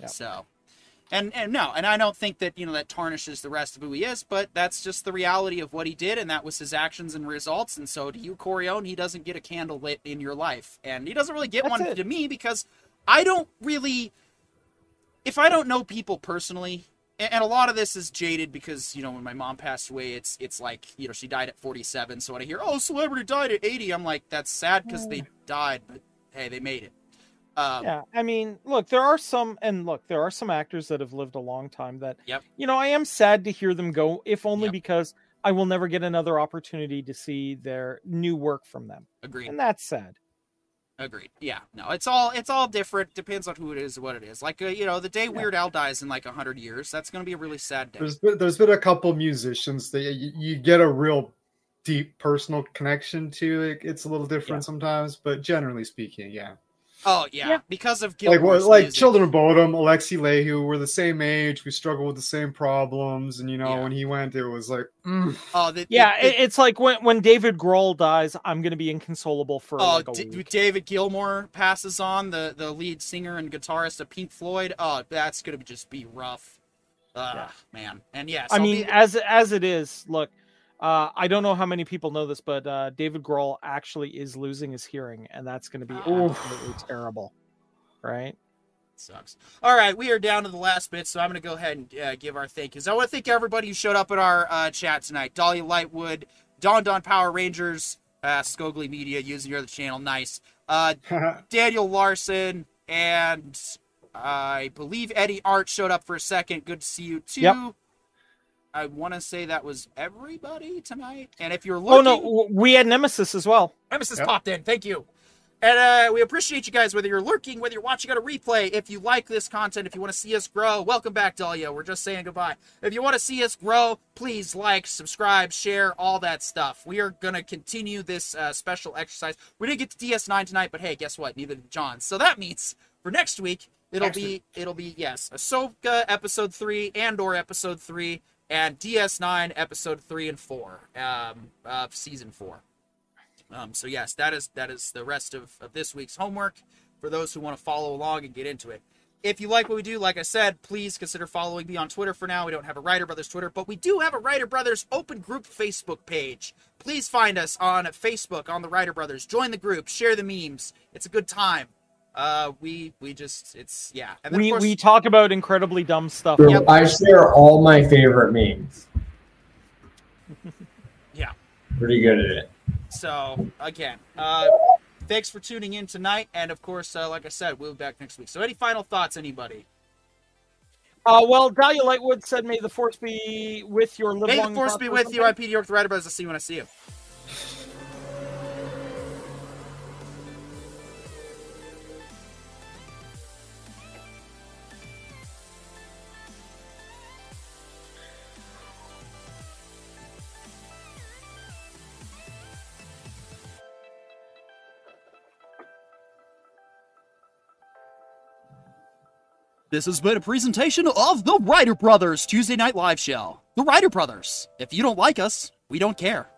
Yep. So and and no, and I don't think that you know that tarnishes the rest of who he is, but that's just the reality of what he did, and that was his actions and results. And so to you, Corione, he doesn't get a candle lit in your life, and he doesn't really get That's one it. to me because I don't really, if I don't know people personally, and, and a lot of this is jaded because you know when my mom passed away, it's it's like you know she died at 47, so when I hear oh celebrity died at 80, I'm like that's sad because mm. they died, but hey, they made it. Um, Yeah, I mean, look, there are some, and look, there are some actors that have lived a long time that, Yep. you know, I am sad to hear them go, if only Yep. because I will never get another opportunity to see their new work from them, Agreed. and that's sad. Agreed. Yeah. No, it's all it's all different. Depends on who it is, what it is. Like uh, you know, the day Weird Al dies in like hundred years, that's gonna be a really sad day. There's been, there's been a couple musicians that you, you get a real deep personal connection to. It, it's a little different sometimes, but generally speaking, yeah. Oh yeah, Yeah. because of like Gilmore's what, like music. Children of Bodom, Alexi Laiho were the same age. We struggled with the same problems, and you know Yeah. when he went, it was like, mm. Oh, the, the- Yeah, the- it, it's like when when David Grohl dies, I'm going to be inconsolable for Oh, like a D- week. David Gilmour passes on the the lead singer and guitarist of Pink Floyd. Oh, that's gonna just be rough. Ah, Yeah. man. And yes, I I'll mean, be- as as it is, look, uh, I don't know how many people know this, but uh, David Grohl actually is losing his hearing, and that's going to be absolutely terrible, right? sucks. All right, we are down to the last bit, so I'm going to go ahead and uh, give our thank yous. I want to thank everybody who showed up at our uh, chat tonight. Dahlia Lightwood, Don Don Power Rangers, uh, Scogly Media using your other channel, nice. Uh, Daniel Larson, and I believe Eddie Art showed up for a second. Good to see you too. Yep. I want to say that was everybody tonight. And if you're looking, Oh no, we had Nemesis as well. Nemesis Yep. popped in. Thank you. And uh, we appreciate you guys, whether you're lurking, whether you're watching on a replay. If you like this content, if you want to see us grow, welcome back, Dahlia. We're just saying goodbye. If you want to see us grow, please like, subscribe, share, all that stuff. We are going to continue this uh, special exercise. We didn't get to DS9 tonight, but hey, guess what? Neither did John. So that means for next week, it'll Next be it'll be yes, Ahsoka episode three Andor episode three, and DS9 episode three and four um, of season four. Um, so yes, that is that is the rest of, of this week's homework for those who want to follow along and get into it. if you like what we do, like I said, please consider following me on Twitter for now. We don't have a Writer Brothers Twitter, but we do have a Writer Brothers open group Facebook page. Please find us on Facebook on the Writer Brothers. Join the group, share the memes. It's a good time. Uh, we we just it's yeah. And we course, we talk about incredibly dumb stuff. Yep. I share all my favorite memes. yeah. Pretty good at it. So again, uh, thanks for tuning in tonight, and of course, uh, like I said, we'll be back next week. So, any final thoughts, anybody? Uh, well, Dahlia Lightwood said, "May the force be with your live May the force be with you." I'm Peter York, the writer, but I'll see you when I see you. This has been a presentation of the Writer Brothers Tuesday Night Live Show. The Writer Brothers. If you don't like us, we don't care.